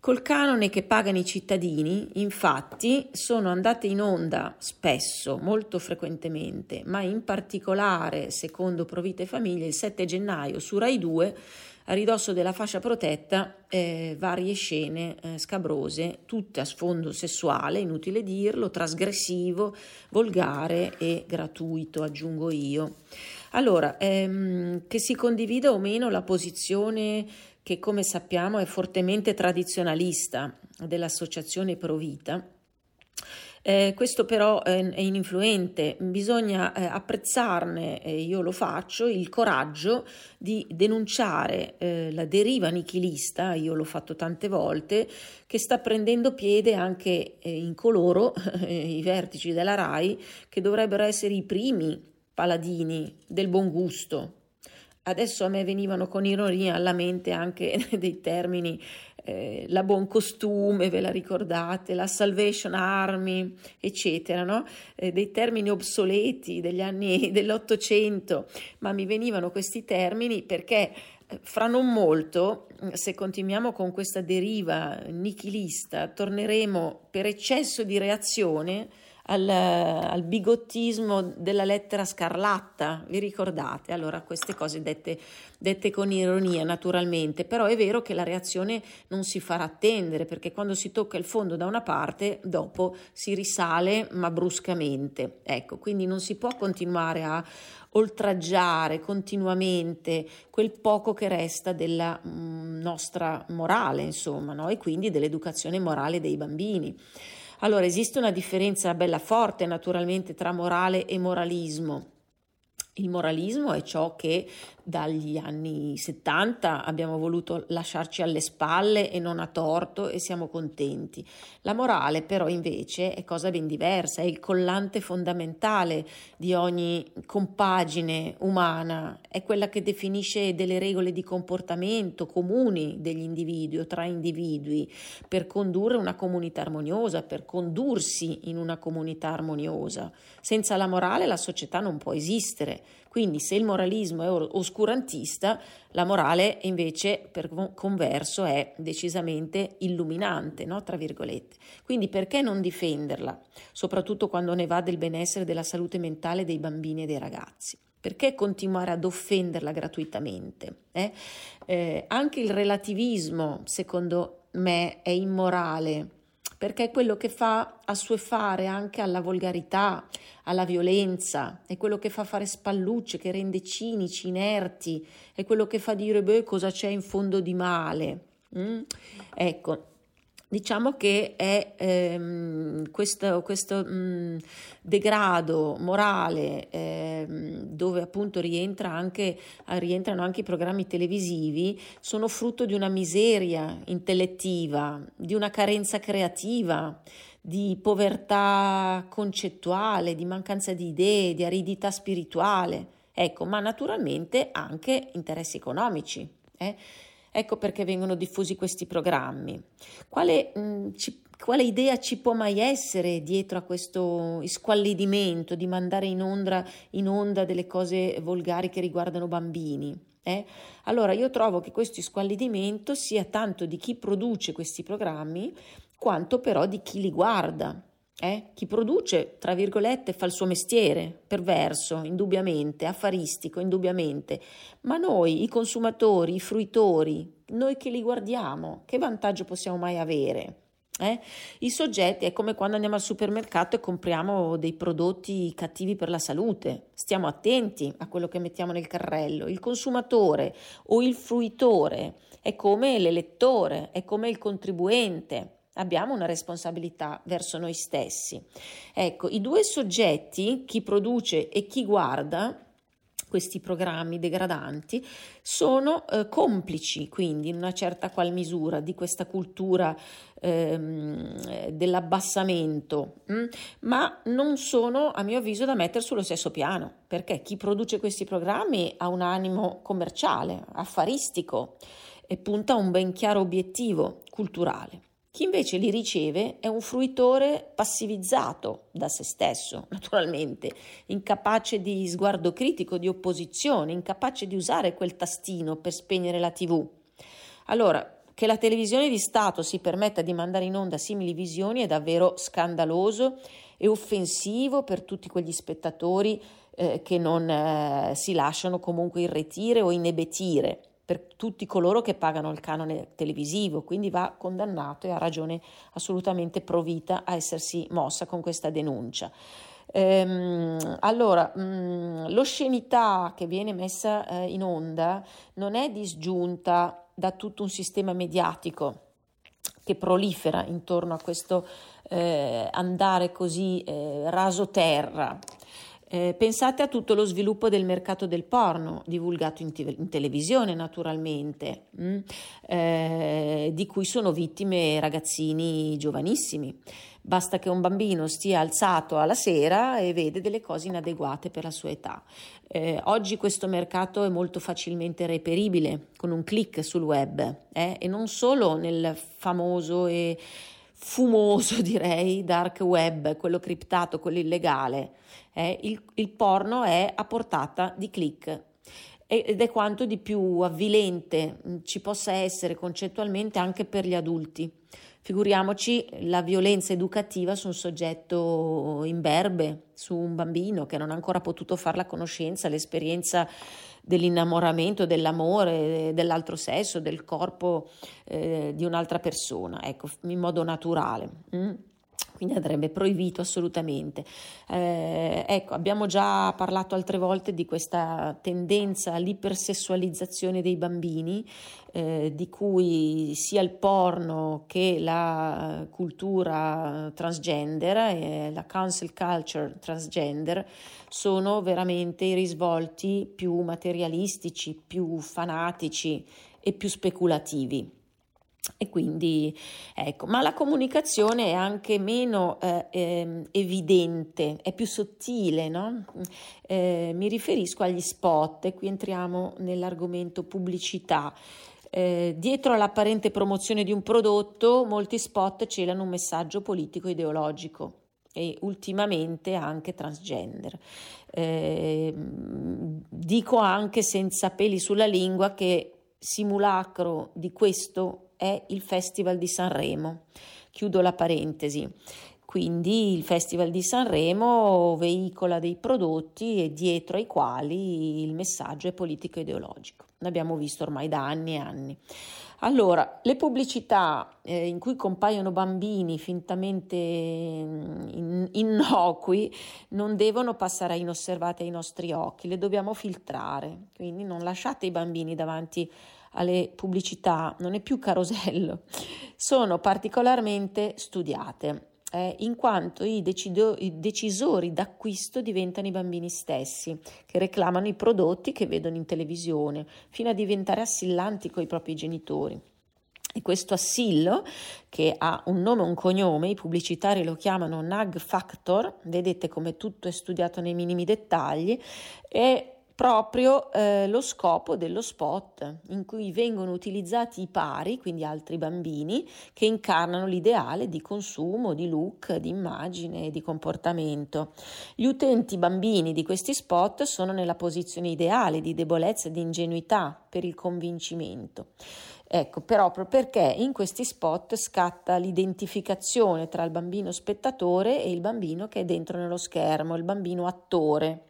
Col canone che pagano i cittadini, infatti, sono andate in onda spesso, molto frequentemente, ma in particolare, secondo Provita e Famiglia, il 7 gennaio su Rai 2, a ridosso della fascia protetta, eh, varie scene eh, scabrose, tutte a sfondo sessuale, inutile dirlo, trasgressivo, volgare e gratuito, aggiungo io. Allora, ehm, che si condivida o meno la posizione che come sappiamo è fortemente tradizionalista dell'associazione Provita. Eh, questo però eh, è ininfluente, bisogna eh, apprezzarne, e io lo faccio, il coraggio di denunciare eh, la deriva nichilista, io l'ho fatto tante volte, che sta prendendo piede anche eh, in coloro, <laughs> i vertici della RAI, che dovrebbero essere i primi paladini del buon gusto, Adesso a me venivano con ironia alla mente anche <laughs> dei termini, eh, la buon costume, ve la ricordate, la Salvation Army, eccetera, no? Eh, dei termini obsoleti degli anni <laughs> dell'Ottocento, ma mi venivano questi termini perché eh, fra non molto, se continuiamo con questa deriva nichilista, torneremo per eccesso di reazione al, al, bigottismo della lettera scarlatta, vi ricordate? Allora, queste cose dette, dette, con ironia, naturalmente, però è vero che la reazione non si farà attendere, perché quando si tocca il fondo da una parte, dopo si risale, ma bruscamente. Ecco, quindi non si può continuare a oltraggiare continuamente quel poco che resta della mh, nostra morale, insomma, no? e quindi dell'educazione morale dei bambini. Allora, esiste una differenza bella forte naturalmente tra morale e moralismo. Il moralismo è ciò che dagli anni 70 abbiamo voluto lasciarci alle spalle e non a torto e siamo contenti. La morale però invece è cosa ben diversa, è il collante fondamentale di ogni compagine umana, è quella che definisce delle regole di comportamento comuni degli individui o tra individui per condurre una comunità armoniosa, per condursi in una comunità armoniosa. Senza la morale la società non può esistere. Quindi se il moralismo è oscurantista, la morale invece per converso è decisamente illuminante, no? tra virgolette. Quindi perché non difenderla, soprattutto quando ne va del benessere e della salute mentale dei bambini e dei ragazzi? Perché continuare ad offenderla gratuitamente? Eh? Eh, anche il relativismo, secondo me, è immorale perché è quello che fa assuefare anche alla volgarità, alla violenza, è quello che fa fare spallucce, che rende cinici, inerti, è quello che fa dire beh, cosa c'è in fondo di male. Mm? Ecco, Diciamo che è ehm, questo, questo mh, degrado morale ehm, dove appunto rientra anche, rientrano anche i programmi televisivi sono frutto di una miseria intellettiva, di una carenza creativa, di povertà concettuale, di mancanza di idee, di aridità spirituale. Ecco, ma naturalmente anche interessi economici. Eh? Ecco perché vengono diffusi questi programmi. Quale, mh, ci, quale, idea ci può mai essere dietro a questo squallidimento di mandare in onda, in onda delle cose volgari che riguardano bambini? Eh? Allora io trovo che questo squallidimento sia tanto di chi produce questi programmi quanto però di chi li guarda. Eh? Chi produce, tra virgolette, fa il suo mestiere, perverso, indubbiamente, affaristico, indubbiamente, ma noi, i consumatori, i fruitori, noi che li guardiamo, che vantaggio possiamo mai avere? Eh? I soggetti è come quando andiamo al supermercato e compriamo dei prodotti cattivi per la salute. Stiamo attenti a quello che mettiamo nel carrello. Il consumatore o il fruitore è come l'elettore, è come il contribuente abbiamo una responsabilità verso noi stessi. Ecco, i due soggetti, chi produce e chi guarda, questi programmi degradanti sono eh, complici quindi in una certa qual misura di questa cultura ehm, dell'abbassamento mh? Mm? ma non sono a mio avviso da mettere sullo stesso piano perché chi produce questi programmi ha un animo commerciale affaristico e punta a un ben chiaro obiettivo culturale Chi invece li riceve è un fruitore passivizzato da se stesso, <laughs> naturalmente, incapace di sguardo critico, di opposizione, incapace di usare quel tastino per spegnere la TV. Allora, che la televisione di Stato si permetta di mandare in onda simili visioni è davvero scandaloso e offensivo per tutti quegli spettatori eh, che non eh, si lasciano comunque irretire o inebetire, per tutti coloro che pagano il canone televisivo, quindi va condannato e ha ragione assolutamente provita a essersi mossa con questa denuncia. Ehm, allora, mh, l'oscenità che viene messa eh, in onda non è disgiunta da tutto un sistema mediatico che prolifera intorno a questo eh, andare così eh, raso terra. Eh, pensate a tutto lo sviluppo del mercato del porno, divulgato in, te- in televisione naturalmente, mh? Eh, di cui sono vittime ragazzini giovanissimi. Basta che un bambino stia alzato alla sera e vede delle cose inadeguate per la sua età. Eh, oggi questo mercato è molto facilmente reperibile con un clic sul web eh, e non solo nel famoso e fumoso, <laughs> direi, dark web, quello criptato, quello illegale. Eh, il, il porno è a portata di click ed è quanto di più avvilente mm, ci possa essere concettualmente anche per gli adulti. Figuriamoci la violenza educativa su un soggetto imberbe, su un bambino che non ha ancora potuto fare la conoscenza, l'esperienza dell'innamoramento, dell'amore, dell'altro sesso, del corpo eh, di un'altra persona, ecco, in modo naturale. mm? Quindi andrebbe proibito assolutamente. Eh, ecco, abbiamo già parlato altre volte di questa tendenza all'ipersessualizzazione dei bambini, eh, di cui sia il porno che la cultura transgender e la cancel culture transgender sono veramente i risvolti più materialistici, più fanatici e più speculativi. E quindi ecco, ma la comunicazione è anche meno eh, ehm, evidente, è più sottile, no? Eh, mi riferisco agli spot, e qui entriamo nell'argomento pubblicità. Eh, dietro all'apparente promozione di un prodotto, molti spot celano un messaggio politico ideologico e ultimamente anche transgender. Eh, dico anche senza peli sulla lingua che simulacro di questo è il Festival di Sanremo. Chiudo la parentesi. Quindi il Festival di Sanremo veicola dei prodotti e dietro ai quali il messaggio è politico ideologico. L'abbiamo visto ormai da anni e anni. Allora, le pubblicità eh, in cui compaiono bambini fintamente in- innocui non devono passare inosservate ai nostri occhi, le dobbiamo filtrare. Quindi non lasciate i bambini davanti alle pubblicità, non è più carosello, sono particolarmente studiate. eh, in quanto i, decido- i decisori d'acquisto diventano i bambini stessi, che reclamano i prodotti che vedono in televisione, fino a diventare assillanti con i propri genitori. E questo assillo, che ha un nome e un cognome, i pubblicitari lo chiamano Nag Factor, vedete come tutto è studiato nei minimi dettagli, è proprio eh, lo scopo dello spot, in cui vengono utilizzati i pari, quindi altri bambini, che incarnano l'ideale di consumo, di look, di immagine, di comportamento. Gli utenti bambini di questi spot sono nella posizione ideale di debolezza e di ingenuità per il convincimento. Ecco, proprio perché in questi spot scatta l'identificazione tra il bambino spettatore e il bambino che è dentro nello schermo, il bambino attore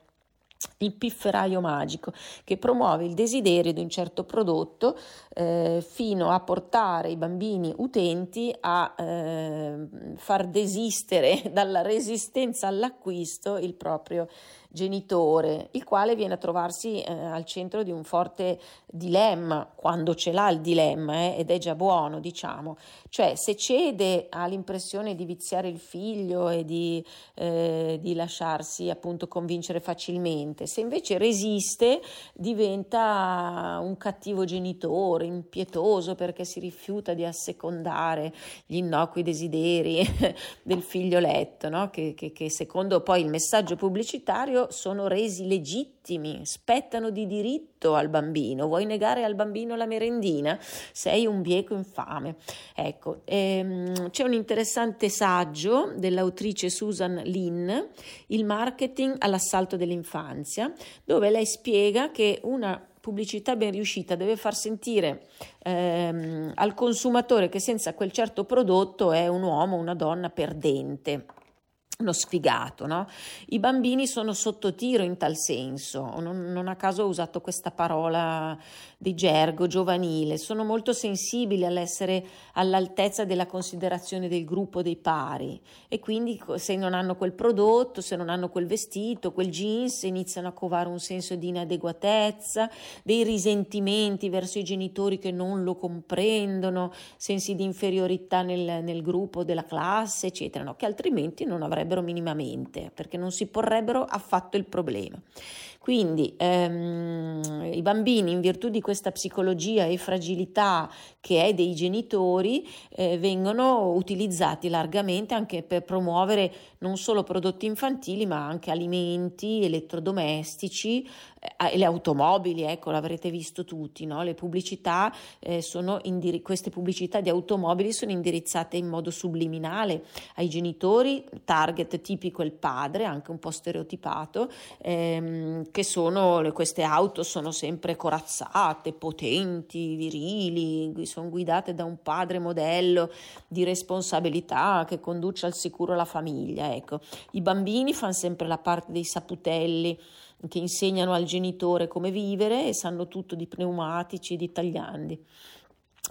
il pifferaio magico che promuove il desiderio di un certo prodotto eh, fino a portare i bambini utenti a eh, far desistere <laughs> dalla resistenza all'acquisto il proprio genitore, il quale viene a trovarsi eh, al centro di un forte dilemma, quando ce l'ha il dilemma, eh, ed è già buono, diciamo, cioè se cede all'impressione di viziare il figlio e di, eh, di lasciarsi appunto convincere facilmente. Se invece resiste, diventa un cattivo genitore, impietoso perché si rifiuta di assecondare gli innocui desideri <laughs> del figlioletto, no? che, che, che secondo poi il messaggio pubblicitario sono resi legittimi, spettano di diritto al bambino. Vuoi negare al bambino la merendina? Sei un bieco infame. Ecco, ehm, c'è un interessante saggio dell'autrice Susan Lynn, Il marketing all'assalto dell'infanzia, dove lei spiega che una pubblicità ben riuscita deve far sentire ehm, al consumatore che senza quel certo prodotto è un uomo, una donna perdente uno sfigato, no? I bambini sono sotto tiro in tal senso, non, non, a caso ho usato questa parola di gergo giovanile, sono molto sensibili all'essere all'altezza della considerazione del gruppo dei pari e quindi se non hanno quel prodotto, se non hanno quel vestito, quel jeans, iniziano a covare un senso di inadeguatezza, dei risentimenti verso i genitori che non lo comprendono, sensi di inferiorità nel, nel gruppo della classe, eccetera, no? che altrimenti non avrebbero minimamente, perché non si porrebbero affatto il problema. Quindi ehm, i bambini, in virtù di questa psicologia e fragilità che è dei genitori, eh, vengono utilizzati largamente anche per promuovere non solo prodotti infantili, ma anche alimenti, elettrodomestici, eh, le automobili, ecco, l'avrete visto tutti, no? Le pubblicità eh, sono indiri- queste pubblicità di automobili sono indirizzate in modo subliminale ai genitori, target tipico il padre, anche un po' stereotipato, ehm, che sono queste auto sono sempre corazzate, potenti, virili, sono guidate da un padre modello di responsabilità che conduce al sicuro la famiglia, ecco. I bambini fanno sempre la parte dei saputelli che insegnano al genitore come vivere e sanno tutto di pneumatici, di tagliandi.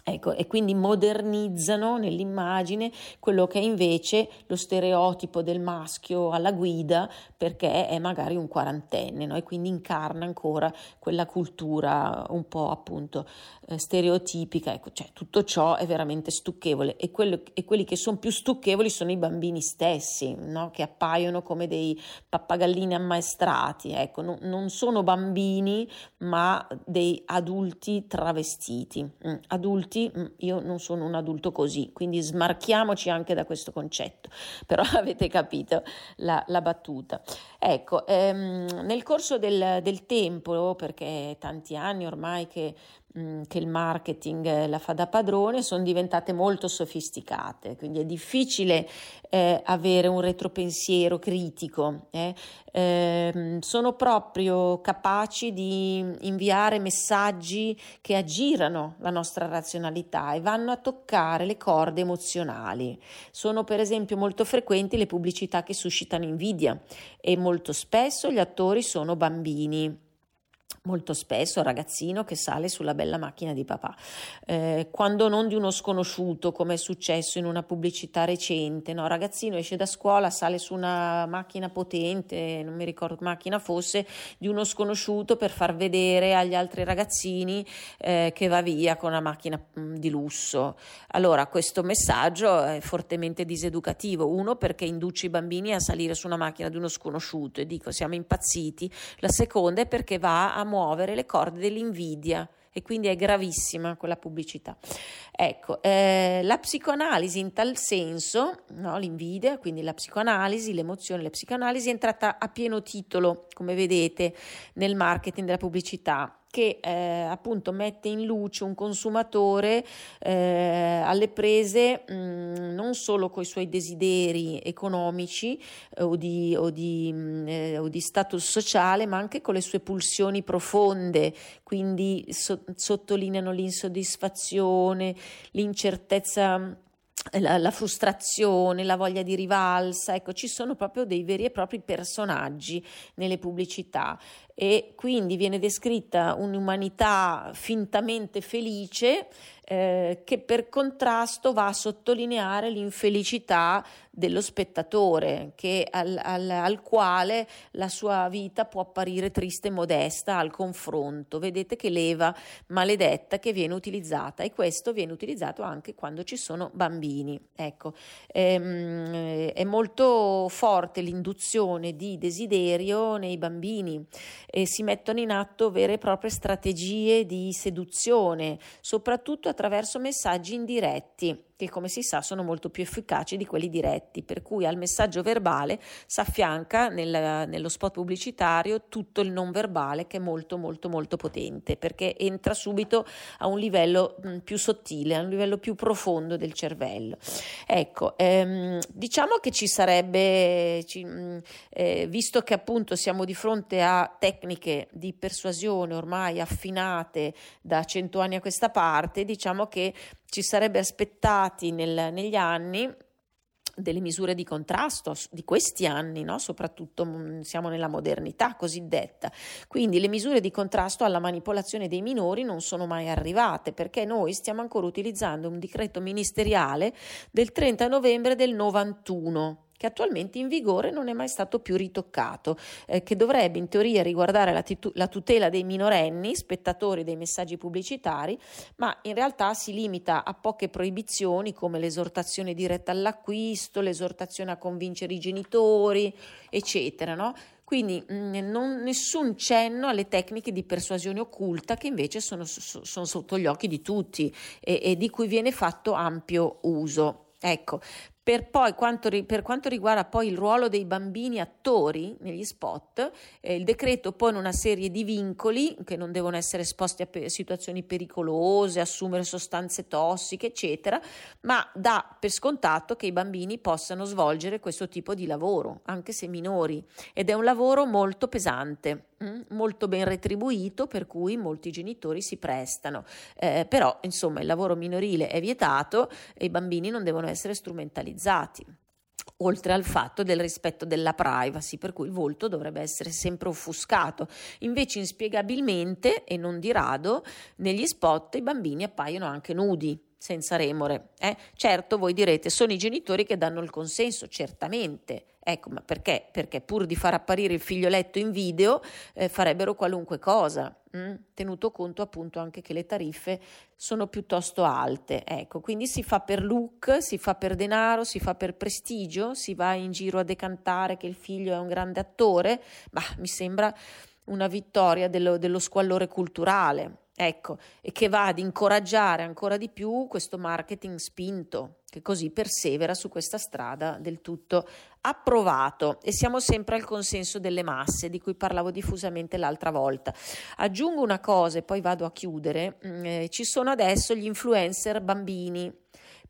Ecco, e quindi modernizzano nell'immagine quello che è invece lo stereotipo del maschio alla guida perché è magari un quarantenne no? e quindi incarna ancora quella cultura un po' appunto eh, stereotipica. Ecco, cioè, tutto ciò è veramente stucchevole e, quello, e, quelli che sono più stucchevoli sono i bambini stessi no? che appaiono come dei pappagallini ammaestrati. Ecco, no, non sono bambini ma dei adulti travestiti. Mm, adulti io non sono un adulto così, quindi smarchiamoci anche da questo concetto, <laughs> però avete capito la, la battuta. Ecco, ehm, nel corso del, del tempo, perché tanti anni ormai che che il marketing la fa da padrone sono diventate molto sofisticate, quindi è difficile eh, avere un retropensiero critico. Eh. Eh, sono proprio capaci di inviare messaggi che aggirano la nostra razionalità e vanno a toccare le corde emozionali. Sono per esempio molto frequenti le pubblicità che suscitano invidia e molto spesso gli attori sono bambini molto spesso ragazzino che sale sulla bella macchina di papà, eh, quando non di uno sconosciuto come è successo in una pubblicità recente, no? ragazzino esce da scuola, sale su una macchina potente, non mi ricordo macchina fosse, di uno sconosciuto per far vedere agli altri ragazzini eh, che va via con una macchina mh, di lusso. Allora questo messaggio è fortemente diseducativo, uno perché induce i bambini a salire su una macchina di uno sconosciuto e dico siamo impazziti, la seconda è perché va a muovere le corde dell'invidia e quindi è gravissima quella pubblicità. Ecco, eh, la psicoanalisi in tal senso, no, l'invidia, quindi la psicoanalisi, l'emozione, la psicoanalisi è entrata a pieno titolo, come vedete, nel marketing della pubblicità che eh, appunto mette in luce un consumatore eh, alle prese mh, non solo con i suoi desideri economici eh, o, di, o, di, mh, eh, o, di, status sociale, ma anche con le sue pulsioni profonde, quindi so, sottolineano l'insoddisfazione, l'incertezza la, la, frustrazione, la voglia di rivalsa, ecco, ci sono proprio dei veri e propri personaggi nelle pubblicità e quindi viene descritta un'umanità fintamente felice eh, che per contrasto va a sottolineare l'infelicità dello spettatore, che al, al- al quale la sua vita può apparire triste e modesta al confronto. Vedete che leva maledetta che viene utilizzata e questo viene utilizzato anche quando ci sono bambini. Ecco, ehm, è molto forte l'induzione di desiderio nei bambini e si mettono in atto vere e proprie strategie di seduzione, soprattutto attraverso messaggi indiretti che come si sa sono molto più efficaci di quelli diretti, per cui al messaggio verbale si affianca nel- nello spot pubblicitario tutto il non verbale che è molto molto molto potente, perché entra subito a un livello mh, più sottile, a un livello più profondo del cervello. Ecco, ehm, diciamo che ci sarebbe, ci- mh, eh, visto che appunto siamo di fronte a tecniche di persuasione ormai affinate da cento anni a questa parte, diciamo che ci sarebbe aspettati nel- negli anni delle misure di contrasto di questi anni, no? soprattutto siamo nella modernità cosiddetta. Quindi le misure di contrasto alla manipolazione dei minori non sono mai arrivate perché noi stiamo ancora utilizzando un decreto ministeriale del 30 novembre del 91 che attualmente in vigore non è mai stato più ritoccato, eh, che dovrebbe in teoria riguardare la, titu- la tutela dei minorenni, spettatori dei messaggi pubblicitari, ma in realtà si limita a poche proibizioni come l'esortazione diretta all'acquisto, l'esortazione a convincere i genitori, eccetera, no? Quindi mh, non- nessun cenno alle tecniche di persuasione occulta che invece sono, so- sono sotto gli occhi di tutti e, e di cui viene fatto ampio uso. Ecco, per, poi, quanto, per quanto riguarda poi il ruolo dei bambini attori negli spot, eh, il decreto pone una serie di vincoli che non devono essere esposti a pe- situazioni pericolose, assumere sostanze tossiche, eccetera, ma dà per scontato che i bambini possano svolgere questo tipo di lavoro, anche se minori, ed è un lavoro molto pesante. mm, Molto ben retribuito, per cui molti genitori si prestano. Eh, però, insomma, il lavoro minorile è vietato e i bambini non devono essere strumentalizzati oltre al fatto del rispetto della privacy, per cui il volto dovrebbe essere sempre offuscato. Invece, inspiegabilmente e non di rado, negli spot i bambini appaiono anche nudi, senza remore. eh. Certo, voi direte, sono i genitori che danno il consenso, certamente. Ecco, ma perché? Perché pur di far apparire il figlioletto in video eh, farebbero qualunque cosa, mm? tenuto conto appunto anche che le tariffe sono piuttosto alte. Ecco, quindi si fa per look, si fa per denaro, si fa per prestigio, si va in giro a decantare che il figlio è un grande attore, ma mi sembra una vittoria dello, dello squallore culturale. Ecco, e che va ad incoraggiare ancora di più questo marketing spinto, che così persevera su questa strada del tutto approvato e siamo sempre al consenso delle masse di cui parlavo diffusamente l'altra volta. Aggiungo una cosa e poi vado a chiudere, mm, eh, ci sono adesso gli influencer bambini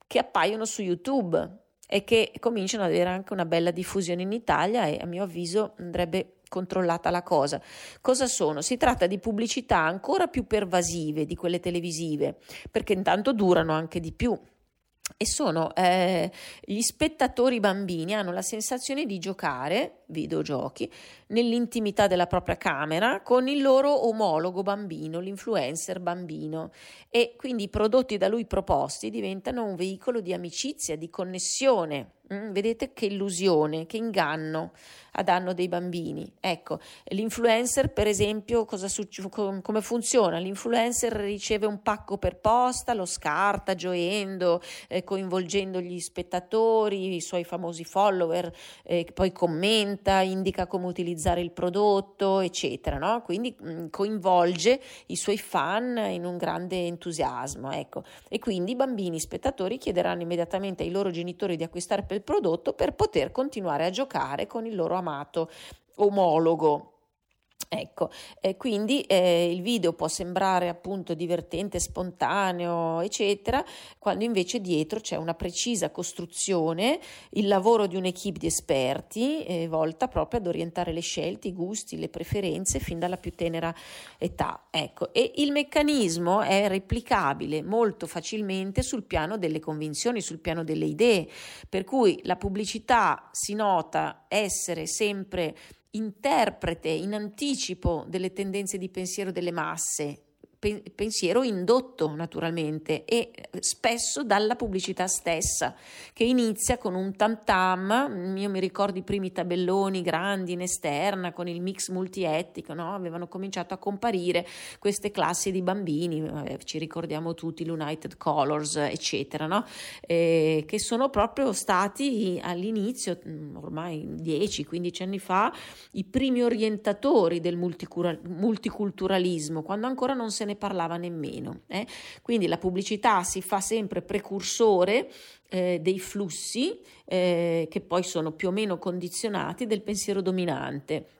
che appaiono su YouTube e che cominciano ad avere anche una bella diffusione in Italia e a mio avviso andrebbe controllata la cosa. Cosa sono? Si tratta di pubblicità ancora più pervasive di quelle televisive, perché intanto durano anche di più. E sono eh, gli spettatori bambini hanno la sensazione di giocare videogiochi nell'intimità della propria camera con il loro omologo bambino, l'influencer bambino e quindi i prodotti da lui proposti diventano un veicolo di amicizia, di connessione. Mm, vedete che illusione, che inganno a danno dei bambini. Ecco, l'influencer, per esempio, succe- com- come funziona? L'influencer riceve un pacco per posta, lo scarta gioendo, eh, coinvolgendo gli spettatori, i suoi famosi follower, eh, poi commenta, indica come utilizzare il prodotto, eccetera. No? Quindi mh, coinvolge i suoi fan in un grande entusiasmo. Ecco. E quindi i bambini spettatori chiederanno immediatamente ai loro genitori di acquistare quel prodotto per poter continuare a giocare con il loro amato omologo. Ecco, e quindi eh, il video può sembrare appunto divertente, spontaneo, eccetera, quando invece dietro c'è una precisa costruzione, il lavoro di un'equipe di esperti eh, volta proprio ad orientare le scelte, i gusti, le preferenze fin dalla più tenera età. Ecco, e il meccanismo è replicabile molto facilmente sul piano delle convinzioni, sul piano delle idee, per cui la pubblicità si nota essere sempre interprete in anticipo delle tendenze di pensiero delle masse pensiero indotto naturalmente e spesso dalla pubblicità stessa che inizia con un tam tam, io mi ricordo i primi tabelloni grandi in esterna con il mix multietnico, no? avevano cominciato a comparire queste classi di bambini, eh, ci ricordiamo tutti l'United Colors eccetera, no? Eh, che sono proprio stati all'inizio, mm, ormai 10-15 anni fa, i primi orientatori del multiculturalismo, quando ancora non se ne parlava nemmeno. eh. Quindi la pubblicità si fa sempre precursore eh, dei flussi eh, che poi sono più o meno condizionati del pensiero dominante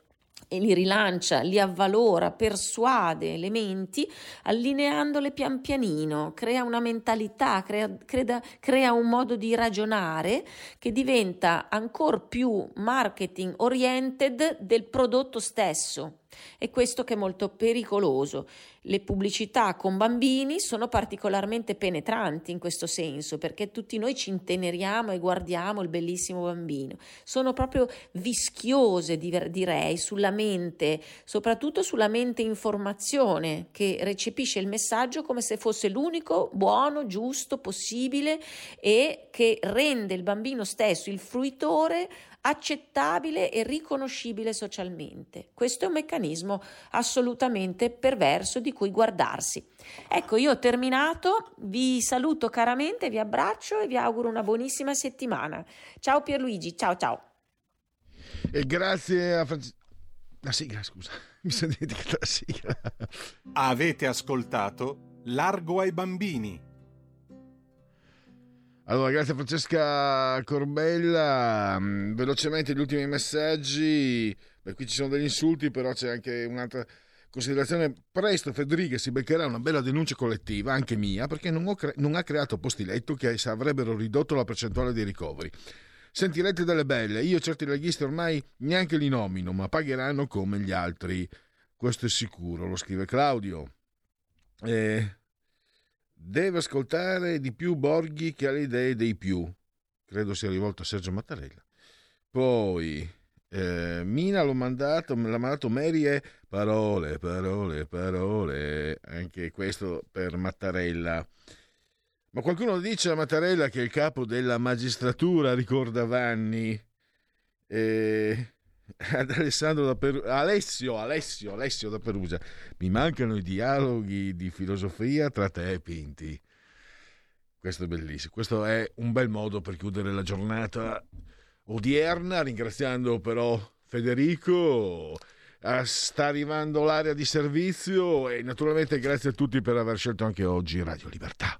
e li rilancia, li avvalora, persuade elementi, allineandole pian pianino, crea una mentalità, crea, creda- crea un modo di ragionare che diventa ancora più marketing oriented del prodotto stesso. È questo che è molto pericoloso. Le pubblicità con bambini sono particolarmente penetranti in questo senso perché tutti noi ci inteneriamo e guardiamo il bellissimo bambino. Sono proprio vischiose, dir- direi, sulla mente, soprattutto sulla mente informazione che recepisce il messaggio come se fosse l'unico buono, giusto, possibile e che rende il bambino stesso il fruitore accettabile e riconoscibile socialmente. Questo è un meccanismo assolutamente perverso di cui guardarsi. Ecco, io ho terminato, vi saluto caramente, vi abbraccio e vi auguro una buonissima settimana. Ciao Pierluigi, ciao ciao. E grazie a Francesco. La sigla, scusa, <laughs> mi sono dimenticato la sigla. Avete ascoltato Largo ai bambini. Allora, grazie Francesca Corbella. Mm, Velocemente gli ultimi messaggi. Beh, qui ci sono degli insulti, però c'è anche un'altra considerazione. Presto Federica si beccherà una bella denuncia collettiva, anche mia, perché non, cre- non ha creato posti letto che avrebbero ridotto la percentuale dei ricoveri. Sentirete delle belle, io certi leghisti ormai neanche li nomino, ma pagheranno come gli altri. Questo è sicuro, lo scrive Claudio. Eh, deve ascoltare di più Borghi che ha le idee dei più. Credo sia rivolto a Sergio Mattarella. Poi eh, Mina l'ho mandato, me l'ha mandato Mary e parole, parole, parole. Anche questo per Mattarella. Ma qualcuno dice a Mattarella che è il capo della magistratura, ricorda Vanni. Eh, <laughs> ad Alessandro da Perugia, Alessio, Alessio, Alessio da Perugia. Mi mancano i dialoghi di filosofia tra te e Pinti. Questo è bellissimo. Questo è un bel modo per chiudere la giornata odierna, ringraziando però Federico. Eh, Sta arrivando l'area di servizio e naturalmente grazie a tutti per aver scelto anche oggi Radio Libertà.